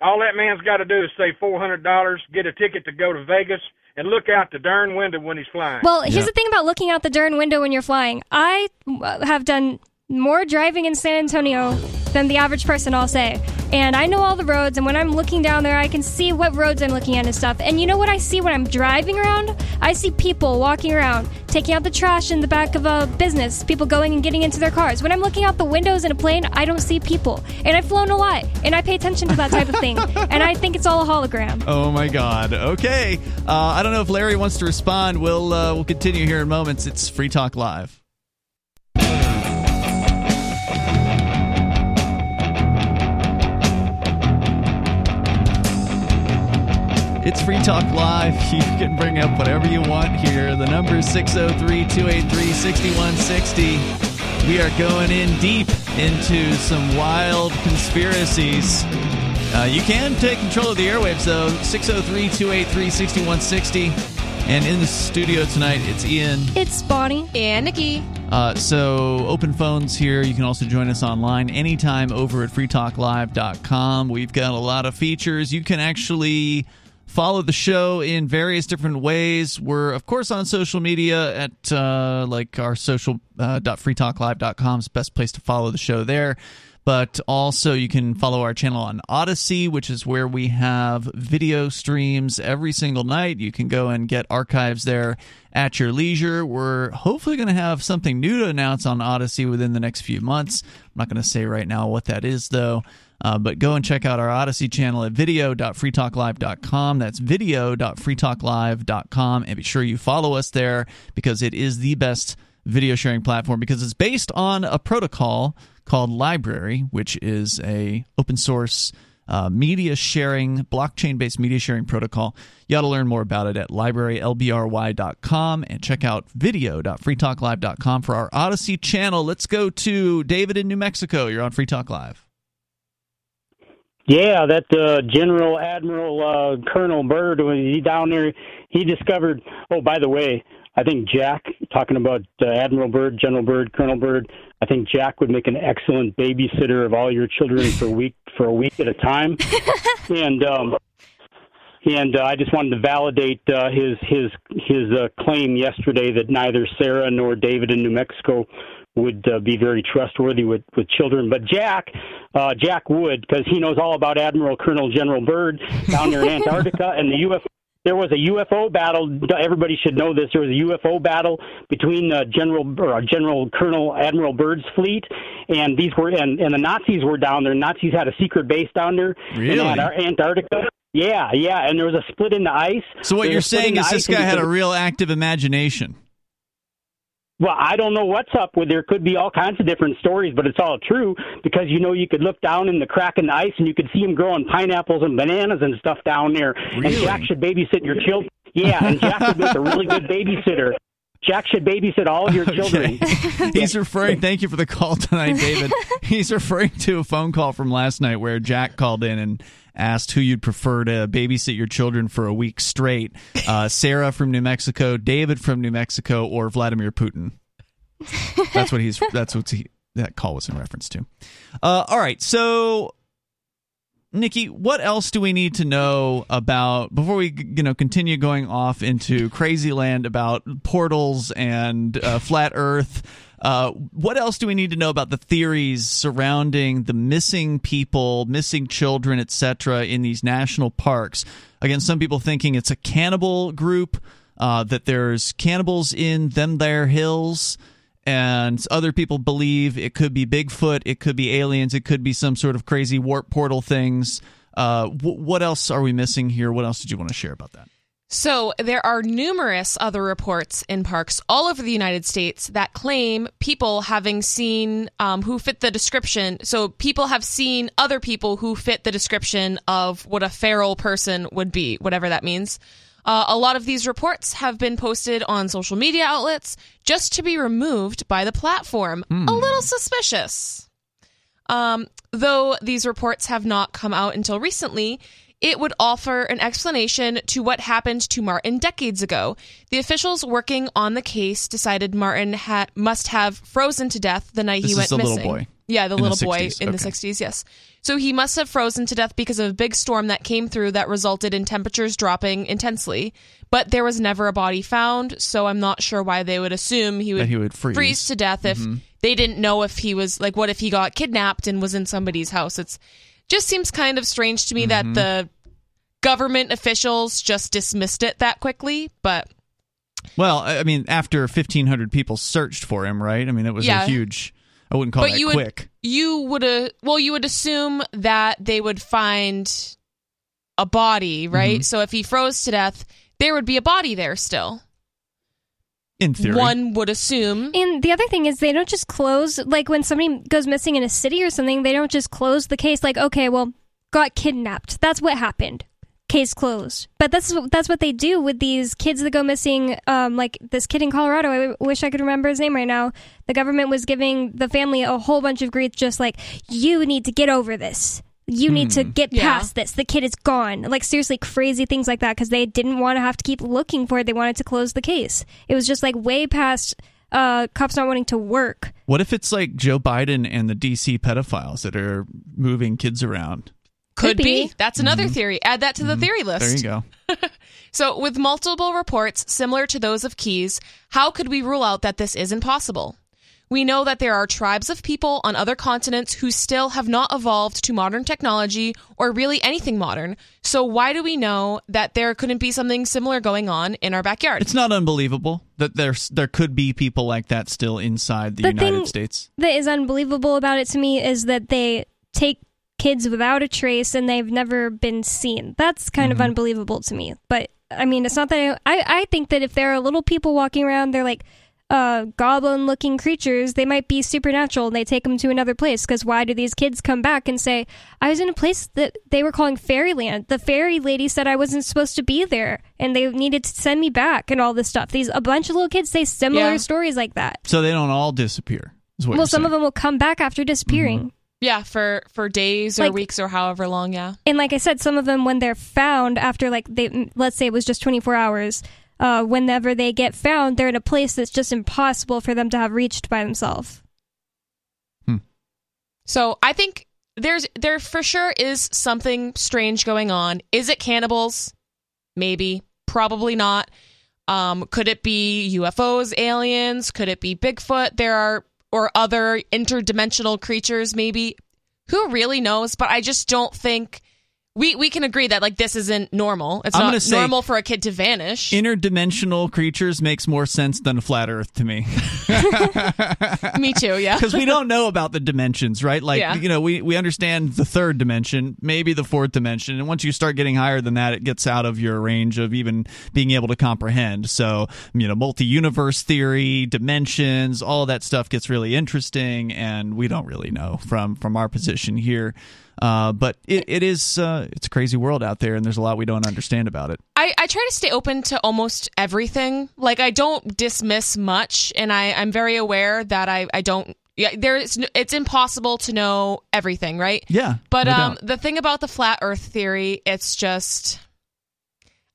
All that man's got to do is say four hundred dollars, get a ticket to go to Vegas, and look out the darn window when he's flying. Well, here's the thing about looking out the darn window when you're flying. I uh, have done more driving in San Antonio than the average person, I'll say. And I know all the roads, and when I'm looking down there, I can see what roads I'm looking at and stuff. And you know what I see when I'm driving around? I see people walking around, taking out the trash in the back of a business, people going and getting into their cars. When I'm looking out the windows in a plane, I don't see people. And I've flown a lot, and I pay attention to that type of thing. And I think it's all a hologram. Oh my God. Okay. Uh, I don't know if Larry wants to respond. We'll uh, we'll continue here in moments. It's Free Talk Live. It's Free Talk Live. You can bring up whatever you want here. The number is 603 283 6160. We are going in deep into some wild conspiracies. Uh, you can take control of the airwaves, though. 603 283 6160. And in the studio tonight, it's Ian. It's Bonnie. And Nikki. Uh, so, open phones here. You can also join us online anytime over at freetalklive.com. We've got a lot of features. You can actually follow the show in various different ways. We're, of course, on social media at uh, like our social uh, .freetalklive.com is the best place to follow the show there. But also, you can follow our channel on Odysee, which is where we have video streams every single night. You can go and get archives there at your leisure. We're hopefully going to have something new to announce on Odysee within the next few months. I'm not going to say right now what that is, though. Uh, but go and check out our Odysee channel at video.freetalklive.com. That's video.freetalklive.com. And be sure you follow us there because it is the best video sharing platform because it's based on a protocol called LBRY, which is a open source uh, media sharing, blockchain based media sharing protocol. You ought to learn more about it at librarylbry.com and check out video.freetalklive.com for our Odysee channel. Let's go to David in New Mexico. You're on Free Talk Live. Yeah, that uh, General Admiral uh, Colonel Byrd was he down there. He discovered. Oh, by the way, I think Jack talking about uh, Admiral Byrd, General Byrd, Colonel Byrd. I think Jack would make an excellent babysitter of all your children for a week for a week at a time. and um, and uh, I just wanted to validate uh, his his his uh, claim yesterday that neither Sarah nor David in New Mexico would uh, be very trustworthy with with children. But Jack, uh, Jack would because he knows all about Admiral Colonel General Byrd down there in Antarctica and the UFO. There was a UFO battle. Everybody should know this. There was a UFO battle between uh, General or uh, General Colonel Admiral Byrd's fleet, and these were and, and the Nazis were down there. Nazis had a secret base down there Really? in Antar- Antarctica. Yeah, yeah, and there was a split in the ice. So, what you're was a split saying is this guy had a real active imagination. Well, I don't know what's up with. There could be all kinds of different stories, but it's all true because you know you could look down in the crack in the ice and you could see him growing pineapples and bananas and stuff down there. And Jack should babysit your children. Yeah, and Jack would be a really good babysitter. Jack should babysit all of your children. He's referring. Thank you for the call tonight, David. He's referring to a phone call from last night where Jack called in and asked who you'd prefer to babysit your children for a week straight: uh, Sarah from New Mexico, David from New Mexico, or Vladimir Putin. That's what he's. That's what he, that call was in reference to. Uh, all right, so Nikki, what else do we need to know about before we you know continue going off into crazy land about portals and uh, flat Earth? Uh, what else do we need to know about the theories surrounding the missing people, missing children, etc., in these national parks? Again, some people thinking it's a cannibal group, uh, that there's cannibals in them there hills and other people believe it could be Bigfoot, it could be aliens, it could be some sort of crazy warp portal things. Uh, wh- what else are we missing here? What else did you want to share about that? So, there are numerous other reports in parks all over the United States that claim people having seen um, who fit the description. So, people have seen other people who fit the description of what a feral person would be, whatever that means. Uh, a lot of these reports have been posted on social media outlets just to be removed by the platform. A little suspicious. Um, though these reports have not come out until recently, it would offer an explanation to what happened to Martin decades ago. The officials working on the case decided Martin ha- must have frozen to death the night This he is went the little missing. boy Yeah, the in the little boy 60s, in the 60s, yes. So he must have frozen to death because of a big storm that came through that resulted in temperatures dropping intensely. But there was never a body found, so I'm not sure why they would assume he would, he would freeze. to death if Mhm. they didn't know if he was like what if he got kidnapped and was in somebody's house. It's just seems kind of strange to me that Mhm. the government officials just dismissed it that quickly, but Well, I mean, after 1,500 people searched for him, right? I mean, it was Yeah. a huge. I wouldn't call but that you quick. would you would uh, well you would assume that they would find a body right Mhm. so if he froze to death there would be a body there still In theory, one would assume And the other thing is they don't just close like when somebody goes missing in a city or something, they don't just close the case like, okay, well, got kidnapped. That's what happened. Case closed. But that's what that's what they do with these kids that go missing. Um, like this kid in Colorado. I w- wish I could remember his name right now. The government was giving the family a whole bunch of grief, just like you need to get over this. You need to Hmm. get Yeah. past this. The kid is gone. Like seriously, crazy things like that because they didn't want to have to keep looking for it. They wanted to close the case. It was just like way past uh, cops not wanting to work. What if it's like Joe Biden and the DC pedophiles that are moving kids around? could, Could be. be. that's another theory add that to the theory list Mm-hmm. There you go. So, with multiple reports similar to those of Keys, how could we rule out that this isn't possible? We know that there are tribes of people on other continents who still have not evolved to modern technology or really anything modern. So, why do we know that there couldn't be something similar going on in our backyard? It's not unbelievable that there's there could be people like that still inside the, The United thing- States. that is unbelievable about it to me is that they take kids without a trace and they've never been seen. That's kind of mm-hmm. unbelievable to me. But I mean, it's not that I, I I think that if there are little people walking around, they're like uh goblin looking creatures they might be supernatural and they take them to another place because why do these kids come back and say i was in a place that they were calling fairyland the fairy lady said i wasn't supposed to be there and they needed to send me back and all this stuff these a bunch of little kids say similar Yeah. stories like that So they don't all disappear. Is what well some saying. of them will come back after disappearing yeah, for, for days or Like- weeks or however long, yeah. and like I said, some of them when they're found after like they let's say it was just 24 hours, uh, whenever they get found, they're in a place that's just impossible for them to have reached by themselves. So I think there's there for sure is something strange going on. Is it cannibals? Maybe. Probably not. Um, could it be UFOs, aliens? Could it be Bigfoot? There are or other interdimensional creatures, maybe. Who really knows? But I just don't think we we can agree that like this isn't normal. It's I'm not normal for a kid to vanish. Interdimensional creatures makes more sense than a flat Earth to me. Me too, yeah. Because we don't know about the dimensions, right? Like, Yeah. you know, we, we understand the third dimension, maybe the fourth dimension. And once you start getting higher than that, it gets out of your range of even being able to comprehend. So, you know, multi universe theory, dimensions, all that stuff gets really interesting. And we don't really know from, from our position here. Uh, but it, it is uh, it's a crazy world out there, and there's a lot we don't understand about it. I, I try to stay open to almost everything. Like I don't dismiss much, and I, I'm very aware that I, I don't. Yeah, there's it's impossible to know everything, right? Yeah, But no um, doubt. the thing about the flat Earth theory, it's just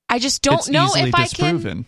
I just don't it's know if I can.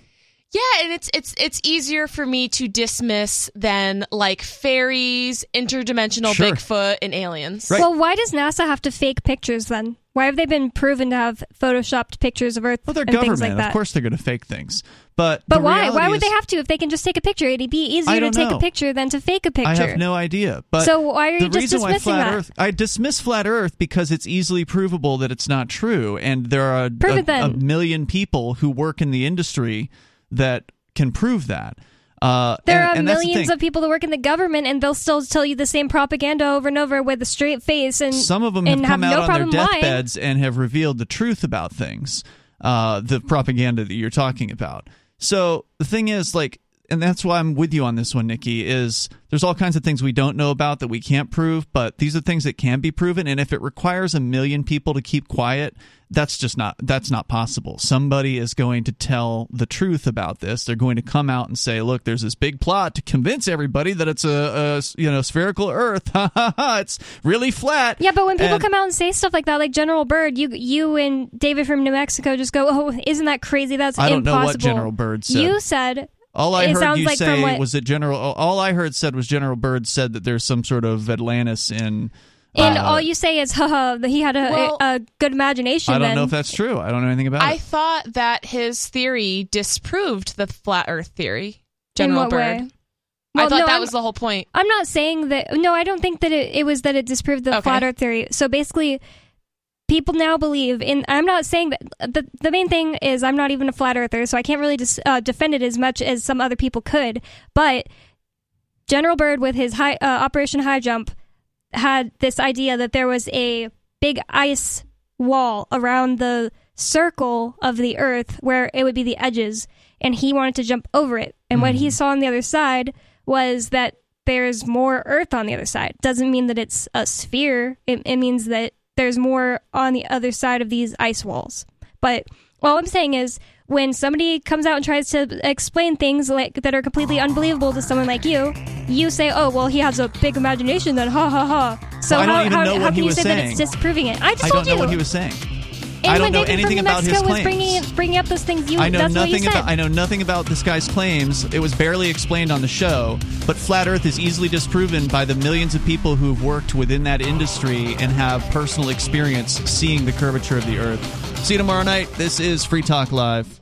Disproven. Yeah, and it's it's it's easier for me to dismiss than like fairies, interdimensional Sure. Bigfoot, and aliens. Well, why does NASA have to fake pictures then? Why have they been proven to have photoshopped pictures of Earth Well, they're and things government. like that? Of course, they're going to fake things. But but the why? Why would is- they have to if they can just take a picture? It'd be easier to take know. a picture than to fake a picture. I have no idea. But So why are you just dismissing flat that? Earth? I dismiss flat Earth because it's easily provable that it's not true, and there are a, a- a million people who work in the industry that can prove that. Uh, There and, are and that's the millions of people that work in the government, and they'll still tell you the same propaganda over and over with a straight face, and Some of them have come have out no on their problem lying. deathbeds and have revealed the truth about things, uh, the propaganda that you're talking about. So the thing is, like, and that's why I'm with you on this one, Nikki. Is there's all kinds of things we don't know about that we can't prove, but these are things that can be proven. And if it requires a million people to keep quiet, that's just not that's not possible. Somebody is going to tell the truth about this. They're going to come out and say, "Look, there's this big plot to convince everybody that it's a, a you know spherical Earth. Ha ha ha! It's really flat." Yeah, but when people And- come out and say stuff like that, like General Byrd, you you and David from New Mexico just go, "Oh, isn't that crazy? That's I don't know impossible." what General Byrd said. You said All I it heard you like say what, was that General. All I heard said was General Byrd said that there's some sort of Atlantis in. and uh, all you say is, "Haha, that he had a, Well- a, a good imagination." I don't then. know if that's true. I don't know anything about I it. I thought that his theory disproved the flat Earth theory. General what Byrd. way? I thought no, that I'm- was the whole point. I'm not saying that. No, I don't think that it, it was that it disproved the Okay. flat Earth theory. So basically, people now believe in. I'm not saying that. The the main thing is I'm not even a flat earther, so I can't really dis, uh, defend it as much as some other people could. But General Byrd, with his high uh, Operation High Jump, had this idea that there was a big ice wall around the circle of the Earth where it would be the edges, and he wanted to jump over it. And what he saw on the other side was that there's more Earth on the other side. Doesn't mean that it's a sphere. It, it means that there's more on the other side of these ice walls. But all I'm saying is, when somebody comes out and tries to explain things like that are completely unbelievable to someone like you, you say, "Oh, well, he has a big imagination." Then, ha ha ha. So Well, how, how, how can you say that it's disproving it? I just I told don't know you. what he was saying. I don't know anything about his claims. bringing bringing up those things, you I know that's what you nothing about. I know nothing about this guy's claims. It was barely explained on the show. But flat Earth is easily disproven by the millions of people who've worked within that industry and have personal experience seeing the curvature of the Earth. See you tomorrow night. This is Free Talk Live.